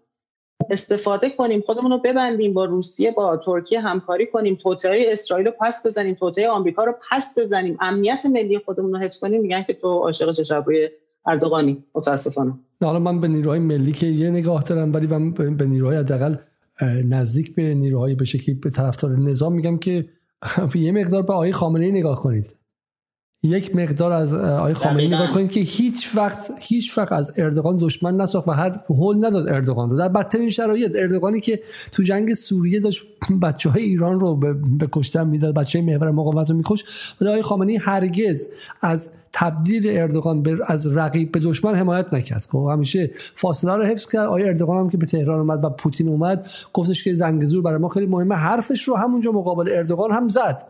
Speaker 3: استفاده کنیم خودمون رو ببندیم با روسیه با ترکیه همکاری کنیم توطئه اسرائیل رو پس بزنیم توطئه آمریکا رو پس بزنیم. امنیت ملی خودمون رو حفظ کنیم میگن که تو عاشق چشبروی اردوغانی. متاسفانه.
Speaker 1: حالا من به نیروهای ملی که یه نگاه دارم ولی من به نیروهای حداقل نزدیک به نیروهای به شکلی به طرفدار نظام میگم که یه مقدار به آقای خامنه ای نگاه کنید. یک مقدار از آقای خامنه‌ای نگاه کنید که هیچ وقت هیچ وقت از اردوغان دشمن نساخت و هر هول نداد اردوغان رو. در بدترین شرایط اردوغانی که تو جنگ سوریه داشت بچه های ایران رو به کشتن می‌داد بچه های محور مقاومت رو میکش ولی آقای خامنه‌ای هرگز از تبدیل اردوغان از رقیب به دشمن حمایت نکرد. خب همیشه فاصله رو حفظ کرد. آیا اردوغان هم که به تهران اومد و پوتین اومد گفتش که زنگزور برای ما خیلی مهمه. حرفش رو همونجا مقابل اردوغان هم زد.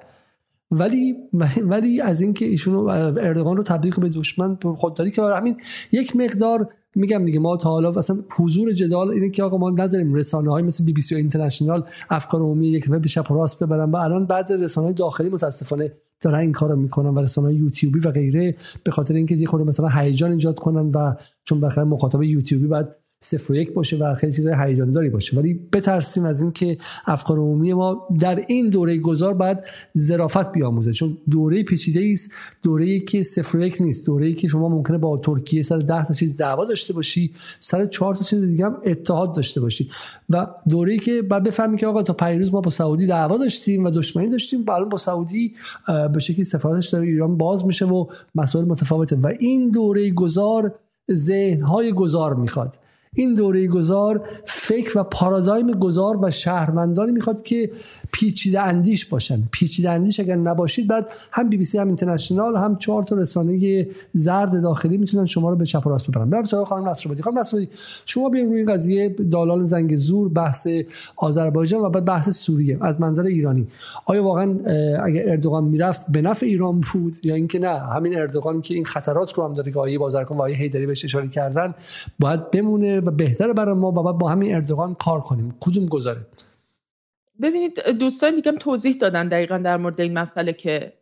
Speaker 1: ولی ولی از اینکه ایشون اردوغان رو تبدیل به دشمن خودداری که همین یک مقدار میگم دیگه ما تا حالا اصلا حضور جدال اینه که آقا ما نذاریم رسانه های مثل بی بی سی و اینترنشنال افکار عمومی یک به و راست ببرن. و الان بعضی رسانه های داخلی متاسفانه دارن این کارو می‌کنن و رسانه یوتیوبی و غیره به خاطر اینکه یه خورده مثلا هیجان ایجاد کنن و چون بخاطر مخاطب یوتیوبی بعد صفر و یک باشه و خیلی چیز هیجان داری باشه. ولی بترسیم از اینکه افکار عمومی ما در این دوره گذار باید ظرافت بیاموزه. چون دوره پیچیده است دوره ای که صفر و یک نیست دوره ای که شما ممکنه با ترکیه سر ده تا چیز دعوا داشته باشی سر چهار تا چیز دیگه هم اتحاد داشته باشی. و دوره ای که بعد بفهمی که آقا تا پیروز ما با سعودی دعوا داشتیم و دشمنی داشتیم با با سعودی به شکلی سفارتش داره ایران باز میشه و مسائل متفاوته. و این دوره گذار ذهن های گذار می‌خواد. این دوره گذار فکر و پارادایم گذار و شهروندانی می‌خواد که پیچیده اندیش باشن. پیچیده اندیش اگر نباشید بعد هم بی بی سی هم اینترنشنال هم چهار تا رسانه زرد داخلی می‌تونن شما رو به چپ و راست ببرن. برم سراغ خانم نصرآبادی. خانم نصرآبادی شما بیاین روی این قضیه دالان زنگ زور بحث آذربایجان و بعد بحث سوریه از منظر ایرانی. آیا واقعا اگر اردوغان می‌رفت به نفع ایران بود یا اینکه نه؟ همین اردوغان که این خطرات رو هم داره که آیه بازرگان و آیه هیدری بهش اشاره کردن باید بمونه و بهتره برای ما و با همین اردوغان کار کنیم. کدوم گذاره
Speaker 4: ببینید دوستان دیگه توضیح دادن دقیقا در مورد این مسئله که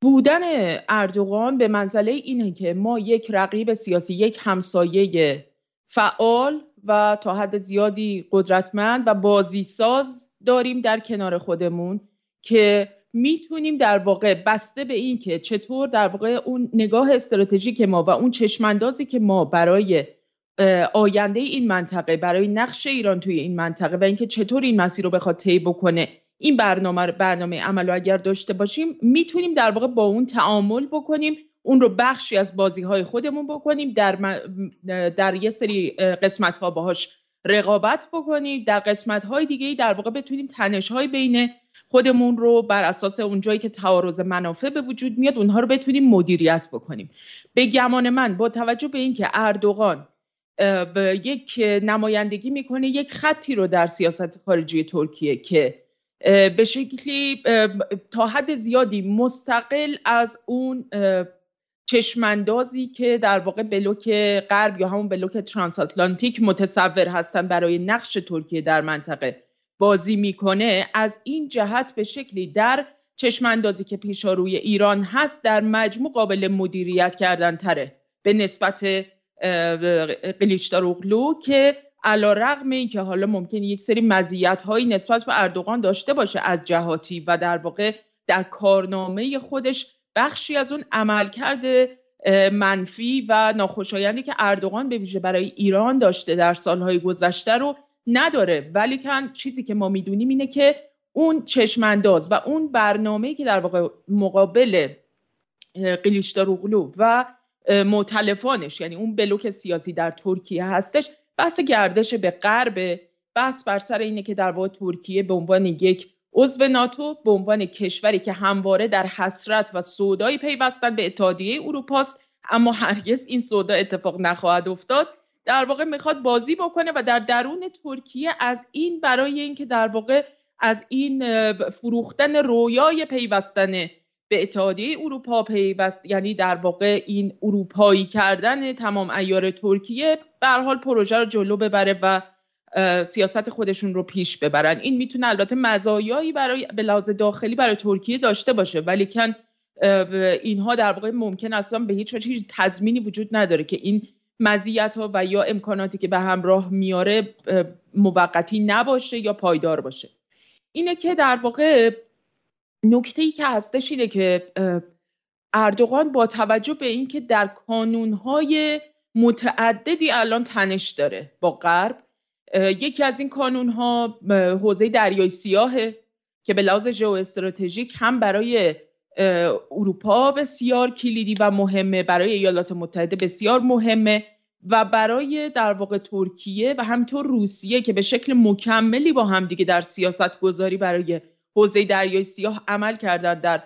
Speaker 4: بودن اردوغان به منزله اینه که ما یک رقیب سیاسی یک همسایه فعال و تا حد زیادی قدرتمند و بازیساز داریم در کنار خودمون که می‌تونیم در واقع بسته به این که چطور در واقع اون نگاه استراتژیک ما و اون چشماندازی که ما برای آینده این منطقه برای نقش ایران توی این منطقه و اینکه چطور این مسیر رو بخواد طی بکنه این برنامه برنامه عمل رو اگر داشته باشیم می‌تونیم در واقع با اون تعامل بکنیم اون رو بخشی از بازی های خودمون بکنیم در, در یه سری قسمت ها باهاش رقابت بکنیم در قسمت های دیگه در واقع بتونیم تنش های بین خودمون رو بر اساس اون جایی که تعارض منافع به وجود میاد اونها رو بتونیم مدیریت بکنیم. به گمان من با توجه به اینکه اردوغان یک نمایندگی می‌کنه یک خطی رو در سیاست خارجی ترکیه که به شکلی تا حد زیادی مستقل از اون چشماندازی که در واقع بلوک غرب یا همون بلوک ترانس آتلانتیک متصور هستن برای نقش ترکیه در منطقه بازی می‌کنه از این جهت به شکلی در چشماندازی که پیش روی ایران هست در مجموع قابل مدیریت کردن تره به نسبت قلیچداروغلو که علا رقم این که حالا ممکن یک سری مزیت هایی نسبت به اردوغان داشته باشه از جهاتی و در واقع در کارنامه خودش بخشی از اون عملکرد منفی و ناخوشایندی که اردوغان به ویژه برای ایران داشته در سالهای گذشته رو نداره. ولی کن چیزی که ما می‌دونیم اینه که اون چشمانداز و اون برنامه که در واقع مقابل قلیچداروغلو و معتلفانش یعنی اون بلوک سیاسی در ترکیه هستش. بحث گردش به غرب بحث بر سر اینه که در واقع ترکیه به عنوان یک عضو ناتو به عنوان کشوری که همواره در حسرت و سودایی پیوستن به اتحادیه اروپاست اما هرگز این سودا اتفاق نخواهد افتاد. در واقع می‌خواد بازی بکنه و در درون ترکیه از این برای اینکه در واقع از این فروختن رویای پیوستن به اتحادیه اروپا پیوست. یعنی در واقع این اروپایی کردن تمام ایار ترکیه به حال پروژه رو جلو ببره و سیاست خودشون رو پیش ببرن. این می‌تونه البته مزایایی برای به داخلی برای ترکیه داشته باشه ولی کن اینها در واقع ممکن اصلا به هیچ وجه هیچ تضمینی وجود نداره که این مزیت ها و یا امکاناتی که به همراه میاره موقتی نباشه یا پایدار باشه. اینه که در واقع نکته ای که هستش اینه که اردوغان با توجه به اینکه در کانونهای متعددی الان تنش داره با غرب یکی از این کانونها حوزه دریای سیاهه که به لحاظ ژئواستراتژیک هم برای اروپا بسیار کلیدی و مهمه برای ایالات متحده بسیار مهمه و برای در واقع ترکیه و همینطور روسیه که به شکل مکملی با هم دیگه در سیاست گذاری برای حوزه دریای سیاه عمل کردن در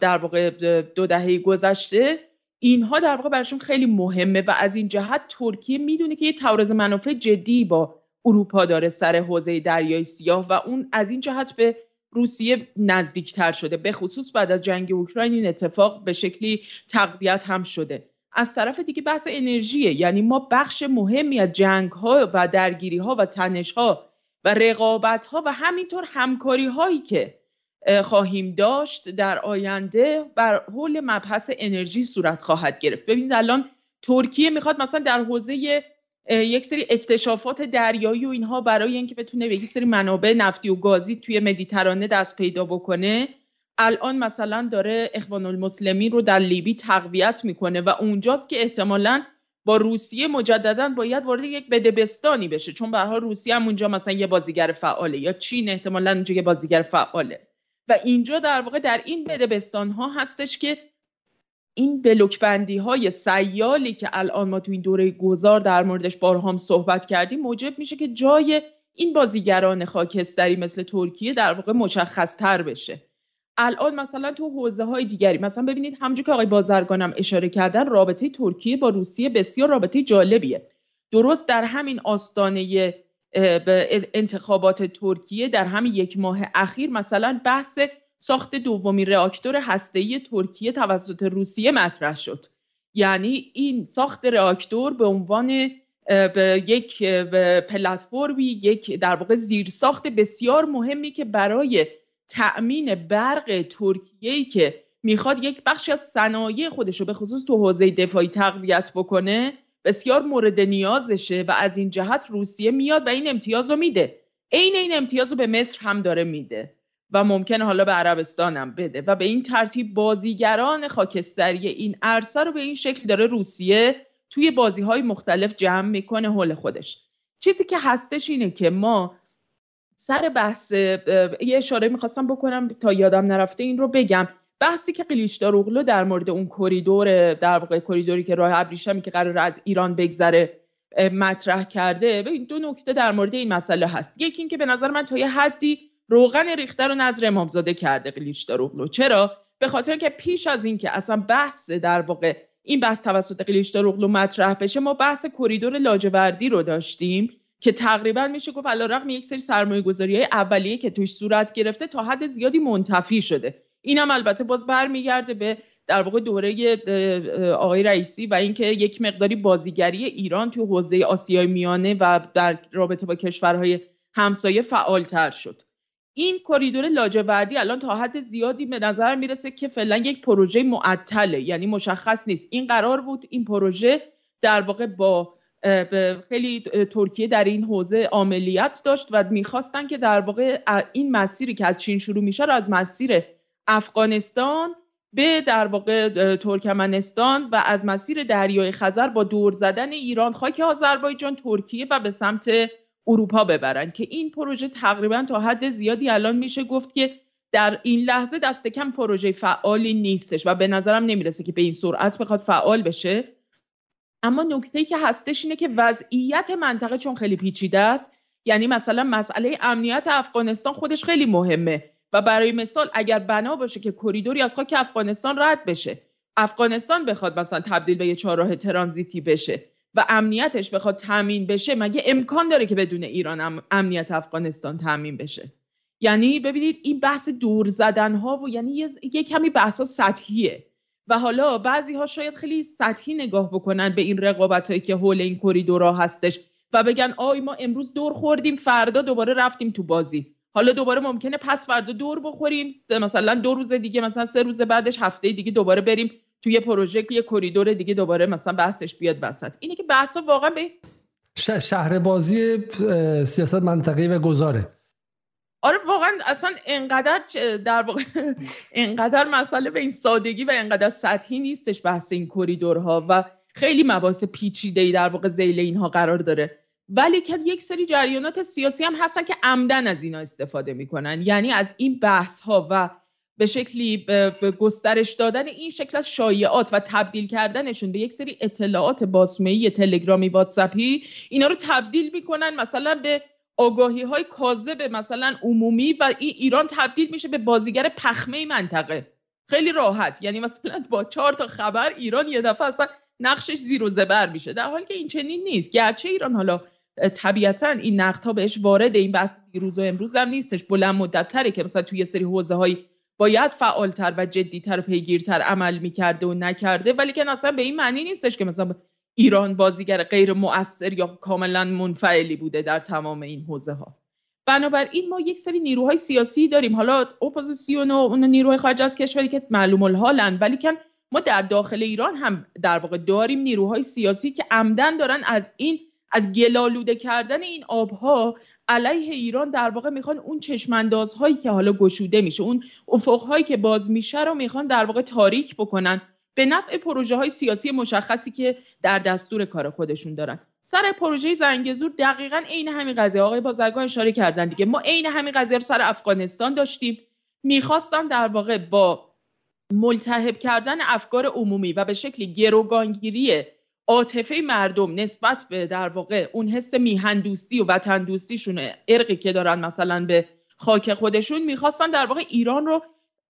Speaker 4: در واقع دو دهه گذشته. اینها در واقع براشون خیلی مهمه و از این جهت ترکیه می‌دونه که یه تعارض منافع جدی با اروپا داره سر حوزه دریای سیاه و اون از این جهت به روسیه نزدیکتر شده به خصوص بعد از جنگ اوکراین این اتفاق به شکلی تقویت هم شده. از طرف دیگه بحث انرژیه یعنی ما بخش مهمی از جنگ ها و درگیری ها و تنش ها و رقابت ها و همینطور همکاری هایی که خواهیم داشت در آینده بر حول مبحث انرژی صورت خواهد گرفت. ببینید الان ترکیه می‌خواد مثلا در حوزه یک سری اکتشافات دریایی و اینها برای اینکه بتونه به یک سری منابع نفتی و گازی توی مدیترانه دست پیدا بکنه الان مثلا داره اخوان المسلمین رو در لیبی تقویت می‌کنه و اونجاست که احتمالا با روسیه مجددا باید وارد یک بدبستانی بشه. چون به روسیه هم اونجا مثلا یه بازیگر فعاله یا چین احتمالا اونجا یه بازیگر فعاله. و اینجا در واقع در این بدبستان ها هستش که این بلوکبندی های سیالی که الان ما تو این دوره گذار در موردش بارها صحبت کردیم موجب میشه که جای این بازیگران خاکستری مثل ترکیه در واقع مشخص تر بشه. الان مثلا تو حوزه های دیگری مثلا ببینید همونجور که آقای بازرگانم اشاره کردن رابطه ترکیه با روسیه بسیار رابطه جالبیه. درست در همین آستانه انتخابات ترکیه در همین یک ماه اخیر مثلا بحث ساخت دومین رآکتور هسته‌ای ترکیه توسط روسیه مطرح شد. یعنی این ساخت رآکتور به عنوان یک پلتفرمی یک در واقع زیرساخت بسیار مهمی که برای تأمین برق ترکیه که می‌خواد یک بخشی از صنایع خودش رو به خصوص تو حوزه دفاعی تقویت بکنه بسیار مورد نیازشه و از این جهت روسیه میاد و این امتیاز رو میده. عین این امتیاز رو به مصر هم داره میده و ممکنه حالا به عربستان هم بده و به این ترتیب بازیگران خاکستری این عرصه رو به این شکل داره روسیه توی بازی های مختلف جمع می‌کنه حول خودش. چیزی که هستش اینه که ما سر بحث یه اشاره می‌خواستم بکنم تا یادم نرفته این رو بگم. بحثی که قلیشدار در مورد اون کریدور در واقع کریدوری که راه ابریشمی که قرار از ایران بگذره مطرح کرده. ببین دو نکته در مورد این مسئله هست. یکی اینکه به نظر من تا یه حدی روغن ریخته رو نظر امامزاده کرده قلیشدار چرا؟ به خاطر که پیش از اینکه اصلا بحث در واقع این بحث توسط قلیشدار مطرح بشه ما بحث کریدور لاجوردی رو داشتیم. که تقریبا میشه گفت علیرغم یک سری سرمایه گذاری های اولیه که توش صورت گرفته تا حد زیادی منتفی شده. این هم البته باز برمیگرده به در واقع دوره آقای رئیسی و اینکه یک مقداری بازیگری ایران تو حوزه آسیای میانه و در رابطه با کشورهای همسایه فعالتر شد. این کریدور لاجوردی الان تا حد زیادی به نظر می‌رسه که فعلا یک پروژه معطله یعنی مشخص نیست. این قرار بود این پروژه در واقع با خیلی ترکیه در این حوزه عملیات داشت و می‌خواستن که در واقع این مسیری که از چین شروع میشه رو از مسیر افغانستان به در واقع ترکمنستان و از مسیر دریای خزر با دور زدن ایران خاک آذربایجان ترکیه و به سمت اروپا ببرن. که این پروژه تقریبا تا حد زیادی الان میشه گفت که در این لحظه دست کم پروژه فعالی نیستش و به نظرم نمی‌رسه که به این سرعت بخواد فعال بشه. اما نکته که هستش اینه که وضعیت منطقه چون خیلی پیچیده است یعنی مثلا مسئله امنیت افغانستان خودش خیلی مهمه. و برای مثال اگر بنا باشه که کریدوری از خاک افغانستان رد بشه افغانستان بخواد مثلا تبدیل به یه چهارراه ترانزیتی بشه و امنیتش بخواد تامین بشه مگه امکان داره که بدون ایران امنیت افغانستان تامین بشه؟ یعنی ببینید این بحث دور زدن ها و یعنی یه کمی بحث سطحیه. و حالا بعضی ها شاید خیلی سطحی نگاه بکنن به این رقابت هایی که حول این کریدورها هستش و بگن آی ما امروز دور خوردیم فردا دوباره رفتیم تو بازی. حالا دوباره ممکنه پس فردا دور بخوریم مثلا دو روز دیگه مثلا سه روز بعدش هفته دیگه دوباره بریم توی پروژه یه کریدور دیگه دوباره مثلا بحثش بیاد وسط. اینه که بحثا واقعا به
Speaker 1: شهر بازی سیاست منطقی و گذاره
Speaker 4: آره واقعا اصلا انقدر در واقع انقدر مسئله به این سادگی و انقدر سطحی نیستش بحث این کریدورها و خیلی مباحث پیچیده ای در واقع زیل اینها قرار داره. ولی که یک سری جریانات سیاسی هم هستن که عمدن از اینا استفاده می‌کنن. یعنی از این بحث ها و به شکلی به گسترش دادن این شکل از شایعات و تبدیل کردنشون به یک سری اطلاعات باسمه‌ای تلگرامی واتساپی اینا رو تبدیل می‌کنن مثلا به آگاهی های کاذب مثلا عمومی و این ایران تبدیل میشه به بازیگر پخمه منطقه. خیلی راحت. یعنی مثلا با چهار تا خبر ایران یه دفعه اصلا نقشش زیر و زبر میشه. در حالی که این چنین نیست. گرچه ایران حالا طبیعتا این نقد ها بهش وارد این بحث روز و امروز هم نیستش. بلند مدت تره که مثلا توی سری حوزه های باید فعالتر و جدیتر و پیگیرتر عمل می‌کرده و نکرده. ولی که اصلا به این معنی نیستش که مثلا ایران بازیگر غیر مؤثر یا کاملا منفعلی بوده در تمام این حوزه ها بنابراین ما یک سری نیروهای سیاسی داریم. حالا اپوزیسیون و اون نیروهای خارج از کشوری که معلوم الحالن ولی که ما در داخل ایران هم در واقع داریم نیروهای سیاسی که عمدن دارن از این از گلالوده کردن این آبها علیه ایران در واقع می‌خوان اون چشماندازهایی که حالا گشوده میشه اون افقهایی که باز میشه رو می‌خوان در واقع تاریک بکنن. به نفع پروژه های سیاسی مشخصی که در دستور کار خودشون دارن. سر پروژه زنگزور دقیقا عین همین قضیه. آقای بازرگان اشاره کردن دیگه. ما عین همین قضیه رو سر افغانستان داشتیم. می‌خواستن در واقع با ملتهب کردن افکار عمومی و به شکل گروگانگیری عاطفه مردم نسبت به در واقع اون حس میهن دوستی و وطن دوستیشون ارقی که دارن مثلا به خاک خودشون می‌خواستن در واقع ایران رو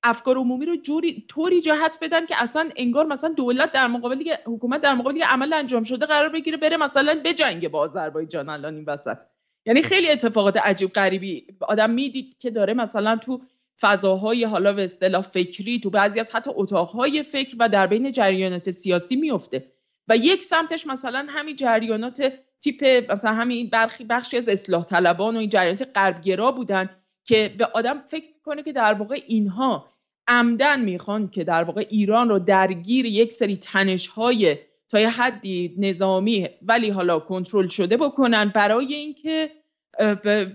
Speaker 4: افکار عمومی رو جوری طوری جهت بدن که اصلا انگار مثلا دولت در مقابل حکومت در مقابل عمل انجام شده قرار بگیره بره مثلا به جنگ با آذربایجان الان این وسط. یعنی خیلی اتفاقات عجیب غریبی. آدم می‌دید که داره مثلا تو فضاهای حالا به اصطلاح فکری تو بعضی از حتی اتاقهای فکر و در بین جریانات سیاسی میفته و یک سمتش مثلا همین جریانات تیپ مثلا همین برخی بخشی از اصلاح طلبان و این جریانات غربگرا بودن که به آدم فکر کنه که در واقع اینها عمدن می‌خوان که در واقع ایران رو درگیر یک سری تنش های تا یه حدی نظامی ولی حالا کنترل شده بکنن برای اینکه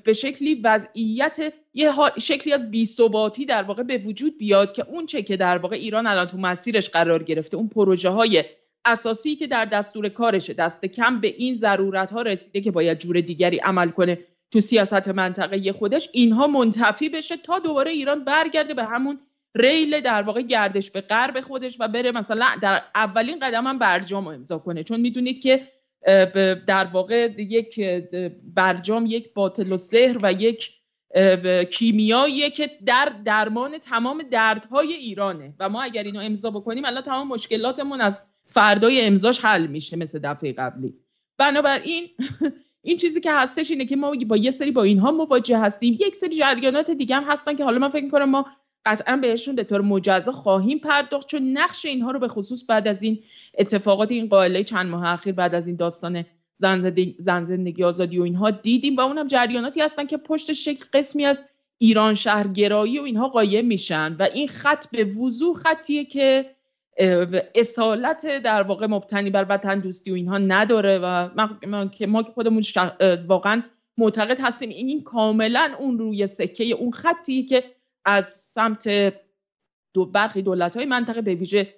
Speaker 4: به شکلی وضعیت یه شکلی از بیثباتی در واقع به وجود بیاد که اون چه که در واقع ایران الان تو مسیرش قرار گرفته اون پروژه های اساسی که در دستور کارشه دست کم به این ضرورت ها رسیده که باید جور دیگری عمل کنه تو سیاست منطقه خودش اینها منتفی بشه تا دوباره ایران برگرده به همون ریل در واقع گردش به غرب خودش و بره مثلا در اولین قدم هم برجام امضا کنه. چون می‌دونید که در واقع یک برجام یک باطل و سحر و یک کیمیاییه که در درمان تمام دردهای ایرانه. و ما اگر اینو امضا بکنیم الان تمام مشکلاتمون از فردای امضاش حل میشه مثل دفعه قبلی. بنابراین این چیزی که هستش اینه که ما با یه سری با اینها مواجه هستیم. یک سری جریانات دیگه هم هستن که حالا من فکر می‌کنم ما قطعا بهشون به طور مجزا خواهیم پرداخت چون نقش اینها رو به خصوص بعد از این اتفاقات این قائله چند ماه اخیر بعد از این داستان زن زندگی آزادی و اینها دیدیم و اونم جریاناتی هستن که پشت شکل قسمی از ایران شهرگرایی و اینها قایم میشن و این خط به وضوح خطیه که اصالت در واقع مبتنی بر وطن دوستی و اینها نداره و ما که ما خودمون واقعا معتقد هستیم این کاملا اون روی سکه اون خطی که از سمت دو برخی دولت های منطقه به ویژه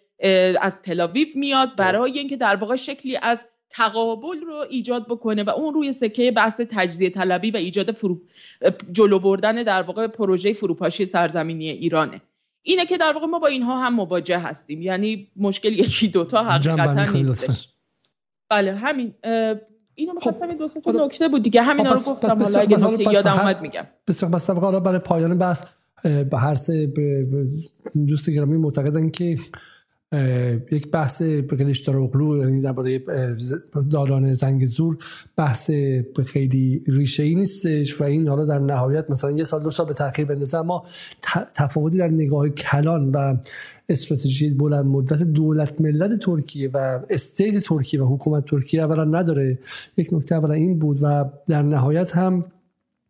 Speaker 4: از تلاویو میاد برای اینکه در واقع شکلی از تقابل رو ایجاد بکنه و اون روی سکه بحث تجزیه طلبی و ایجاد فرو... جلو بردن در واقع پروژه فروپاشی سرزمینی ایرانه اینه که در واقع ما با اینها هم مواجه هستیم یعنی مشکل یکی دوتا حقیقتا نیستش بله همین اینو خب، این دو سه نکته بود دیگه همینا رو گفتم حالا اگه نکته یادم اومد میگم
Speaker 1: بسیار بس حالا برای پایان بحث به هر سه دوست گرامی معتقدن که یک بحث به اغلو یعنی درباره دالان زنگ زور بحث خیلی ریشه ای نیستش و این حالا در نهایت مثلا یه سال دو سال به تاخیر بندازه اما تفاوتی در نگاه کلان و استراتژی بلند مدت دولت ملت ترکیه و استیت ترکیه و حکومت ترکیه اولا نداره. یک نکته اولا این بود و در نهایت هم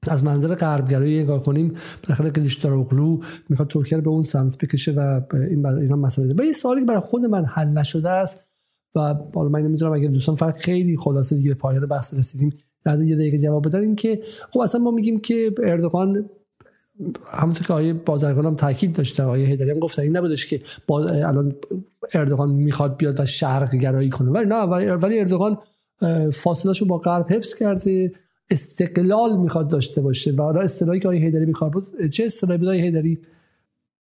Speaker 1: از منظر غربگرایی نگاه کنیم بالاخره اقلو می‌خواد ترکیه رو به اون سمت بکشه و این برای ایران مسئله و یه سوالی که برای خود من حل نشده است و حالا من نمی‌دونم اگر دوستان فرق خیلی خلاصه دیگه به پایان بحث رسیدیم در یه دقیقه جواب بدن. این که خب اصلا ما میگیم که اردوغان همونطور که آیه بازرگان هم تاکید داشته آیه هیدری هم گفتن این نبودش که الان اردوغان می‌خواد بیاد و شرق گرایی کنه. ولی نه ولی اردوغان فاصله با غرب حفظ کرده. استقلال می‌خواد داشته باشه و حالا اصطلاحی که آقای هیدری بیکار بود چه اصطلاحی بود هیدری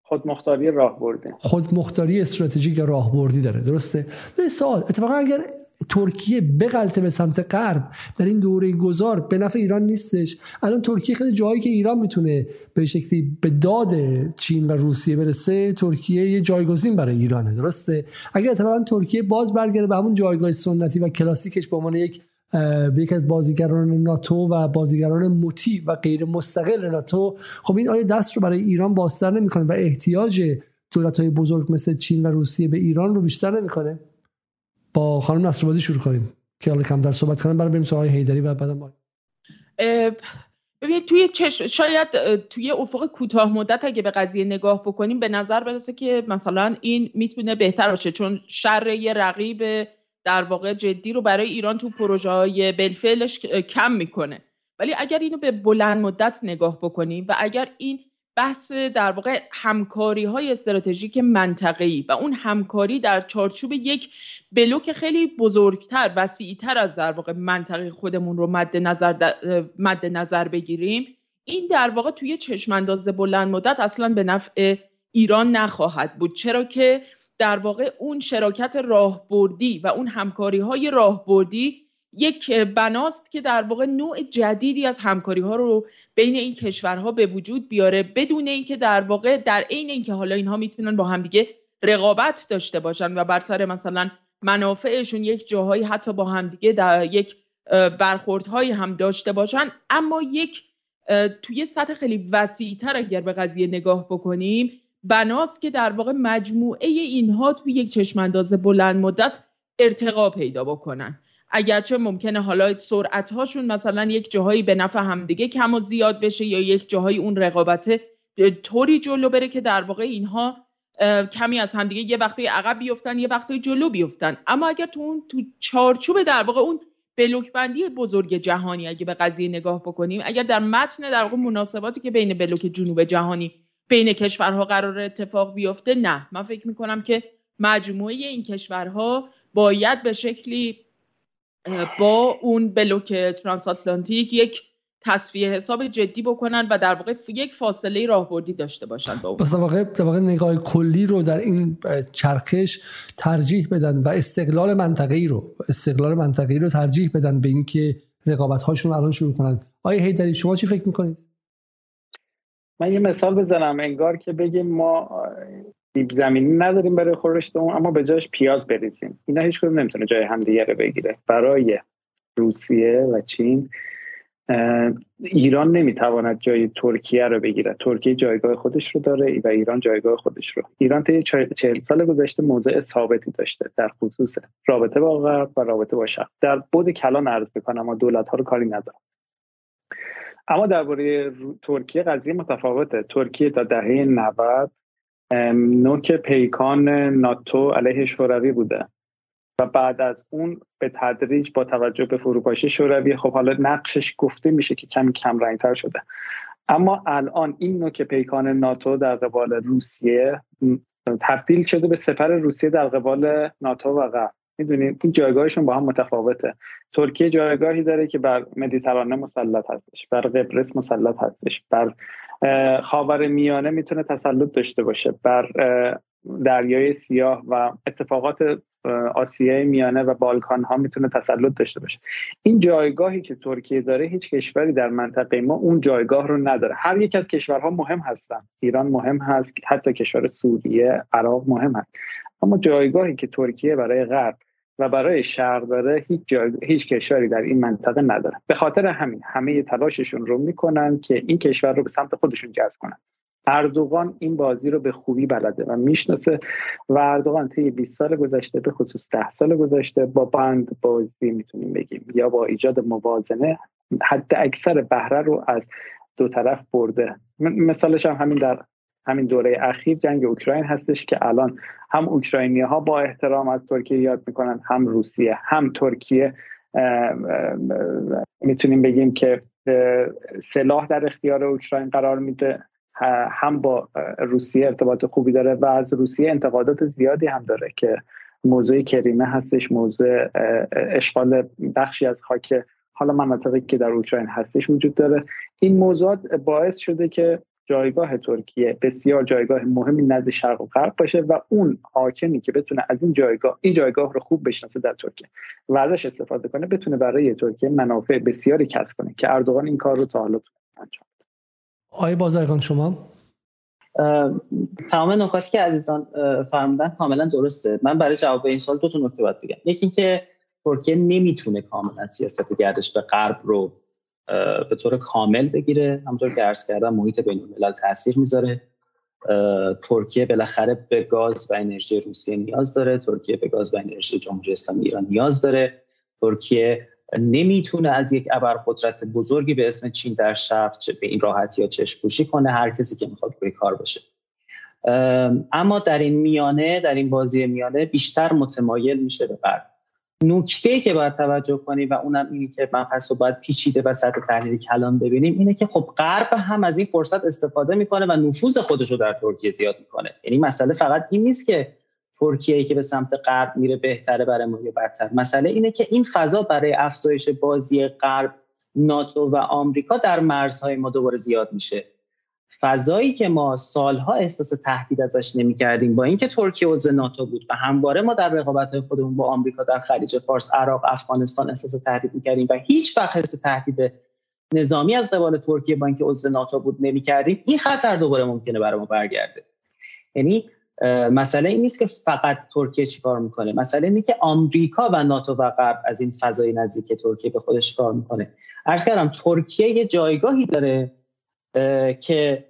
Speaker 2: خودمختاری راهبردی.
Speaker 1: خودمختاری استراتژیک راهبردی داره درسته؟ ولی سوال اتفاقا اگر ترکیه بغلطه به سمت غرب در این دوره گذار به نفع ایران نیستش. الان ترکیه خیلی جایی که ایران می‌تونه به شکلی به داد چین و روسیه برسه ترکیه یه جایگزین برای ایرانه درسته؟ اگر اتفاقا ترکیه باز برگرده به همون جایگاه سنتی و کلاسیکش به عنوان یک به یک از بازیگران ناتو و بازیگران مطیع و غیر مستقل ناتو. خب این آیا دست رو برای ایران بازتر نمی‌کنه و احتیاج دولت های بزرگ مثل چین و روسیه به ایران رو بیشتر نمی‌کنه. با خانم نصرآبادی شروع کنیم که حالا کم در صحبت کنم. برای بریم سراغ هیدری و بعدم
Speaker 4: ببینید توی چش... شاید توی افق کوتاه مدت اگه به قضیه نگاه بکنیم به نظر برسه که مثلا این می‌تونه بهتر باشه چون شر یه رقیب در واقع جدی رو برای ایران تو پروژه های کم می‌کنه. ولی اگر اینو به بلند مدت نگاه بکنیم و اگر این بحث در واقع همکاری های استراتژیک منطقه‌ای و اون همکاری در چارچوب یک بلوک خیلی بزرگتر وسیعتر از در واقع منطقه خودمون رو مد نظر, مد نظر بگیریم این در واقع توی چشمانداز بلند مدت اصلا به نفع ایران نخواهد بود. چرا که در واقع اون شراکت راهبردی و اون همکاری های راهبردی یک بناست که در واقع نوع جدیدی از همکاری ها رو بین این کشورها به وجود بیاره بدون اینکه در واقع در عین اینکه حالا اینها می‌تونن با همدیگه رقابت داشته باشن و بر سر مثلا منافعشون یک جاهایی حتی با همدیگه در یک برخوردهایی هم داشته باشن اما یک توی سطح خیلی وسیعتر اگر به قضیه نگاه بکنیم بناست که در واقع مجموعه اینها توی یک چشمانداز بلند مدت ارتقا پیدا بکنن. اگرچه ممکنه حالا سرعت هاشون مثلا یک جاهایی به نفع همدیگه کم و زیاد بشه یا یک جاهایی اون رقابت طوری جلو بره که در واقع اینها کمی از همدیگه یه وقتی عقب بیفتن یه وقتی جلو بیفتن. اما اگر تو اون تو چارچوب در واقع اون بلوک بندی بزرگ جهانی اگه به قضیه نگاه بکنیم اگر در متن در واقع مناسباتی که بین بلوک جنوب جهانی بین کشورها قرار اتفاق بیفته نه. من فکر می‌کنم که مجموعه این کشورها باید به شکلی با اون بلوک ترانساتلانتیک یک تصفیه حساب جدی بکنن و در واقع یک فاصله راهبردی داشته باشن با
Speaker 1: اون. واقع در واقع نگاه کلی رو در این چرخش ترجیح بدن و استقلال منطقه‌ای رو استقلال منطقه‌ای رو ترجیح بدن به اینکه رقابت هاشون الان شروع کنن. آیا هیدری شما چی فکر می‌کنید؟
Speaker 2: من یه مثال بزنم انگار که بگیم ما سیب زمینی نداریم برای خورشتمون اما به جاش پیاز بریزیم. اینا هیچ کدوم نمی‌تونه جای همدیگه رو بگیره. برای روسیه و چین ایران نمی‌تواند جای ترکیه رو بگیره. ترکیه جایگاه خودش رو داره و ایران جایگاه خودش رو. ایران طی چهل سال گذشته موضع ثابتی داشته در خصوص رابطه با غرب و رابطه با شرق. در بود کلان عرض بکنم و دولت ها رو کاری ندارم. اما درباره ترکیه قضیه متفاوته. ترکیه تا دهه 90 نوک پیکان ناتو علیه شوروی بوده. و بعد از اون به تدریج با توجه به فروپاشی شوروی خب حالا نقشش گفته میشه که کمی کم رنگتر شده. اما الان این نوک پیکان ناتو در قبال روسیه تبدیل شده به سپر روسیه در قبال ناتو و غرب. می‌دونید این جایگاهشون با هم متفاوته. ترکیه جایگاهی داره که بر مدیترانه مسلط هستش بر قبرس مسلط هستش بر خاور میانه می‌تونه تسلط داشته باشه بر دریای سیاه و اتفاقات آسیای میانه و بالکان ها می‌تونه تسلط داشته باشه. این جایگاهی که ترکیه داره هیچ کشوری در منطقه ما اون جایگاه رو نداره. هر یک از کشورها مهم هستن. ایران مهم هست حتی کشور سوریه عراق مهم هست. اما جایگاهی که ترکیه برای غرب و برای شرق داره هیچ, هیچ کشوری در این منطقه نداره. به خاطر همین همه تلاششون رو می‌کنن که این کشور رو به سمت خودشون جذب کنن. اردوغان این بازی رو به خوبی بلده و می‌شناسه و اردوغان طی 20 سال گذشته به خصوص 10 سال گذشته با بند بازی می‌تونیم بگیم یا با ایجاد موازنه حد اکثر بهره رو از دو طرف برده. مثالش هم همین در همین دوره اخیر جنگ اوکراین هستش که الان هم اوکراینی ها با احترام از ترکیه یاد می‌کنن هم روسیه هم ترکیه می‌تونیم بگیم که سلاح در اختیار اوکراین قرار میده هم با روسیه ارتباط خوبی داره و از روسیه انتقادات زیادی هم داره که موضوع کریمه هستش موضوع اشغال بخشی از خاک حالا مناطقی که در اوکراین هستش وجود داره. این موضوعات باعث شده که جایگاه ترکیه بسیار جایگاه مهمی نزد شرق و غرب باشه و اون حاکمی که بتونه از این جایگاه این جایگاه رو خوب بشناسه در ترکیه و ازش استفاده کنه بتونه برای ترکیه منافع بسیاری کسب کنه که اردوغان این کار رو تا حالا انجام
Speaker 1: آقای بازرگان شما؟
Speaker 3: تمام نکاتی که عزیزان فرمودن کاملا درسته. من برای جواب این سوال دو تا نکته باید بگم. یکی اینکه ترکیه نمی‌تونه کاملا سیاست گردش به غرب رو به طور کامل بگیره. همونطور که عرض کردم محیط بین الملل تاثیر می‌ذاره. ترکیه بالاخره به گاز و انرژی روسیه نیاز داره. ترکیه به گاز و انرژی جمهوری اسلامی ایران نیاز داره. ترکیه نمی‌تونه از یک ابرقدرت بزرگی به اسم چین در شرق به این راحتی یا چشم کنه هر کسی که می‌خواد روی کار باشه. اما در این میانه در این بازی میانه بیشتر متمایل میشه به غرب نکته که باید توجه کنیم و اونم اینی که من پس باید پیچیده و سطح تحلیلی کلان ببینیم اینه که خب غرب هم از این فرصت استفاده می‌کنه و نفوذ خودش رو در ترکیه زیاد می‌کنه. یعنی مسئله فقط این نیست که ترکیه ای که به سمت غرب میره بهتره برای ما یا بدتر. مسئله اینه که این فضا برای افزایش بازی غرب ناتو و آمریکا در مرزهای ما دوباره زیاد میشه. فضایی که ما سالها احساس تهدید ازش نمی‌کردیم با اینکه ترکیه عضو ناتو بود و همواره ما در رقابت خودمون با آمریکا در خلیج فارس عراق افغانستان احساس تهدید می‌کردیم و هیچ وقت حس تهدید نظامی از قبال ترکیه با اینکه عضو ناتو بود نمی‌کردیم. این خطر دوباره ممکنه برای ما برگرده. یعنی مسئله این نیست که فقط ترکیه چیکار می‌کنه مسئله اینه که آمریکا و ناتو و غرب از این فضای نزدیک ترکیه به خودش کار می‌کنه. عرض کردم ترکیه یه جایگاهی داره که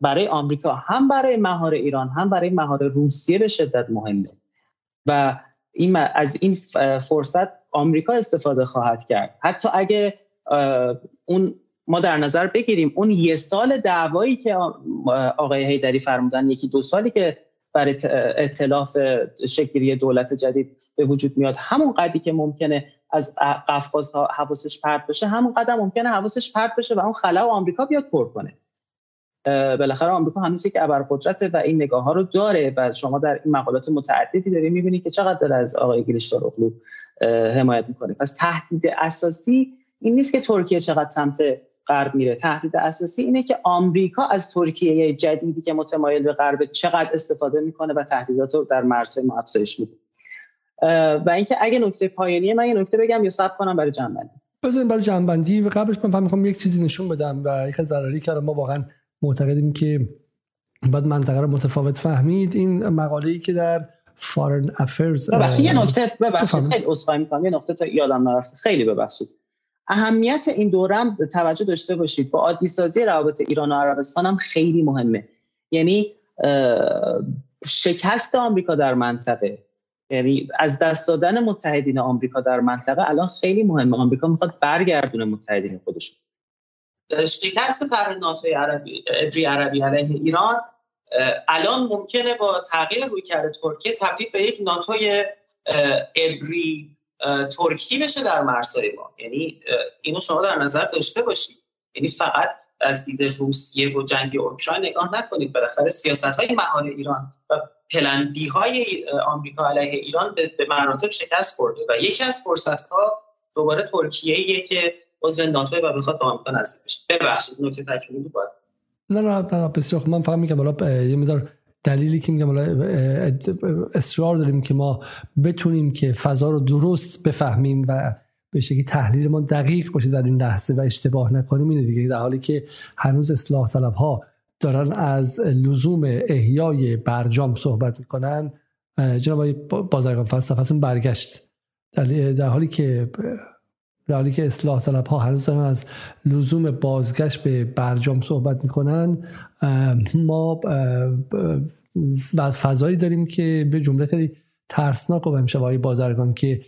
Speaker 3: برای آمریکا هم برای مهار ایران هم برای مهار روسیه به شدت مهمه. و این از این فرصت آمریکا استفاده خواهد کرد. حتی اگه اون ما در نظر بگیریم اون یه سال دعوایی که آقای هیدری فرمودن یکی دو سالی که برای اطلاف شکلی دولت جدید به وجود میاد همون قدری که ممکنه از قفقاز حواسش پرت بشه همون قدم ممکنه حواسش پرت بشه و اون خلا و آمریکا بیاد پر کنه. بالاخره آمریکا هنوز یک ابرقدرته و این نگاه ها رو داره و شما در این مقالات متعددی دارید می‌بینید که چقدر داره از آقای گلیشتار اغلو حمایت می‌کنه. پس تهدید اساسی این نیست که ترکیه چقدر سمت غرب میره. تهدید اساسی اینه که آمریکا از ترکیه جدیدی که متمایل به غرب چقدر استفاده می‌کنه و تهدیدات رو در مرزهای ما افزایش میده. و اینکه اگه نکته پایانی من یه نکته بگم یا صبر کنم برای جنبندی.
Speaker 1: بذاریم برای جنبندی. و قبلش من فهم می‌خوام یک چیزی نشون بدم و یک ضروری که ما واقعا معتقدیم که بعد منطقه رو متفاوت فهمید. این مقاله ای که در فارن افیرز
Speaker 3: ببخشید یه نکته ببخشید خیلی عذرخواهی می‌کنم. یه نکته تا یادم نرفته. خیلی ببخشید. اهمیت این دورم توجه داشته باشید. با عادی سازی روابط ایران و عربستان هم خیلی مهمه. یعنی شکست آمریکا در منطقه. یعنی از دست دادن متحدین آمریکا در منطقه الان خیلی مهمه. آمریکا می‌خواد برگردونه متحدین خودش شکست طرح ناتو عربی ابری عربی علیه ایران الان ممکنه با تغییر رویکرد ترکیه تبدیل به یک ناتوی ابری ترکی بشه در مرزهای ما. یعنی اینو شما در نظر داشته باشید یعنی فقط از دید روسیه و جنگ اوکراین نگاه نکنید. بالاخره سیاست های مهار ایران و پلن بی های آمریکا علیه ایران به مراتب شکست خورده و یکی از فرصت ها دوباره ترکیه که عضو ناتو و بخواد با آمریکا نزدیک بشه. ببخشید نکته تکمیلی بود
Speaker 1: نه نه بسیار من فهم میگم حالا یه مقدار دلیلی که میگم اصرار داریم که ما بتونیم که فضا رو درست بفهمیم و به شکلی تحلیل ما دقیق باشه در این لحظه و اشتباه نکنیم اینه دیگه. در حالی که هنوز اصلاح طلب ها دارن از لزوم احیای برجام صحبت می‌کنن. جناب بازرگان فلسفتون برگشت. در حالی که در حالی که اصلاح طلب ها هنوز دارن از لزوم بازگشت به برجام صحبت می‌کنن ما بعد فضایی داریم که به جمله خیلی ترسناک و امشب بازرگان که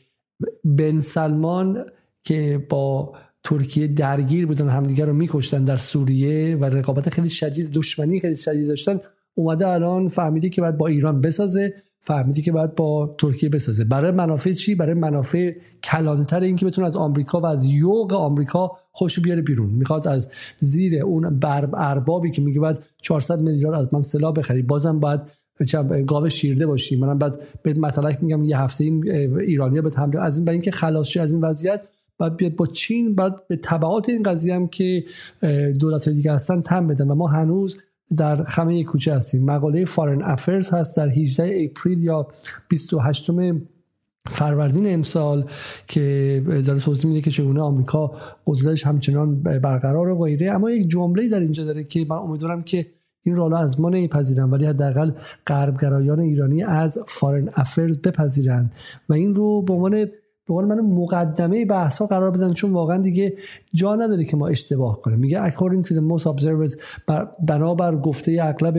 Speaker 1: بن سلمان که با ترکیه درگیر بودن همدیگر رو میکشتن در سوریه و رقابت خیلی شدید دشمنی خیلی شدید داشتن. اومده الان فهمیدی که باید با ایران بسازه فهمیدی که باید با ترکیه بسازه. برای منافع چی؟ برای منافع کلانتر اینکه بتونه از آمریکا و از یوغ آمریکا خوش بیاره بیرون. می‌خواد از زیر اون برب اربابی که میگه باید 400 میلیارد از من سلاح بخری بازم باید گاو شیرده باشیم من بعد به مثلا میگم یه هفته این ایرانیا به حمله. از این برای اینکه خلاص از این وضعیت باید بیاد با چین بعد به تبعات این قضیه هم که دولت دیگه هستن تم بدن و ما هنوز در خمه کوچه هستیم. مقاله فارن افرز هست در 18 اپریل یا 28 فروردین امسال که داره توضیح میده که چگونه آمریکا قدرتش همچنان برقرار و غیره. اما یک جمله در اینجا داره که من امیدوارم که این رو از ما نمیپذیرن ولی حداقل غربگرایان ایرانی از فارن افرز بپذیرند و این رو به عنوان به من مقدمه بحث ها قرار بدن چون واقعا دیگه جا نداره که ما اشتباه کنیم. میگه according to the most observers بنابر گفته اغلب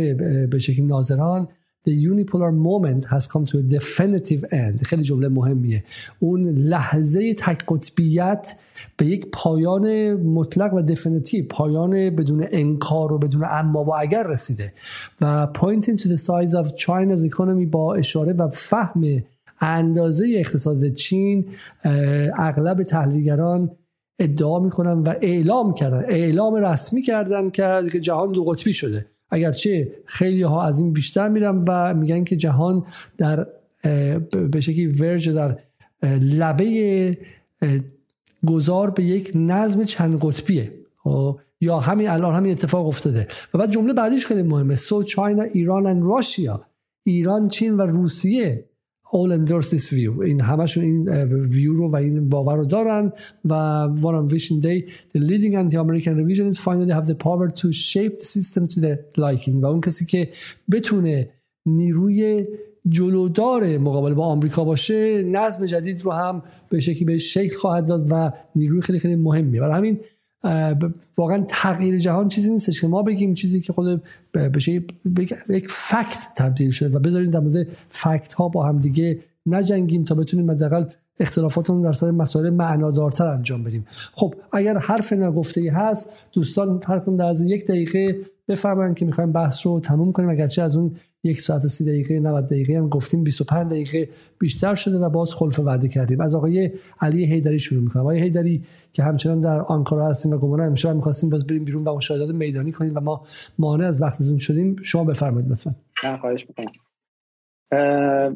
Speaker 1: به شکل ناظران the unipolar moment has come to a definitive end. خیلی جمله مهمیه. اون لحظه تک قطبیت به یک پایان مطلق و دفینیتیو پایان بدون انکار و بدون اما و اگر رسیده. و pointing to the size of China's economy با اشاره و فهم اندازه اقتصاد چین اغلب تحلیلگران ادعا می‌کنن و اعلام کردن اعلام رسمی کردن که جهان دو قطبی شده. اگرچه خیلی ها از این بیشتر میرن و میگن که جهان در به شکلی ورج در لبه گذار به یک نظم چند قطبیه. خب؟ یا همین الان همین اتفاق افتاده. و بعد جمله بعدیش خیلی مهمه. سو چاینا ایران و راشیا ایران چین و روسیه. All endorse this view. این همشون این ویو رو و این باور رو دارن و one on vision day the leading anti-American revisionists finally have the power to shape the system to their liking. و اون کسی که بتونه نیروی جلودار مقابل با آمریکا باشه نظم جدید رو هم به شکلی به شکل خواهد داد و نیروی خیلی خیلی مهمیه. برای همین واقعا تغییر جهان چیزی نیستش که ما بگیم چیزی که خود بشه یک فکت تبدیل شده و بذاریم در مورد فکت ها با هم دیگه نجنگیم تا بتونیم حداقل اختلافاتمون در سر مسائل معنادارتر انجام بدیم. خب اگر حرف نگفته ای هست دوستان هر در از یک دقیقه بفرمایید که می‌خوایم بحث رو تموم کنیم. اگرچه از اون یک ساعت و سی دقیقه 90 دقیقه هم گفتیم 25 دقیقه بیشتر شده و باز خلف وعده کردیم. از آقای علی هیدری شروع می‌کنم. آقای هیدری که همچنان در آنکارا هستیم و گمانم امشب می‌خواستیم باز بریم بیرون و مشاهدات میدانی کنیم و ما مانع از وقتتون شدیم شما بفرمایید لطفا.
Speaker 2: نه خواهش می‌کنم.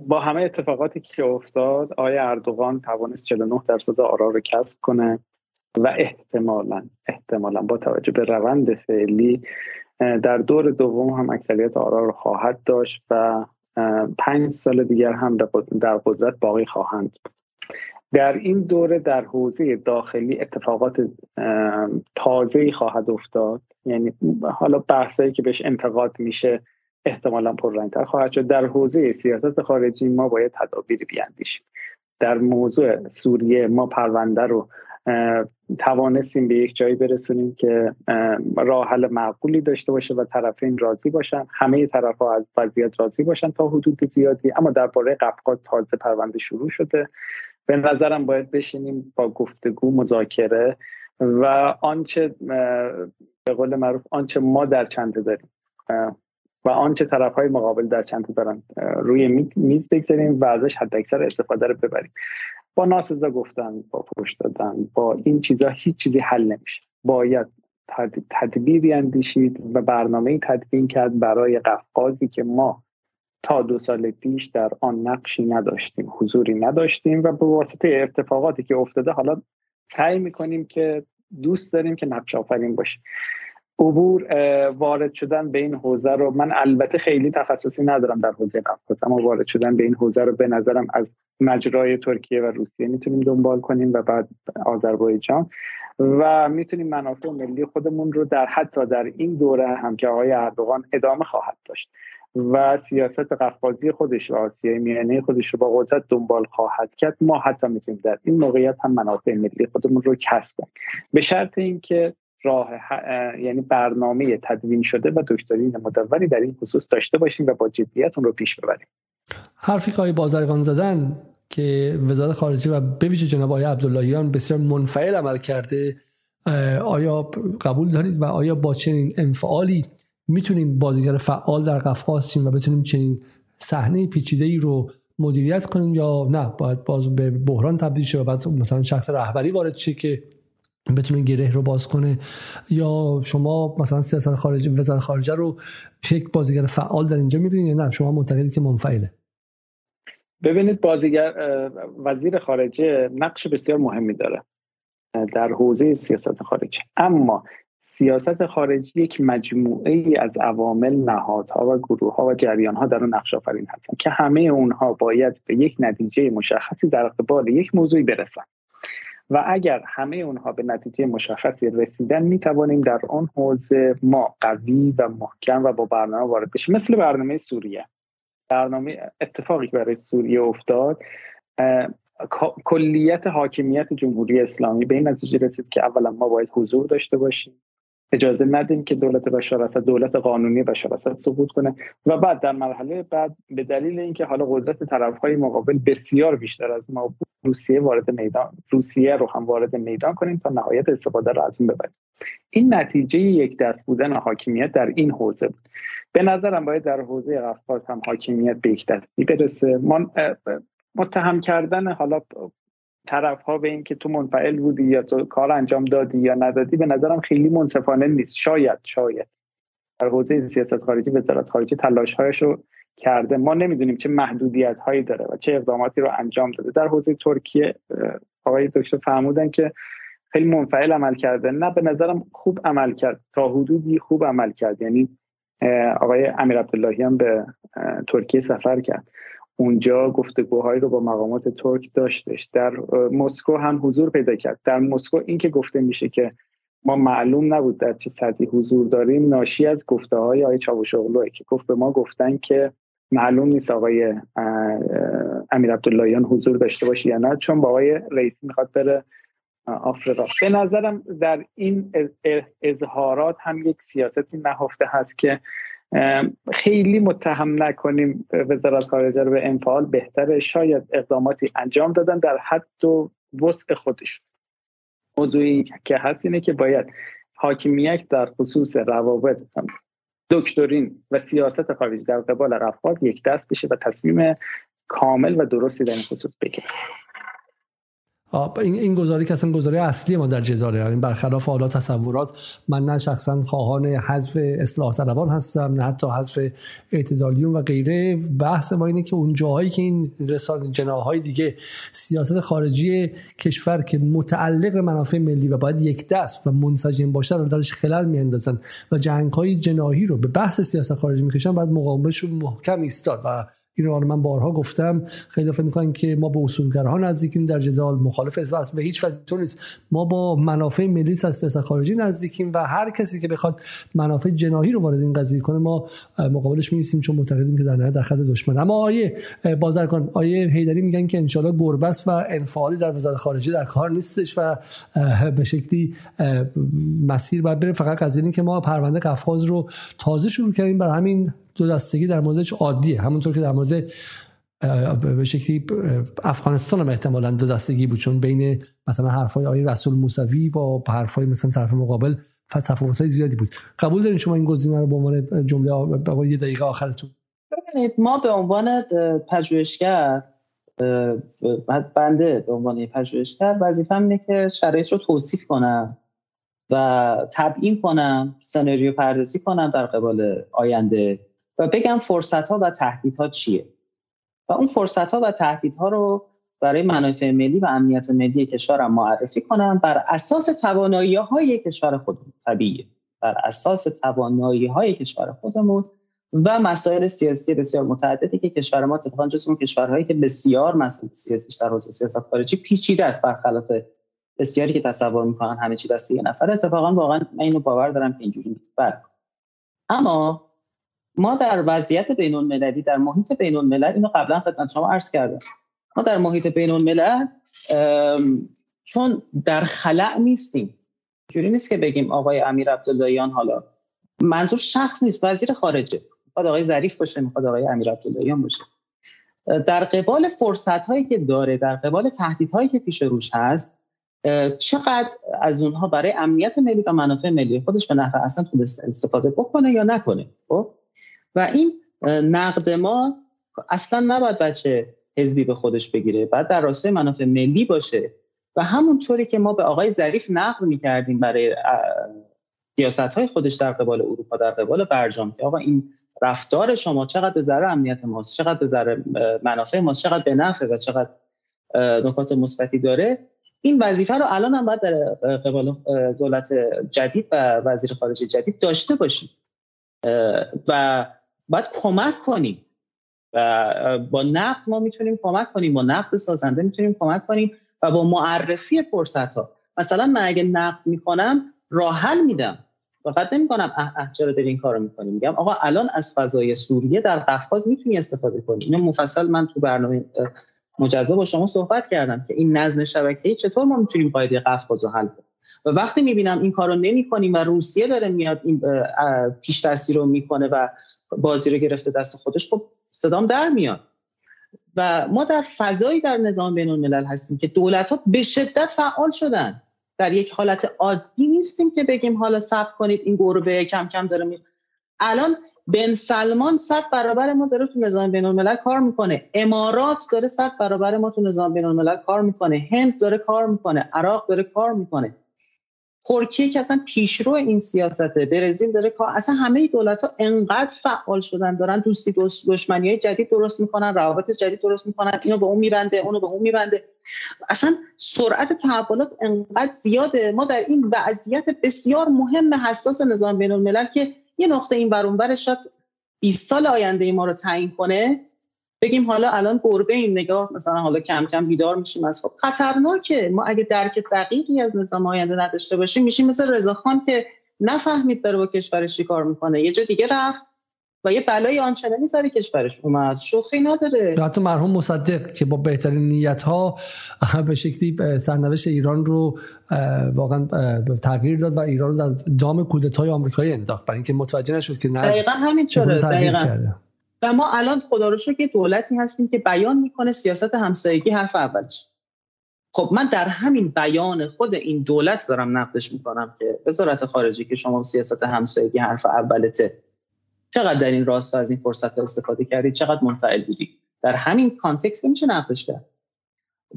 Speaker 2: با همه اتفاقاتی که افتاد آیا اردوغان توانست 49 درصد آرا رو کسب کنه و احتمالا احتمالا با توجه به روند فعلی در دور دوم هم اکثریت آرا رو خواهد داشت و پنج سال دیگر هم در قدرت باقی خواهند در این دوره در حوزه داخلی اتفاقات تازه‌ای خواهد افتاد. یعنی حالا بحثایی که بهش انتقاد میشه احتمالا پررنگتر خواهد شد. در حوزه سیاست خارجی ما باید تدابیری بیاندیشیم. در موضوع سوریه ما پرونده رو توانستیم به یک جایی برسونیم که راه حل معقولی داشته باشه و طرفین راضی باشن. همه طرفها از وضعیت راضی باشن تا حدود زیادی. اما درباره قفقاز تازه پرونده شروع شده. به نظرم باید بشینیم با گفتگو مذاکره و آنچه به قول معروف آنچه ما در چنده داریم و آنچه طرف های مقابل در چند دارن روی میز بگذاریم و ازش حد اکثر استفاده رو ببریم. با ناسزا گفتن با پشت دادن با این چیزها هیچ چیزی حل نمیشه. باید تدبیری اندیشید و برنامه تدوین کرد برای قفقازی که ما تا دو سال پیش در آن نقشی نداشتیم حضوری نداشتیم و به واسطه اتفاقاتی که افتاده حالا سعی می‌کنیم که دوست داریم که نقش آفرین باشیم عبور وارد شدن به این حوزه رو من البته خیلی تخصصی ندارم در حوزه قفقاز اما وارد شدن به این حوزه رو به نظرم از مجرای ترکیه و روسیه می‌تونیم دنبال کنیم و بعد آذربایجان. و می‌تونیم منافع ملی خودمون رو در حتی در این دوره هم که آقای اردوغان ادامه خواهد داشت و سیاست قفقازی خودش و آسیای میانه خودش رو با قدرت دنبال خواهد کرد ما حتی می‌تونیم در این موقعیت هم منافع ملی خودمون رو کسب کنیم. به شرط اینکه راه یعنی برنامه تدوین شده و دکترین مدوری در این خصوص داشته باشیم و با جدیت اون رو پیش ببریم.
Speaker 1: حرفی که بازرگان زدن که وزارت خارجه و به ویژه جناب آقای عبداللهیان بسیار منفعل عمل کرده آیا قبول دارید و آیا با چنین انفعالی می‌تونیم بازیگر فعال در قفقاز چیم و بتونیم چنین صحنه پیچیده ای رو مدیریت کنیم یا نه؟ باید باز به بحران تبدیل شه و بعد مثلا شخص رهبری وارد شه که بتونه گره رو باز کنه. یا شما مثلا سیاست خارجی وزارت خارجه رو یک بازیگر فعال در اینجا می‌بینید یا نه؟ شما معتقدید که منفعله.
Speaker 2: ببینید بازیگر وزیر خارجه نقش بسیار مهمی داره در حوزه سیاست خارجی اما سیاست خارجی یک مجموعه ای از عوامل نهادها و گروه ها و جریان ها در اون نقش آفرین هستن که همه اونها باید به یک نتیجه مشخصی در قبال یک موضوعی برسن. و اگر همه اونها به نتیجه مشخصی رسیدن می توانیم در آن حوزه ما قوی و محکم و با برنامه وارد بشیم. مثل برنامه سوریه. برنامه اتفاقی برای سوریه افتاد کلیت حاکمیت جمهوری اسلامی به این نتیجه رسید که اولا ما باید حضور داشته باشیم. اجازه ندیم که دولت بشار اسد دولت قانونی بشار اسد سقوط کنه. و بعد در مرحله بعد به دلیل اینکه حالا قدرت طرفهای مقابل بسیار بیشتر از ما روسیه وارد میدان روسیه رو هم وارد میدان کنیم تا نهایت استفاده رو از اون ببریم. این نتیجه یک دست بودن حاکمیت در این حوزه بود. به نظرم باید در حوزه قفقاز هم حاکمیت به یک دستی برسه. متهم کردن حالا طرف ها به اینکه تو منفعل بودی یا تو کار انجام دادی یا ندادی به نظرم خیلی منصفانه نیست. شاید شاید. در حوزه سیاست خارجی وزارت خارجه تلاش هایش رو کرده. ما نمی‌دونیم چه محدودیت هایی داره و چه اقداماتی رو انجام داده. در حوزه ترکیه آقای دکتر فرمودن که خیلی منفعل عمل کرده. نه به نظرم خوب عمل کرد. تا حدودی خوب عمل کرد. یعنی آقای امیر عبداللهی هم به ترکیه سفر کرد. اونجا گفتگوهایی رو با مقامات ترک داشتش. در مسکو هم حضور پیدا کرد. در مسکو این که گفته میشه که ما معلوم نبود در چه سطحی حضور داریم ناشی از گفته های آقای چاوشوغلوه که گفت به ما گفتن که معلوم نیست آقای امیر عبداللهیان حضور داشته باشه یا نه چون با آقای رئیسی می‌خواد بره آفریقا. به نظرم در این اظهارات هم یک سیاستی نهفته هست که خیلی متهم نکنیم وزارت خارجه رو به انفعال بهتره. شاید اقداماتی انجام دادن در حد و وسع خودشون. موضوعی که هست اینه که باید حاکمیت در خصوص روابط دکترین و سیاست خارجی در قبال رفقات یک دست بشه و تصمیم کامل و درستی در این خصوص بگیره.
Speaker 1: این این گزاری که اصلا گزاری اصلی ما در جداله یعنی برخلاف حالا تصورات من نه شخصا خواهان حذف اصلاح طلبان هستم نه حتی حذف اعتدالیون و غیره. بحث ما اینه که اون جاهایی که این رسانه جناهای دیگه سیاست خارجی کشور که متعلق به منافع ملی و باید یک دست و منسجم باشه رو درش خلل میاندازن و جنگ های جناهی رو به بحث سیاست خارجی می‌کشن بعد مقاومتشون محکم ایستاد و رو من بارها گفتم. خیلی فکر می‌کنن که ما با اصولگرها نزدیکیم در جدال. مخالف است به هیچ وجه نیست. ما با منافع ملی از خارجی نزدیکیم و هر کسی که بخواد منافع جناهی رو وارد این قضیه کنه ما مقابلش میسیم چون معتقدیم که در نهایت در خط دشمن. اما آیه بازرگان آیه هیدری میگن که انشالله گربس و انفعالی در وزارت خارجه در کار نیستش و به شکلی مسیر باید بره. فقط قضیه که ما پرونده قفقاز رو تازه شروع کردیم. برای همین دو دستگی در موردش عادیه. همونطور که در مورد به شکلی افغانستان هم احتمالا دو دستگی بود چون بین مثلا حرفای آقای رسول موسوی با حرفای مثلا طرف مقابل تفاوت های زیادی بود. قبول دارین شما این گزینه رو به عنوان جمله یه دقیقه آخرتون؟
Speaker 3: ببینید ما به عنوان پژوهشگر بنده به عنوان پژوهشگر وظیفه‌م اینه که شرایط رو توصیف کنم و تبیین کنم سناریو پردازی کنم در قبال آینده و بگم فرصت ها و تهدیدها چیه. و اون فرصت ها و تهدیدها رو برای منافع ملی و امنیت ملی کشورم معرفی کنم بر اساس توانایی های کشور خودمون. طبیعیه. بر اساس توانایی های کشور خودمون و مسائل سیاسی بسیار متعددی که کشور ما اتفاقا جز اون کشورهایی که بسیار مسائل سیاسیش در حوزه سیاست خارجی پیچیده است. برخلاف بسیاری که تصور می‌کنن همه چی دست یه نفر اتفاقا واقعا من اینو باور دارم که اینجوری نیست. بله. اما ما در وضعیت بین المللی در محیط بین الملل اینو قبلا خدمت شما عرض کردم. ما در محیط بین الملل چون در خلع نیستیم. جوری نیست که بگیم آقای امیر عبداللهیان حالا منظور شخص نیست وزیر خارجه. می‌خواد آقای ظریف باشه می‌خواد آقای امیر عبداللهیان باشه. در قبال فرصت هایی که داره در قبال تهدیدهایی که پیش روش هست چقدر از اونها برای امنیت ملی و منافع ملی خودش به نفع اصلا استفاده بکنه یا نکنه؟ خب؟ و این نقد ما اصلا نباید بچه حزبی به خودش بگیره بعد در راستای منافع ملی باشه. و همونطوری که ما به آقای ظریف نقد می‌کردیم برای سیاست های خودش در قبال اروپا در قبال برجام که آقا این رفتار شما چقدر به ذره امنیت ماست چقدر به ذره منافع ماست چقدر به نفع و چقدر نکات مثبتی داره. این وظیفه رو الان هم باید در قبال دولت جدید و وزیر خارجه جدید داشته باشیم. و باید کمک کنیم. و با نقد ما می‌تونیم کمک کنیم با نقد سازنده می‌تونیم کمک کنیم و با معرفی فرصت ها مثلا من اگه نقد می‌کنم راه حل میدم. فقط نمی‌کنم اه اه چرا داری این کارو می‌کنی؟ میگم آقا الان از فضای سوریه در قفقاز می‌تونی استفاده کنی. اینو مفصل من تو برنامه مجزا با شما صحبت کردم که این نظم شبکه‌ای چطور ما می‌تونیم قاعده قفقاز رو حل کنیم. و وقتی می‌بینم این کارو نمی‌کنیم و روسیه داره میاد این پیش رو می‌کنه و بازی رو گرفته دست خودش خب صدام در میاد. و ما در فضایی در نظام بین الملل هستیم که دولت ها به شدت فعال شدن. در یک حالت عادی نیستیم که بگیم حالا صبر کنید این گربه کم کم داره می الان بن سلمان صد برابر ما داره تو نظام بین الملل کار می‌کنه. امارات داره صد برابر ما تو نظام بین الملل کار می‌کنه. هند داره کار می‌کنه. عراق داره کار می‌کنه. ترکیه که اصلا پیشرو این سیاسته. برزیل داره کار اصلا همه دولت ها انقدر فعال شدن دارن دوستی دشمنی های جدید درست می‌کنن روابط جدید درست می‌کنن اینو به اون میبنده اونو به اون میبنده. اصلا سرعت تحولات انقدر زیاده. ما در این وضعیت بسیار مهم حساس نظام بین الملل که یه نقطه این برون شاید 20 سال آینده ما رو تعیین کنه. بگیم حالا الان گربه این نگاه مثلا حالا کم کم بیدار میشیم از خب خطرناکه. ما اگه درک دقیقی از نظام آینده نداشته باشیم میشیم مثل رضاخان که نفهمید داره با کشورش کار می‌کنه. یه جا دیگه رفت و یه بلای آنچنانی سر کشورش اومد. شوخی نداره.
Speaker 1: حتی مرحوم مصدق که با بهترین نیت ها به شکلی سرنوشت ایران رو واقعا تغییر داد و ایران رو در دام کودتای آمریکایی انداخت. برای اینکه متوجه نشد که
Speaker 3: نه دقیقاً همینطوره. دقیقاً. و ما الان خدا رو که دولتی هستیم که بیان می‌کنه سیاست همسایگی حرف اولش. خب من در همین بیان خود این دولت دارم نقدش می‌کنم که وزارت خارجه که شما سیاست همسایگی حرف اولته چقدر در این راستا از این فرصت استفاده کردید چقدر منفعل بودی؟ در همین کانتکست میشه نقدش کرد.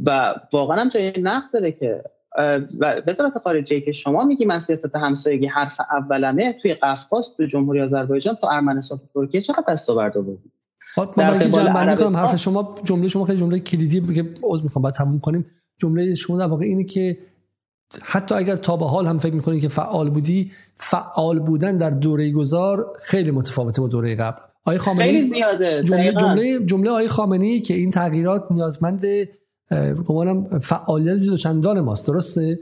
Speaker 3: و واقعا هم جای نقد داره که وزارت خارجه که شما میگی من سیاست همسایگی حرف اولمه توی قفقاز تو جمهوری آذربایجان تو ارمنستان تو ترکیه چقدر دستاورد آوردی
Speaker 1: در قبال حرف شما جمله شما خیلی جمله کلیدی که عذر می‌خوام بعد تموم کنیم. جمله شما در واقع اینه که حتی اگر تا به حال هم فکر می‌کنی که فعال بودی فعال بودن در دوره گذار خیلی متفاوته با دوره قبل.
Speaker 3: آقای خامنه‌ای؟ خیلی زیاده
Speaker 1: جمله جمله جمله آقای خامنه‌ای که این تغییرات نیازمند گمانم فعالیت دوچندان ماست. درسته؟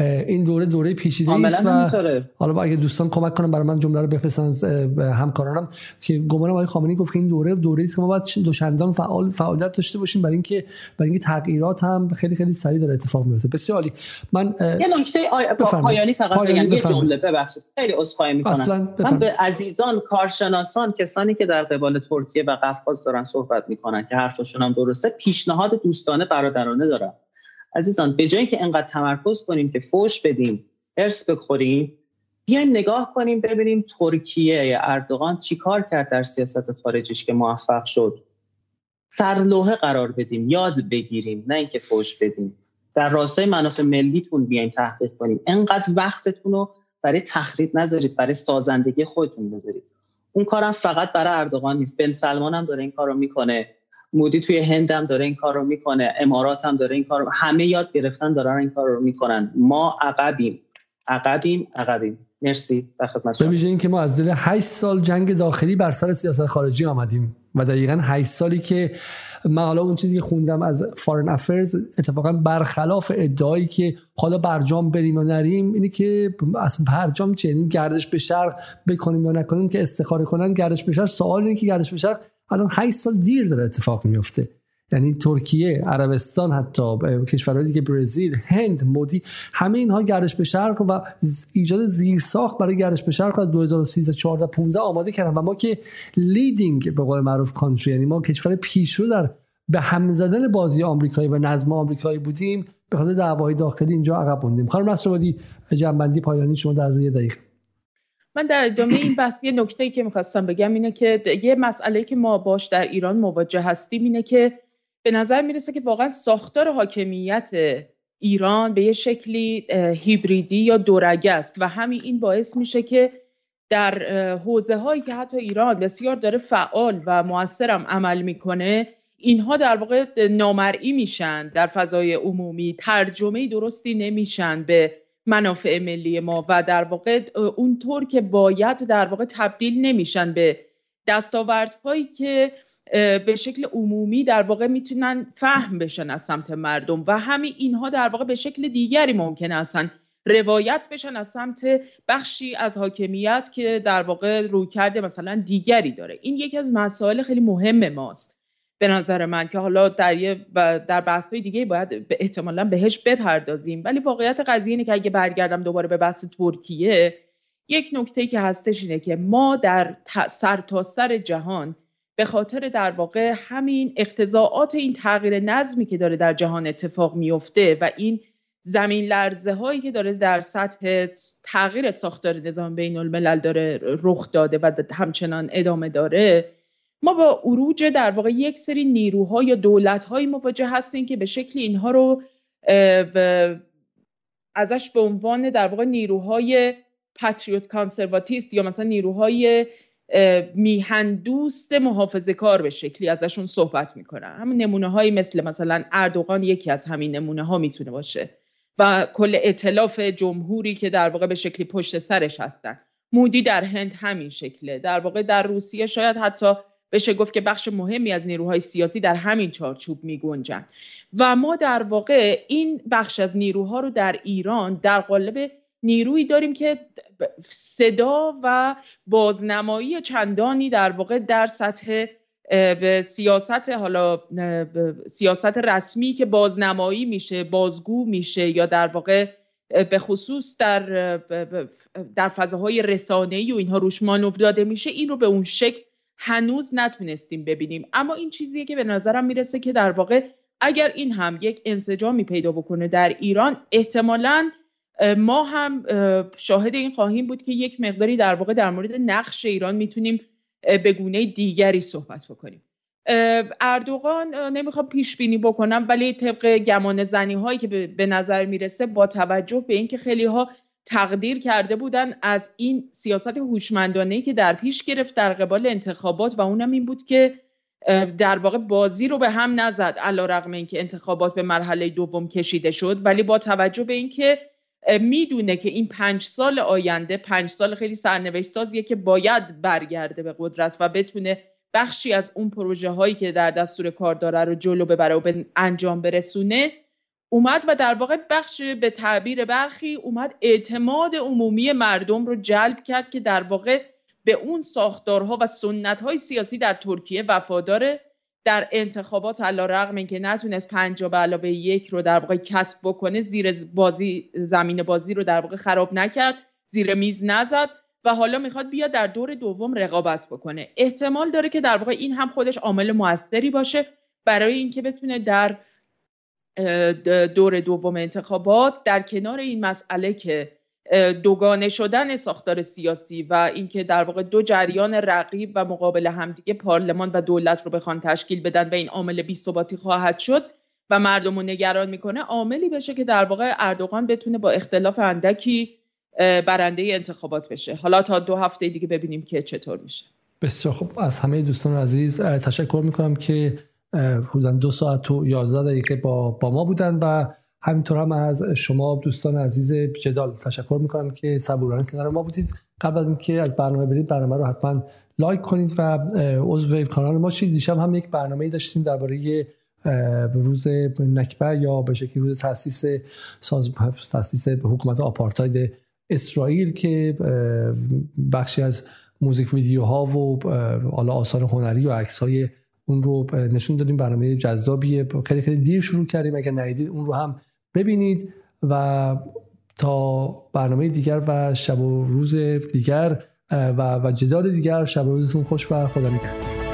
Speaker 1: این دوره دوره پیچیده است و حالا اگه دوستان کمک کنم برای من جمله رو بفرستن همکارانم که گمان آقای خامنه‌ای گفت که این دوره دوره است که ما باید دوشندان فعال فعالیت داشته باشیم برای اینکه برای اینکه تغییرات هم خیلی خیلی سریع داره اتفاق میفته بسیار عالی.
Speaker 3: من یه نکته پایانی فقط بگم. یه جمله ببخشید. خیلی عذرخواهی می‌کنم. من به عزیزان کارشناسان کسانی که در قبال ترکیه و قفقاز دارن صحبت می‌کنن که حرفشون هم درسته پیشنهاد دوستانه برادرانه دارم. عزیزان به جایی که انقدر تمرکز کنیم که فوش بدیم ارث بخوریم بیایم نگاه کنیم ببینیم ترکیه یا اردوغان چیکار کرد در سیاست خارجیش که موفق شد. سرلوحه قرار بدیم یاد بگیریم نه اینکه فوش بدیم. در راستای منافع ملیتون بیایم تحقیق کنیم. انقدر وقتتون رو برای تخریب نذارید برای سازندگی خودتون بذارید. اون کارم فقط برای اردوغان نیست. بن سلمان هم داره این کارو می‌کنه. مودی توی هند هم داره این کار رو می‌کنه امارات هم داره این کار رو همه یاد گرفتن دارن این کار رو می‌کنن. ما عقبیم. عقبیم عقبیم. مرسی در خدمت
Speaker 1: به ویژه اینکه ما از دل 8 سال جنگ داخلی بر سر سیاست خارجی آمدیم و دقیقا 8 سالی که من اون چیزی که خوندم از فارن افرز اتفاقا برخلاف ادعایی که حالا برجام بریم و نریم اینه که از برجام چه یعنی گردش به شرق بکنیم یا نکنیم که استخاره کنن گردش به شرق. سوال اینه که گردش به شرق الان 8 سال دیر داره اتفاق میفته. یعنی ترکیه عربستان حتی کشورهای دیگه برزیل هند مودی همه اینها گردش به شرق و ایجاد زیرساخت برای گردش به شرق از 2013 14 15 آماده کردن و ما که leading به قول معروف country یعنی ما کشور پیشرو در به هم زدن بازی آمریکایی و نظم آمریکایی بودیم به خاطر دعوای داخلی اینجا عقب موندیم. خانم نصرآبادی جمع‌بندی پایانی شما در یه دقیقه
Speaker 4: من در ادامه این بحث یه نکته که می‌خواستم بگم اینه که یه مسئله که ما باش در ایران مواجه هستیم اینه که به نظر می‌رسه که واقعا ساختار حاکمیت ایران به یه شکلی هیبریدی یا دورگه است و همین این باعث میشه که در حوزه هایی که حتی ایران بسیار داره فعال و موثرم عمل می‌کنه اینها در واقع نامرئی میشن در فضای عمومی. ترجمه درستی نمیشن به منافع ملی ما و در واقع اونطور که باید در واقع تبدیل نمیشن به دستاوردهایی که به شکل عمومی در واقع می‌تونن فهم بشن از سمت مردم و همین اینها در واقع به شکل دیگری ممکن هستن. روایت بشن از سمت بخشی از حاکمیت که در واقع روی کرده مثلا دیگری داره. این یکی از مسائل خیلی مهم ماست. به نظر من که حالا در و در بحث دیگه باید احتمالا بهش بپردازیم. ولی واقعیت قضیه اینه که اگه برگردم دوباره به بحث ترکیه یک نکته که هستش اینه که ما در سرتاسر سر جهان به خاطر در واقع همین اقتضاعات این تغییر نظمی که داره در جهان اتفاق میفته و این زمین لرزه هایی که داره در سطح تغییر ساختار نظام بین الملل داره رخ داده و همچنان ادامه داره ما با عروج در واقع یک سری نیروها یا دولتهایی مواجه هستیم که به شکل اینها رو ازش به عنوان در واقع نیروهای پاتریوت کانسرواتیست یا مثلا نیروهای میهندوست محافظه کار به شکلی ازشون صحبت می‌کنن همون نمونه هایی مثل مثلا اردوغان یکی از همین نمونه ها می‌تونه باشه. و کل اطلاف جمهوری که در واقع به شکلی پشت سرش هستن. مودی در هند همین شکله. در واقع در روسیه شاید حتی بشه گفت که بخش مهمی از نیروهای سیاسی در همین چارچوب می گنجن و ما در واقع این بخش از نیروها رو در ایران در قالب نیرویی داریم که صدا و بازنمایی چندانی در واقع در سطح به سیاست حالا سیاست رسمی که بازنمایی میشه بازگو میشه یا در واقع به خصوص در در فضاهای رسانه‌ای و اینها روش مانور داده میشه این رو به اون شکل هنوز نتونستیم ببینیم. اما این چیزیه که به نظرم می‌رسه که در واقع اگر این هم یک انسجامی پیدا بکنه در ایران احتمالاً ما هم شاهد این خواهیم بود که یک مقداری در واقع در مورد نقش ایران می‌تونیم به گونه دیگری صحبت بکنیم. اردوغان نمی‌خوام پیش بینی بکنم ولی طبق گمان زنی هایی که به نظر می‌رسه با توجه به اینکه خیلی ها تقدیر کرده بودن از این سیاست هوشمندانه که در پیش گرفت در قبال انتخابات و اونم این بود که در واقع بازی رو به هم نزد علا رقم اینکه انتخابات به مرحله دوم کشیده شد ولی با توجه به اینکه می‌دونه که این پنج سال آینده پنج سال خیلی سرنوشت سازیه که باید برگرده به قدرت و بتونه بخشی از اون پروژه هایی که در دستور کار داره رو جلو ببره و به انجام برسونه. اومد و در واقع بخش به تعبیر برخی اومد اعتماد عمومی مردم رو جلب کرد که در واقع به اون ساختارها و سنت های سیاسی در ترکیه وفاداره. در انتخابات علا رقم اینکه نتونست پنجا به علاوه یک رو در واقع کسب بکنه زیر بازی زمین بازی رو در واقع خراب نکرد زیر میز نزد و حالا می‌خواد بیاد در دور دوم رقابت بکنه. احتمال داره که در واقع این هم خودش عامل موثری باشه برای اینکه بتونه در دور دوم انتخابات در کنار این مسئله که دوگانه شدن ساختار سیاسی و اینکه در واقع دو جریان رقیب و مقابل همدیگه پارلمان و دولت رو بخوان تشکیل بدن و این عامل بی‌ثباتی خواهد شد و مردم رو نگران می‌کنه عاملی بشه که در واقع اردوغان بتونه با اختلاف اندکی برنده انتخابات بشه. حالا تا دو هفته دیگه ببینیم که چطور میشه.
Speaker 1: بسیار خوب. از همه دوستان عزیز تشکر می‌کنم که حدودا دو ساعت و یازده دقیقه با, با ما بودن و همینطور هم از شما دوستان عزیز جدال تشکر می‌کنم که صبورانه کنار ما بودید. قبل از اینکه از برنامه برید برنامه رو حتما لایک کنید و عضو کانال ما شید. دیشب هم یک برنامه داشتیم درباره روز نکبه یا به شکلی روز تاسیس ساز تاسیس حکومت آپارتاید اسرائیل که بخشی از موزیک ویدیوها و حالا آثار هنری و عکس های اون رو نشون دادیم. برنامه جذابیه. خیلی خیلی دیر شروع کردیم. اگر ندیدید اون رو هم ببینید و تا برنامه دیگر و شب و روز دیگر و, و جدال دیگر شب و روزتون خوش و خدا نگهدار.